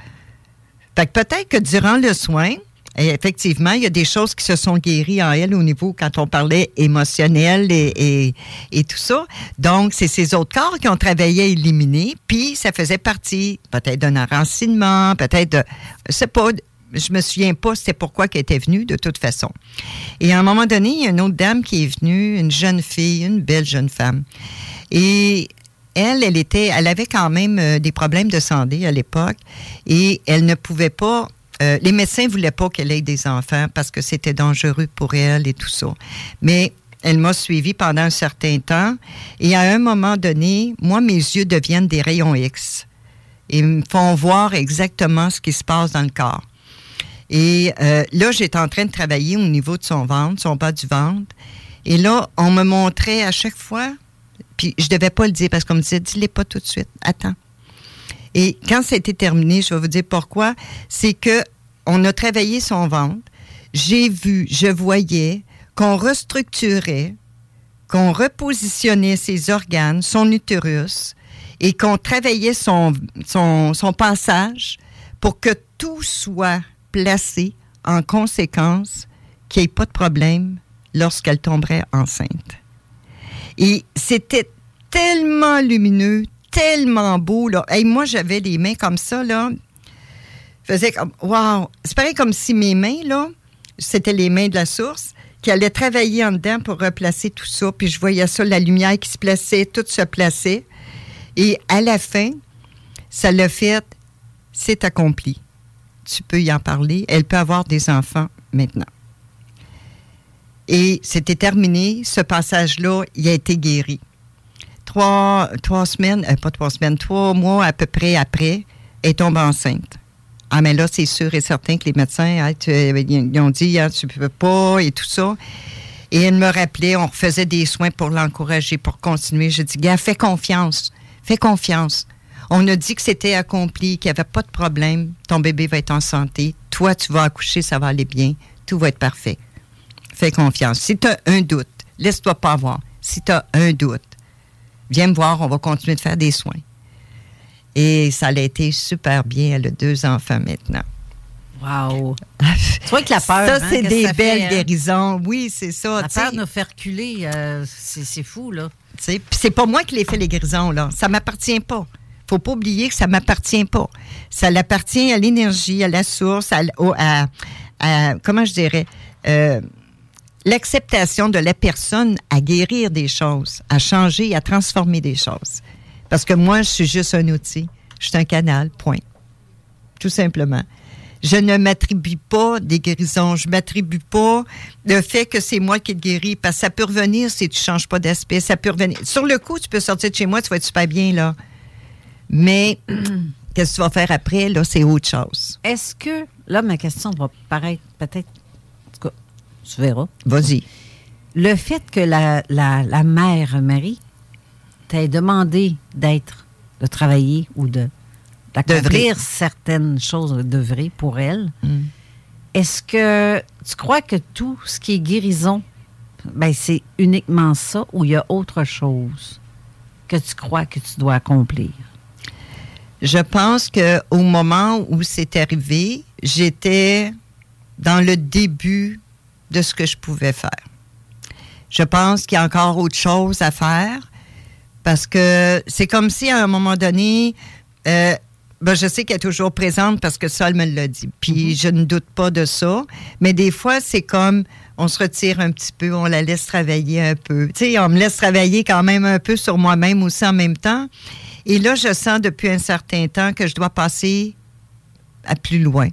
Fait que peut-être que durant le soin, et effectivement, il y a des choses qui se sont guéries en elle au niveau, quand on parlait émotionnel et, et, tout ça. Donc, c'est ces autres corps qui ont travaillé à éliminer, puis ça faisait partie peut-être d'un enracinement, peut-être de... C'est pas... Je me souviens pas c'était pourquoi qu'elle était venue, de toute façon. Et à un moment donné, il y a une autre dame qui est venue, une jeune fille, une belle jeune femme. Et elle, elle était, elle avait quand même euh, des problèmes de santé à l'époque et elle ne pouvait pas euh, les médecins voulaient pas qu'elle ait des enfants parce que c'était dangereux pour elle et tout ça. Mais elle m'a suivi pendant un certain temps et à un moment donné, moi, mes yeux deviennent des rayons X et me font voir exactement ce qui se passe dans le corps. Et euh, là, j'étais en train de travailler au niveau de son ventre, son bas du ventre. Et là, on me montrait à chaque fois, puis je devais pas le dire parce qu'on me disait, dis-le pas tout de suite, attends. Et quand été terminé, je vais vous dire pourquoi, c'est que on a travaillé son ventre. J'ai vu, je voyais qu'on restructurait, qu'on repositionnait ses organes, son utérus, et qu'on travaillait son, son, son passage pour que tout soit placé en conséquence, qu'il n'y ait pas de problème lorsqu'elle tomberait enceinte. Et c'était tellement lumineux, tellement beau. Là. Moi, j'avais des mains comme ça, là. faisais comme, wow! C'est pareil comme si mes mains, là, c'était les mains de la source, qui allaient travailler en dedans pour replacer tout ça. Puis je voyais ça, la lumière qui se plaçait, tout se plaçait. Et à la fin, ça l'a fait, c'est accompli. Tu peux y en parler. Elle peut avoir des enfants maintenant. Et c'était terminé. Ce passage-là, il a été guéri trois, trois semaines, euh, pas trois semaines, trois mois à peu près après, elle tombe enceinte. Ah, mais là, c'est sûr et certain que les médecins, hein, ils ont dit, hein, tu peux pas et tout ça. Et elle me rappelait, on faisait des soins pour l'encourager, pour continuer. Je dis, gars, fais confiance. Fais confiance. On a dit que c'était accompli, qu'il n'y avait pas de problème. Ton bébé va être en santé. Toi, tu vas accoucher, ça va aller bien. Tout va être parfait. Fais confiance. Si tu as un doute, laisse-toi pas voir. Si tu as un doute, viens me voir, on va continuer de faire des soins. Et ça a été super bien. Elle a deux enfants maintenant. Wow! tu vois que la peur. Ça, hein, c'est des ça belles fait, hein? guérisons. Oui, c'est ça. La peur nous fait reculer. euh, c'est c'est fou, là. Tu sais, puis c'est pas moi qui l'ai fait les guérisons, là. Ça m'appartient pas. Faut pas oublier que ça m'appartient pas. Ça appartient à l'énergie, à la source, à, au- à- à- comment je dirais, euh, l'acceptation de la personne à guérir des choses, à changer, à transformer des choses. Parce que moi, je suis juste un outil. Je suis un canal, point. Tout simplement. Je ne m'attribue pas des guérisons. Je m'attribue pas le fait que c'est moi qui te guéris. Parce que ça peut revenir si tu changes pas d'aspect. Ça peut revenir. Sur le coup, tu peux sortir de chez moi, tu vas être super bien, là. Mais qu'est-ce que tu vas faire après, là, c'est autre chose. Est-ce que, là, ma question va paraître peut-être, tu verras. Vas-y. Le fait que la, la, la mère Marie t'ait demandé d'être, de travailler ou de d'accomplir certaines choses, d'œuvrer pour elle, Mm. est-ce que tu crois que tout ce qui est guérison, ben c'est uniquement ça ou il y a autre chose que tu crois que tu dois accomplir? Je pense que au moment où c'est arrivé, j'étais dans le début de ce que je pouvais faire. Je pense qu'il y a encore autre chose à faire parce que c'est comme si à un moment donné, euh, ben, je sais qu'elle est toujours présente parce que Sol me l'a dit. Puis je ne doute pas de ça. Mais des fois, c'est comme on se retire un petit peu, on la laisse travailler un peu. Tu sais, on me laisse travailler quand même un peu sur moi-même aussi en même temps. Et là, je sens depuis un certain temps que je dois passer à plus loin.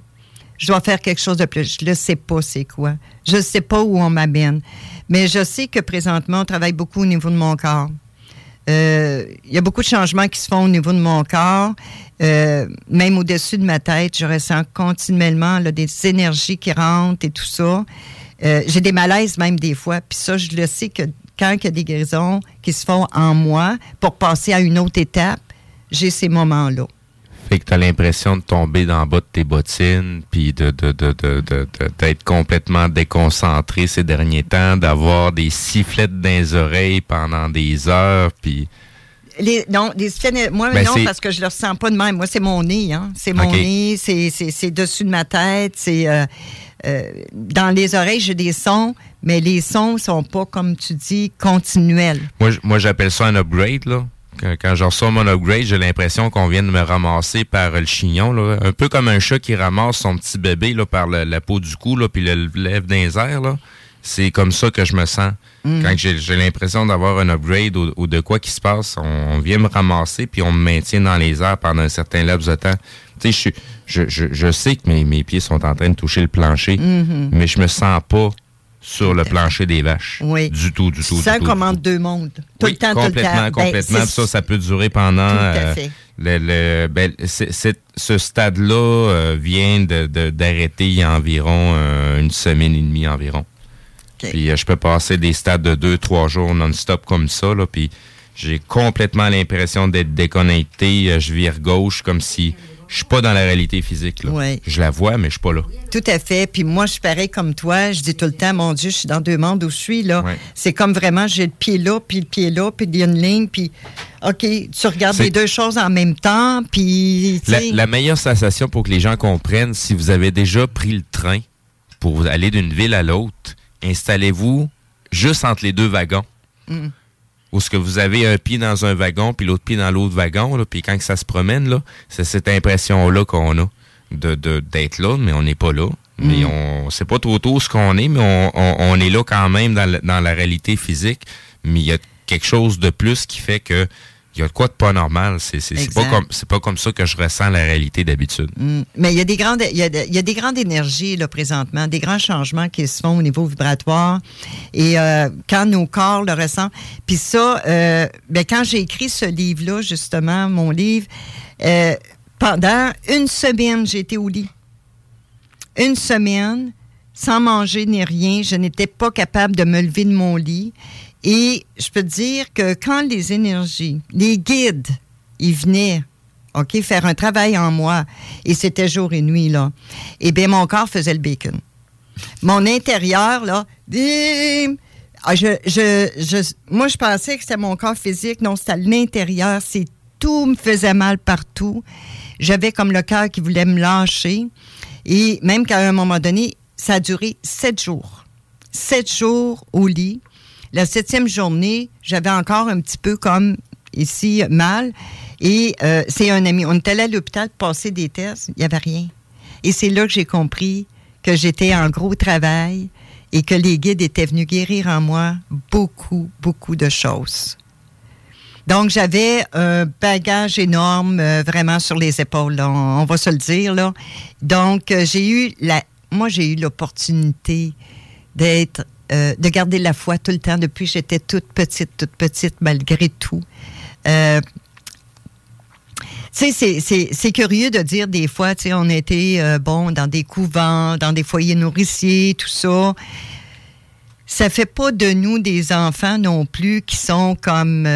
Je dois faire quelque chose de plus. Je ne sais pas c'est quoi. Je ne sais pas où on m'amène. Mais je sais que présentement, on travaille beaucoup au niveau de mon corps. Euh, Il y a beaucoup de changements qui se font au niveau de mon corps. Euh, même au-dessus de ma tête, je ressens continuellement des énergies qui rentrent et tout ça. Euh, J'ai des malaises même des fois. Puis ça, je le sais que quand il y a des guérisons qui se font en moi pour passer à une autre étape, j'ai ces moments-là. Fait que t'as l'impression de tomber dans le bas de tes bottines, puis de, de, de, de, d'être complètement déconcentré ces derniers temps, d'avoir des sifflettes dans les oreilles pendant des heures, puis... Les, non, les sifflets, moi, Ben, non, parce que je le ressens pas de même. Moi, c'est mon nez, hein. C'est mon nez, c'est, c'est, c'est dessus de ma tête, c'est euh, euh, dans les oreilles, j'ai des sons, mais les sons sont pas, comme tu dis, continuels. Moi, moi j'appelle ça un upgrade, là. Quand, quand je reçois mon upgrade, j'ai l'impression qu'on vient de me ramasser par le chignon, là. Un peu comme un chat qui ramasse son petit bébé, là, par le- la peau du cou, là, puis le lève dans les airs, là. C'est comme ça que je me sens. Mm. Quand j'ai l'impression d'avoir un upgrade ou, ou de quoi qui se passe, on, on vient me ramasser puis on me maintient dans les airs pendant un certain laps de temps. Tu sais, je, je, je, je sais que mes, mes pieds sont en train de toucher le plancher, Mhm. mais je me sens pas sur le plancher des vaches. Oui. Du tout, du tout. du Ça tout, commande deux mondes. Tout oui, le temps, tout le complètement, temps. Ben, complètement. c'est- Puis ça, ça peut durer pendant. Tout à euh, fait. le, le- ben, ce stade-là euh, vient de- de- d'arrêter il y a environ euh, une semaine et demie environ. Puis je peux passer des stades de deux, trois jours non-stop comme ça, là, puis j'ai complètement l'impression d'être déconnecté. Je vire gauche comme si je suis pas dans la réalité physique. Là. Ouais. Je la vois, mais je suis pas là. Tout à fait. Puis moi, je suis pareil comme toi. Je dis tout le temps, mon Dieu, je suis dans deux mondes où je suis, là. C'est comme vraiment, j'ai le pied là, puis le pied là, puis il y a une ligne, puis OK, tu regardes les deux choses en même temps, puis, La, la meilleure sensation pour que les gens comprennent, si vous avez déjà pris le train pour aller d'une ville à l'autre, installez-vous juste entre les deux wagons. Mm. Où ce que vous avez un pied dans un wagon, puis l'autre pied dans l'autre wagon, là, puis quand que ça se promène, là, c'est cette impression-là qu'on a de, de- d'être là, mais on n'est pas là. Mais Mm. on sait pas trop tôt ce qu'on est, mais on, on- on est là quand même dans, le- dans la réalité physique. Mais il y a quelque chose de plus qui fait que il y a de quoi de pas normal. C'est, pas comme c'est pas comme ça que je ressens la réalité d'habitude. Mm. Mais il y a des grandes, il y a, de- il y a des grandes énergies là présentement, des grands changements qui se font au niveau vibratoire. Et euh, quand nos corps le ressentent, puis ça, euh, ben quand j'ai écrit ce livre-là justement, mon livre, euh, pendant une semaine, été au lit. Une semaine, sans manger ni rien, je n'étais pas capable de me lever de mon lit. Et je peux te dire que quand les énergies, les guides, ils venaient OK, faire un travail en moi. Et c'était jour et nuit, là. Eh bien, mon corps faisait le bacon. Mon intérieur, là, dim! Ah, je, je, je- moi, je pensais que c'était mon corps physique. Non, c'était l'intérieur. C'est tout me faisait mal partout. J'avais comme le cœur qui voulait me lâcher. Et même qu'à un moment donné, ça a duré sept jours. Sept jours au lit. La septième journée, j'avais encore un petit peu comme ici mal. Et euh, c'est un ami. On est allé à l'hôpital passer des tests. Il n'y avait rien. Et c'est là que j'ai compris que j'étais en gros travail et que les guides étaient venus guérir en moi beaucoup, beaucoup de choses. Donc, j'avais un bagage énorme euh, vraiment sur les épaules, on va se le dire. Là. Donc, euh, j'ai eu la. Moi, j'ai eu l'opportunité d'être. Euh, de garder la foi tout le temps depuis que j'étais toute petite, toute petite, malgré tout. Euh, tu sais, c'est- curieux de dire des fois, tu sais, on était, euh, bon, dans des couvents, dans des foyers nourriciers, tout ça. Ça fait pas de nous des enfants non plus qui sont comme,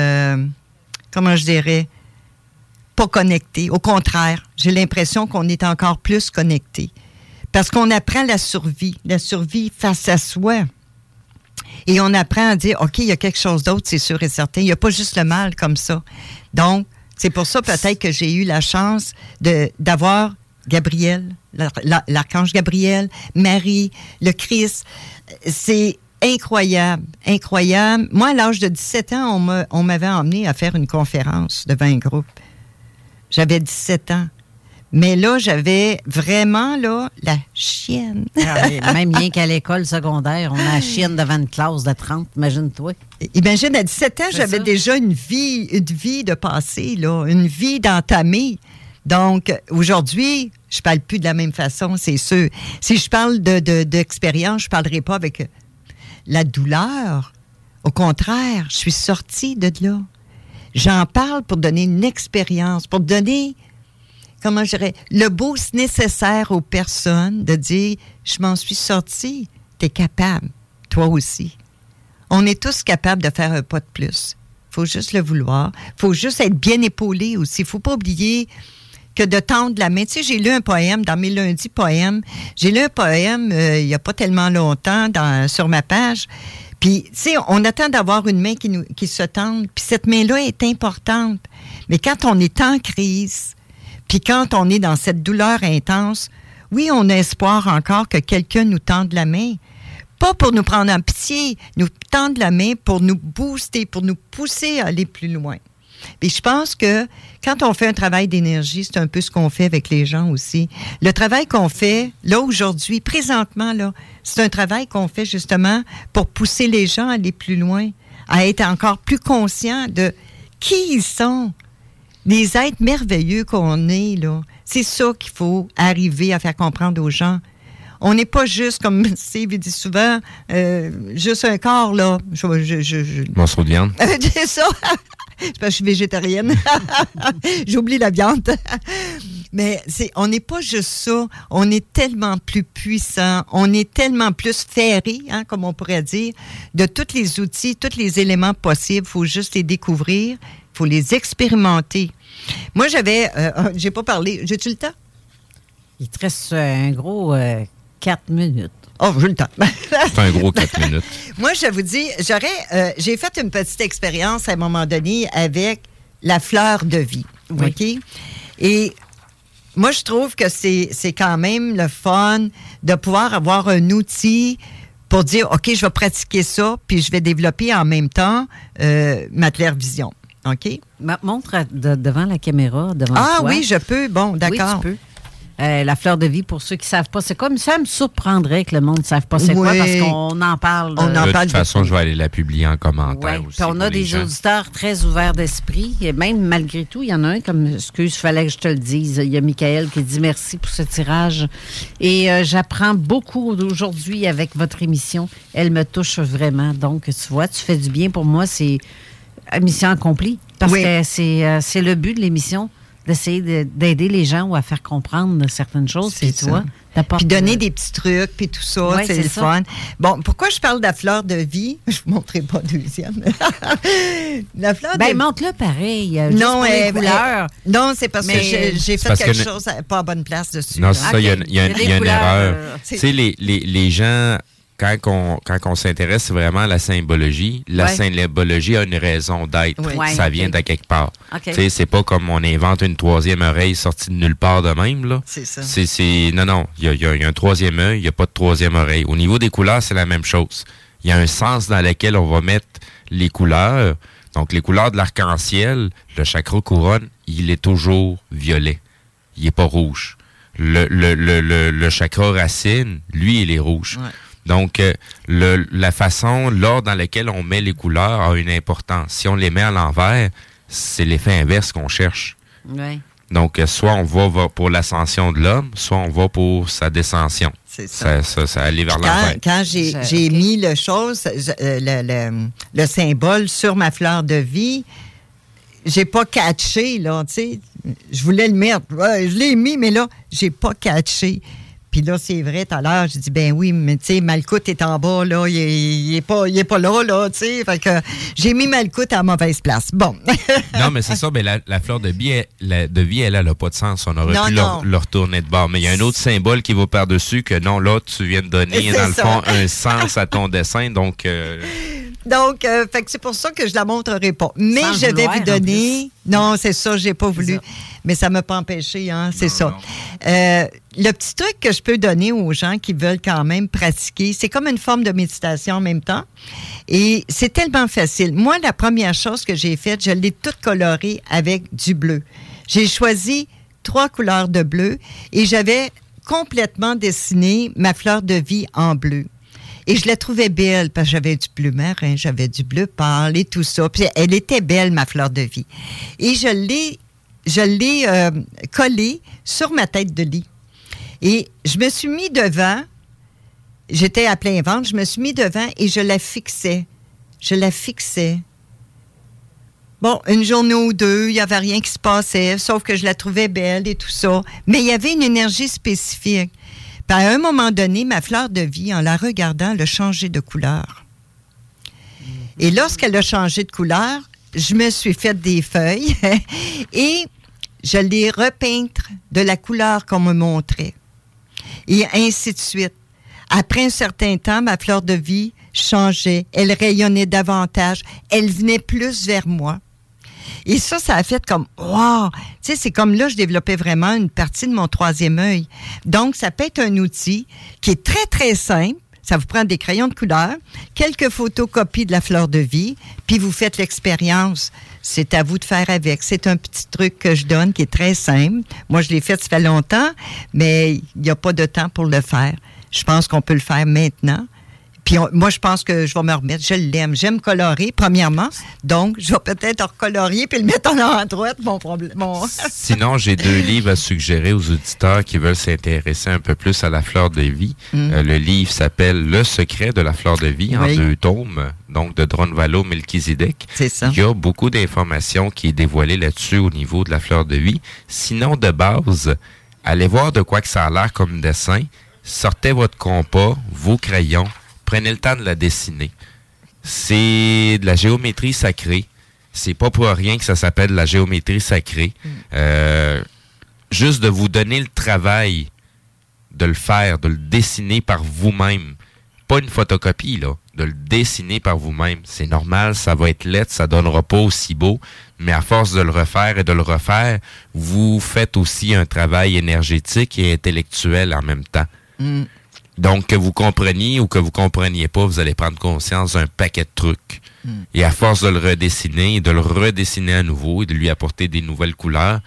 comment je dirais, pas connectés. Au contraire, j'ai l'impression qu'on est encore plus connectés. Parce qu'on apprend la survie, la survie face à soi. Et on apprend à dire, OK, il y a quelque chose d'autre, c'est sûr et certain. Il n'y a pas juste le mal comme ça. Donc, c'est pour ça peut-être que j'ai eu la chance d'avoir Gabriel, l'ar- l'ar- l'archange Gabriel, Marie, le Christ. C'est incroyable, incroyable. Moi, à l'âge de 17 ans, on on m'avait emmené à faire une conférence devant un groupe. J'avais 17 ans. Mais là, j'avais vraiment, là, la chienne. Ah Même rien qu'à l'école secondaire, on a la chienne devant une classe de 30, imagine-toi. Imagine, à 17 ans, j'avais déjà une vie, une vie de passé, là, une vie d'entamer. Donc, aujourd'hui, je parle plus de la même façon, c'est sûr. Si je parle de, de- d'expérience, je parlerai pas avec la douleur. Au contraire, je suis sortie de là. J'en parle pour donner une expérience, pour donner, comment je dirais, le boost nécessaire aux personnes de dire, je m'en suis sortie, tu es capable, toi aussi. On est tous capables de faire un pas de plus. faut juste le vouloir. faut juste être bien épaulé aussi. faut pas oublier que de tendre la main. Tu sais, j'ai lu un poème dans mes lundis poèmes. J'ai lu un poème euh, il y a pas tellement longtemps sur ma page. Puis, tu sais, on attend d'avoir une main qui, nous, qui se tende. Puis cette main-là est importante. Mais quand on est en crise, puis quand on est dans cette douleur intense, oui, on a espoir encore que quelqu'un nous tende la main. Pas pour nous prendre en pitié, nous tendre la main pour nous booster, pour nous pousser à aller plus loin. Puis je pense que quand on fait un travail d'énergie, c'est un peu ce qu'on fait avec les gens aussi. Le travail qu'on fait, là, aujourd'hui, présentement, là, c'est un travail qu'on fait justement pour pousser les gens à aller plus loin, à être encore plus conscients de qui ils sont, les êtres merveilleux qu'on est, là. C'est ça qu'il faut arriver à faire comprendre aux gens. On n'est pas juste, comme Steve dit souvent, euh, juste un corps, là. Je, je, je- je- Morceau de viande. c'est ça. C'est parce que je suis végétarienne. J'oublie la viande. Mais c'est, on n'est pas juste ça. On est tellement plus puissant. On est tellement plus ferré, hein, comme on pourrait dire, de tous les outils, tous les éléments possibles. Il faut juste les découvrir. Il faut les expérimenter. Moi, j'avais, euh, j'ai pas parlé. J'ai-tu le temps? Il te reste euh, un gros 4 minutes. Oh, j'ai le temps. C'est un gros 4 minutes. Moi, je vous dis, j'aurais, euh, j'ai fait une petite expérience à un moment donné avec la fleur de vie. OK? Et moi, je trouve que c'est, c'est quand même le fun de pouvoir avoir un outil pour dire, OK, je vais pratiquer ça, puis je vais développer en même temps euh, ma claire OK? montre à- de- devant la caméra, devant Ah toi. oui, je peux. Bon, d'accord. Oui, tu peux. Euh, la fleur de vie, pour ceux qui ne savent pas, c'est comme ça me surprendrait que le monde ne sache pas c'est quoi parce qu'on en parle. On euh, de toute façon, je vais aller la publier en commentaire Ouais, aussi. puis on a des gens. auditeurs très ouverts d'esprit. Et même malgré tout, il y en a un, comme, excuse, fallait que je te le dise. Il y a Michael qui dit merci pour ce tirage. Et euh, j'apprends beaucoup aujourd'hui avec votre émission. Elle me touche vraiment. Donc, tu vois, tu fais du bien pour moi. C'est mission accomplie. Parce Oui. que c'est euh, c'est le but de l'émission, d'essayer de- d'aider les gens ou à faire comprendre certaines choses. Puis tu vois, Puis donner euh, des petits trucs, puis tout ça, Ouais, c'est c'est le ça. fun. Bon, pourquoi je parle de la fleur de vie? Je vous montrerai pas deuxième. la fleur Ben, de montre-le pareil. euh, juste Non, elle- couleurs. elle- non, c'est parce Mais- que j'ai- fait quelque que- chose à- pas à bonne place dessus. Non, là. c'est ça, il y a, y a une- il y a une erreur. Tu sais, les, les, les gens, quand on, quand on s'intéresse vraiment à la symbologie, la Ouais. symbologie a une raison d'être. Ouais, ça vient de quelque part. Ok. Tu sais, c'est pas comme on invente une troisième oreille sortie de nulle part de même, là. C'est ça. C'est, c'est- non, non, il y a, il y a- il y a un troisième œil, il n'y a pas de troisième oreille. Au niveau des couleurs, c'est la même chose. Il y a un sens dans lequel on va mettre les couleurs. Donc, les couleurs de l'arc-en-ciel, le chakra couronne, il est toujours violet. Il est pas rouge. Le, le, le, le, le chakra racine, lui, il est rouge. Donc, euh, le, la façon, l'ordre dans lequel on met les couleurs a une importance. Si on les met à l'envers, c'est l'effet inverse qu'on cherche. Ouais. Donc, euh, soit on va, va pour l'ascension de l'homme, soit on va pour sa descension. C'est ça. Ça, ça, ça allait vers Quand, l'enfer. quand j'ai Je- j'ai mis le chose, je- euh, le, le- le symbole sur ma fleur de vie, j'ai pas catché, là, tu sais. Je voulais le mettre. Je l'ai mis, mais là, j'ai pas catché. Puis là, c'est vrai, tout à l'heure, j'ai dit, ben oui, mais tu sais, Malcoute est en bas, là, il est, il est pas, il est pas là, là, tu sais. Fait que j'ai mis Malcoute à la mauvaise place. Bon. non, mais c'est ça, mais la, la fleur de vie, elle, la- de vie, elle, elle n'a pas de sens. On aurait Non, pu non. le, le retourner de bord. Mais il y a un autre symbole qui va par-dessus que non, là, tu viens de donner, dans le ça. fond, un sens à ton dessin. Donc, euh, Donc, euh, fait que c'est pour ça que je la montrerai pas. Mais Sans je vais vouloir, vous donner. Non, c'est ça, j'ai pas voulu. Mais ça m'a pas empêché, hein, c'est ça. Euh, le petit truc que je peux donner aux gens qui veulent quand même pratiquer, c'est comme une forme de méditation en même temps. Et c'est tellement facile. Moi, la première chose que j'ai faite, je l'ai toute colorée avec du bleu. J'ai choisi trois couleurs de bleu et j'avais complètement dessiné ma fleur de vie en bleu. Et je la trouvais belle parce que j'avais du bleu marin, j'avais du bleu pâle et tout ça. Puis elle était belle, ma fleur de vie. Et je l'ai, je l'ai euh, collée sur ma tête de lit. Et je me suis mis devant, j'étais à plein ventre, je me suis mis devant et je la fixais. Je la fixais. Bon, une journée ou deux, il n'y avait rien qui se passait, sauf que je la trouvais belle et tout ça. Mais il y avait une énergie spécifique. Puis à un moment donné, ma fleur de vie, en la regardant, elle a changé de couleur. Et lorsqu'elle a changé de couleur, je me suis fait des feuilles et je l'ai repeinte de la couleur qu'on me montrait. Et ainsi de suite. Après un certain temps, ma fleur de vie changeait. Elle rayonnait davantage. Elle venait plus vers moi. Et ça, ça a fait comme wow! Tu sais, c'est comme là, je développais vraiment une partie de mon troisième œil. Donc, ça peut être un outil qui est très, très simple. Ça vous prend des crayons de couleur, quelques photocopies de la fleur de vie, puis vous faites l'expérience. C'est à vous de faire avec. C'est un petit truc que je donne qui est très simple. Moi, je l'ai fait, ça fait longtemps, mais il n'y a pas de temps pour le faire. Je pense qu'on peut le faire maintenant. Puis on- moi, je pense que je vais me remettre. Je l'aime. J'aime colorer, premièrement. Donc, je vais peut-être recolorier puis le mettre en endroit, mon problème. Mon... Sinon, j'ai deux livres à suggérer aux auditeurs qui veulent s'intéresser un peu plus à la fleur de vie. Mm. Euh, le livre s'appelle Le secret de la fleur de vie en Oui. deux tomes, donc de Dronvalo Melchizedek. C'est ça. Il y a beaucoup d'informations qui est dévoilées là-dessus au niveau de la fleur de vie. Sinon, de base, allez voir de quoi que ça a l'air comme dessin. Sortez votre compas, vos crayons, prenez le temps de la dessiner. C'est de la géométrie sacrée. C'est pas pour rien que ça s'appelle la géométrie sacrée. Euh, juste de vous donner le travail de le faire, de le dessiner par vous-même. Pas une photocopie, là. De le dessiner par vous-même. C'est normal, ça va être lettre, ça donnera pas aussi beau. Mais à force de le refaire et de le refaire, vous faites aussi un travail énergétique et intellectuel en même temps. Mm. Donc, que vous compreniez ou que vous compreniez pas, vous allez prendre conscience d'un paquet de trucs. Mm. Et à force de le redessiner, de le redessiner à nouveau et de lui apporter des nouvelles couleurs,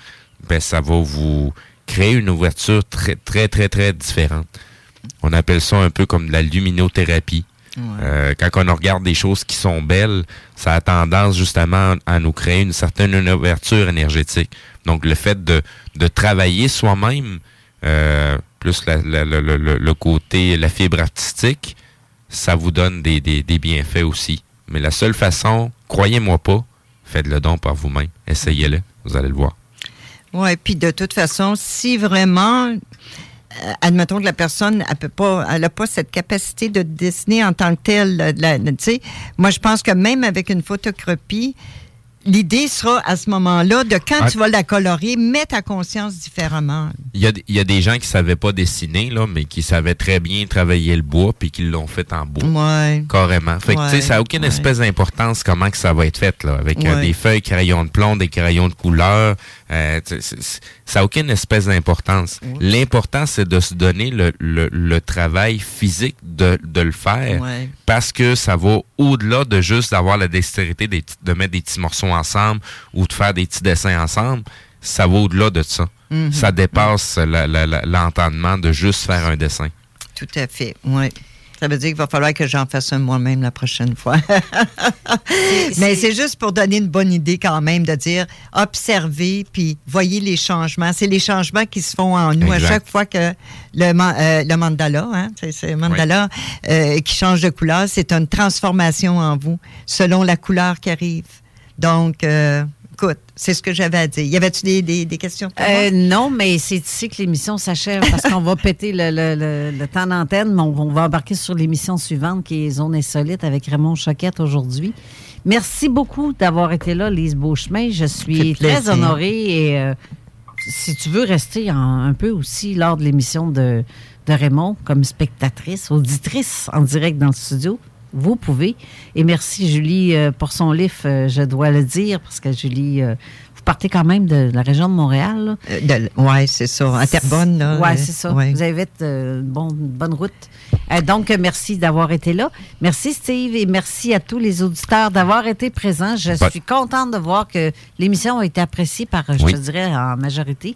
ben, ça va vous créer une ouverture très, très, très, très différente. On appelle ça un peu comme de la luminothérapie. Euh, quand on regarde des choses qui sont belles, ça a tendance justement à nous créer une certaine ouverture énergétique. Donc, le fait de, de travailler soi-même, euh, plus la- le- côté, la fibre artistique, ça vous donne des, bienfaits aussi. Mais la seule façon, croyez-moi pas, faites le don par vous-même. Essayez-le, vous allez le voir. Oui, puis de toute façon, si vraiment, euh, admettons que la personne, peut pas, cette capacité de dessiner en tant que telle, tu sais, moi je pense que même avec une photocopie, l'idée sera à ce moment-là de quand Ah. tu vas la colorier, mets ta conscience différemment. Il y, a, il y a des gens qui savaient pas dessiner, là, mais qui savaient très bien travailler le bois, puis qui l'ont fait en bois. Ouais. Carrément. Fait que, tu sais, Ouais, ça n'a aucune ouais. espèce d'importance comment que ça va être fait, là, avec euh, des feuilles, crayons de plomb, des crayons de couleur. Euh, ça n'a aucune espèce d'importance. L'important, c'est de se donner le, le- le travail physique de, de le faire Ouais. parce que ça va au-delà de juste d'avoir la dextérité de mettre des petits morceaux ensemble ou de faire des petits dessins ensemble. Ça va au-delà de ça. Mhm. Ça dépasse la- la- la- l'entendement de juste faire un dessin. Tout à fait, oui. Ça veut dire qu'il va falloir que j'en fasse un moi-même la prochaine fois. Mais c'est juste pour donner une bonne idée quand même de dire observez puis voyez les changements. C'est les changements qui se font en nous Exact. à chaque fois que le, euh, le mandala, hein, c'est c'est le mandala euh, qui change de couleur, c'est une transformation en vous selon la couleur qui arrive. Donc, euh, écoute, c'est ce que j'avais à dire. Y avait-tu des, des, des questions pour Euh, non, mais c'est ici que l'émission s'achève parce qu'on va péter le, le- le- le temps d'antenne, mais on, on va embarquer sur l'émission suivante qui est Zone Insolite avec Raymond Choquette aujourd'hui. Merci beaucoup d'avoir été là, Lise Beauchemin. Je suis très honorée et euh, si tu veux rester en- un peu aussi lors de l'émission de, de Raymond comme spectatrice, auditrice en direct dans le studio, vous pouvez. Et merci Julie euh, pour son livre, euh, je dois le dire, parce que Julie, euh, vous partez quand même de la région de Montréal. là. oui, c'est ça. À Terrebonne. Oui, euh, c'est ça. ouais. Vous avez fait euh, une bonne, une bonne route. Euh, donc, euh, merci d'avoir été là. Merci, Steve, et merci à tous les auditeurs d'avoir été présents. Je Pas- suis contente de voir que l'émission a été appréciée par, je Oui. te dirais, en majorité.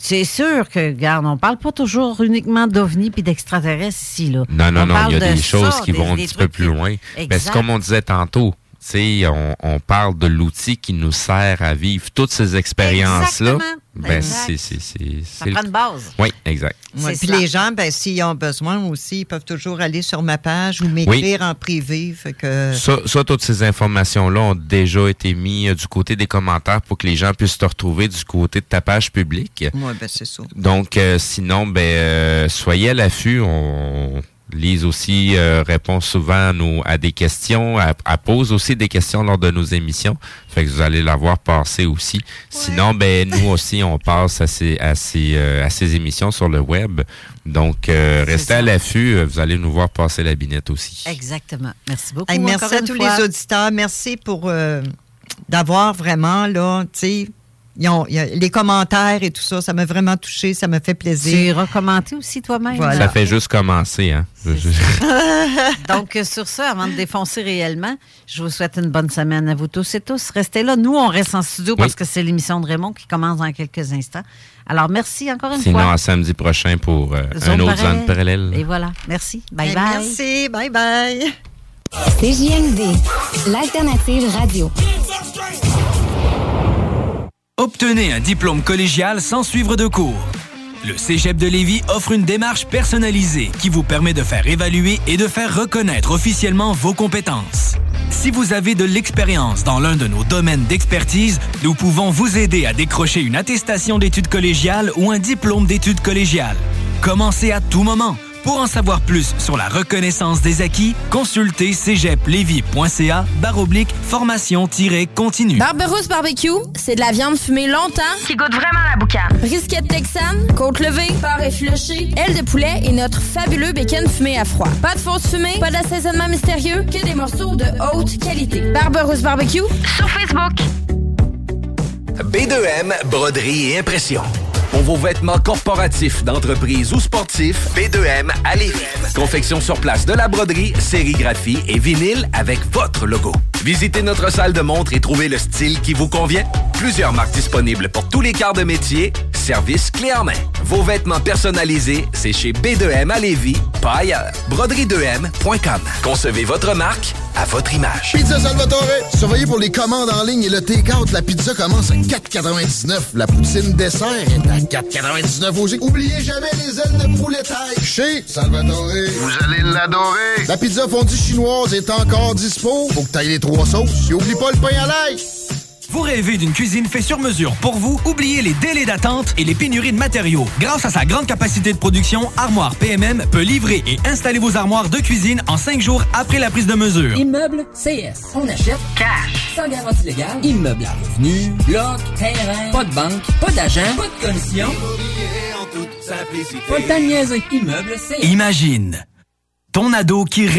C'est sûr que, regarde, on parle pas toujours uniquement d'ovnis puis d'extraterrestres ici, là. Non, non, On non, il y a des choses ça, qui des- vont un petit peu plus loin. Ben, c'est comme on disait tantôt. Tu sais, on, on parle de l'outil qui nous sert à vivre toutes ces expériences-là. Exactement. Ben, c'est, c'est, c'est, Ça prend une base. Oui, exact. Ouais, puis ça. les gens, ben, s'ils ont besoin aussi, ils peuvent toujours aller sur ma page ou m'écrire en privé. Fait que... Ça, ça, toutes ces informations-là ont déjà été mises euh, du côté des commentaires pour que les gens puissent te retrouver du côté de ta page publique. Ouais, ben, c'est ça. Donc, euh, sinon, ben, euh, soyez à l'affût. On Lise aussi euh, répond souvent à, nos- à des questions. Elle, elle pose aussi des questions lors de nos émissions. Fait que vous allez la voir passer aussi. Sinon, ben, nous aussi, on passe à ces, à ces, euh, à ces émissions sur le web. Donc, euh, restez à l'affût. Euh, Vous allez nous voir passer la binette aussi. Exactement. Merci beaucoup. Hey, merci à tous fois. les auditeurs. Merci pour euh, d'avoir vraiment, là, tu sais, ils ont- les commentaires et tout ça, ça m'a vraiment touché, ça m'a fait Tu plaisir. recommandé aussi toi-même. Voilà. Ça fait juste commencer, hein? Donc, euh, sur ça, avant de défoncer réellement, je vous souhaite une bonne semaine à vous tous et tous. Restez là. Nous, on reste en studio parce que c'est l'émission de Raymond qui commence dans quelques instants. Alors, merci encore une Sinon, fois. à samedi prochain pour euh, un autre zone parallèle. Et voilà. Merci. Bye Hey, bye. Merci. Bye bye. CJMD, l'alternative radio. Obtenez un diplôme collégial sans suivre de cours. Le Cégep de Lévis offre une démarche personnalisée qui vous permet de faire évaluer et de faire reconnaître officiellement vos compétences. Si vous avez de l'expérience dans l'un de nos domaines d'expertise, nous pouvons vous aider à décrocher une attestation d'études collégiales ou un diplôme d'études collégiales. Commencez à tout moment. Pour en savoir plus sur la reconnaissance des acquis, consultez cégeplevy.ca baroblique formation-continue. Barberousse Barbecue, c'est de la viande fumée longtemps qui goûte vraiment la boucane. Brisquette texane, côte levée, porc effiloché, aile de poulet et notre fabuleux bacon fumé à froid. Pas de fausse fumée, pas d'assaisonnement mystérieux, que des morceaux de haute qualité. Barberousse Barbecue sur Facebook. B2M, broderie et impression. Pour vos vêtements corporatifs, d'entreprise ou sportifs, B2M à Lévis. Confection sur place de la broderie, sérigraphie et vinyle avec votre logo. Visitez notre salle de montre et trouvez le style qui vous convient. Plusieurs marques disponibles pour tous les quarts de métier. Service clé en main. Vos vêtements personnalisés, c'est chez B2M à Lévis, pas ailleurs. Broderie2M.com. Concevez votre marque à votre image. Pizza Salvatore, surveillez pour les commandes en ligne et le take-out. La pizza commence à 4,99. La poutine dessert est à 4,99 aussi. Oubliez jamais les ailes de poulet taille. Chez Salvatore. Vous allez l'adorer. La pizza fondue chinoise est encore dispo. Faut que t'ailles les trois sauces. Et oublie pas le pain à l'ail. Vous rêvez d'une cuisine faite sur mesure pour vous? Oubliez les délais d'attente et les pénuries de matériaux. Grâce à sa grande capacité de production, Armoire PMM peut livrer et installer vos armoires de cuisine en cinq jours après la prise de mesure. Immeuble CS. On achète cash. Sans garantie légale. Immeuble à revenu. Bloc. Terrain. Pas de banque. Pas d'agent. Pas de commission. Pas de temps de niaiser. Immeuble CS. Imagine ton ado qui ré-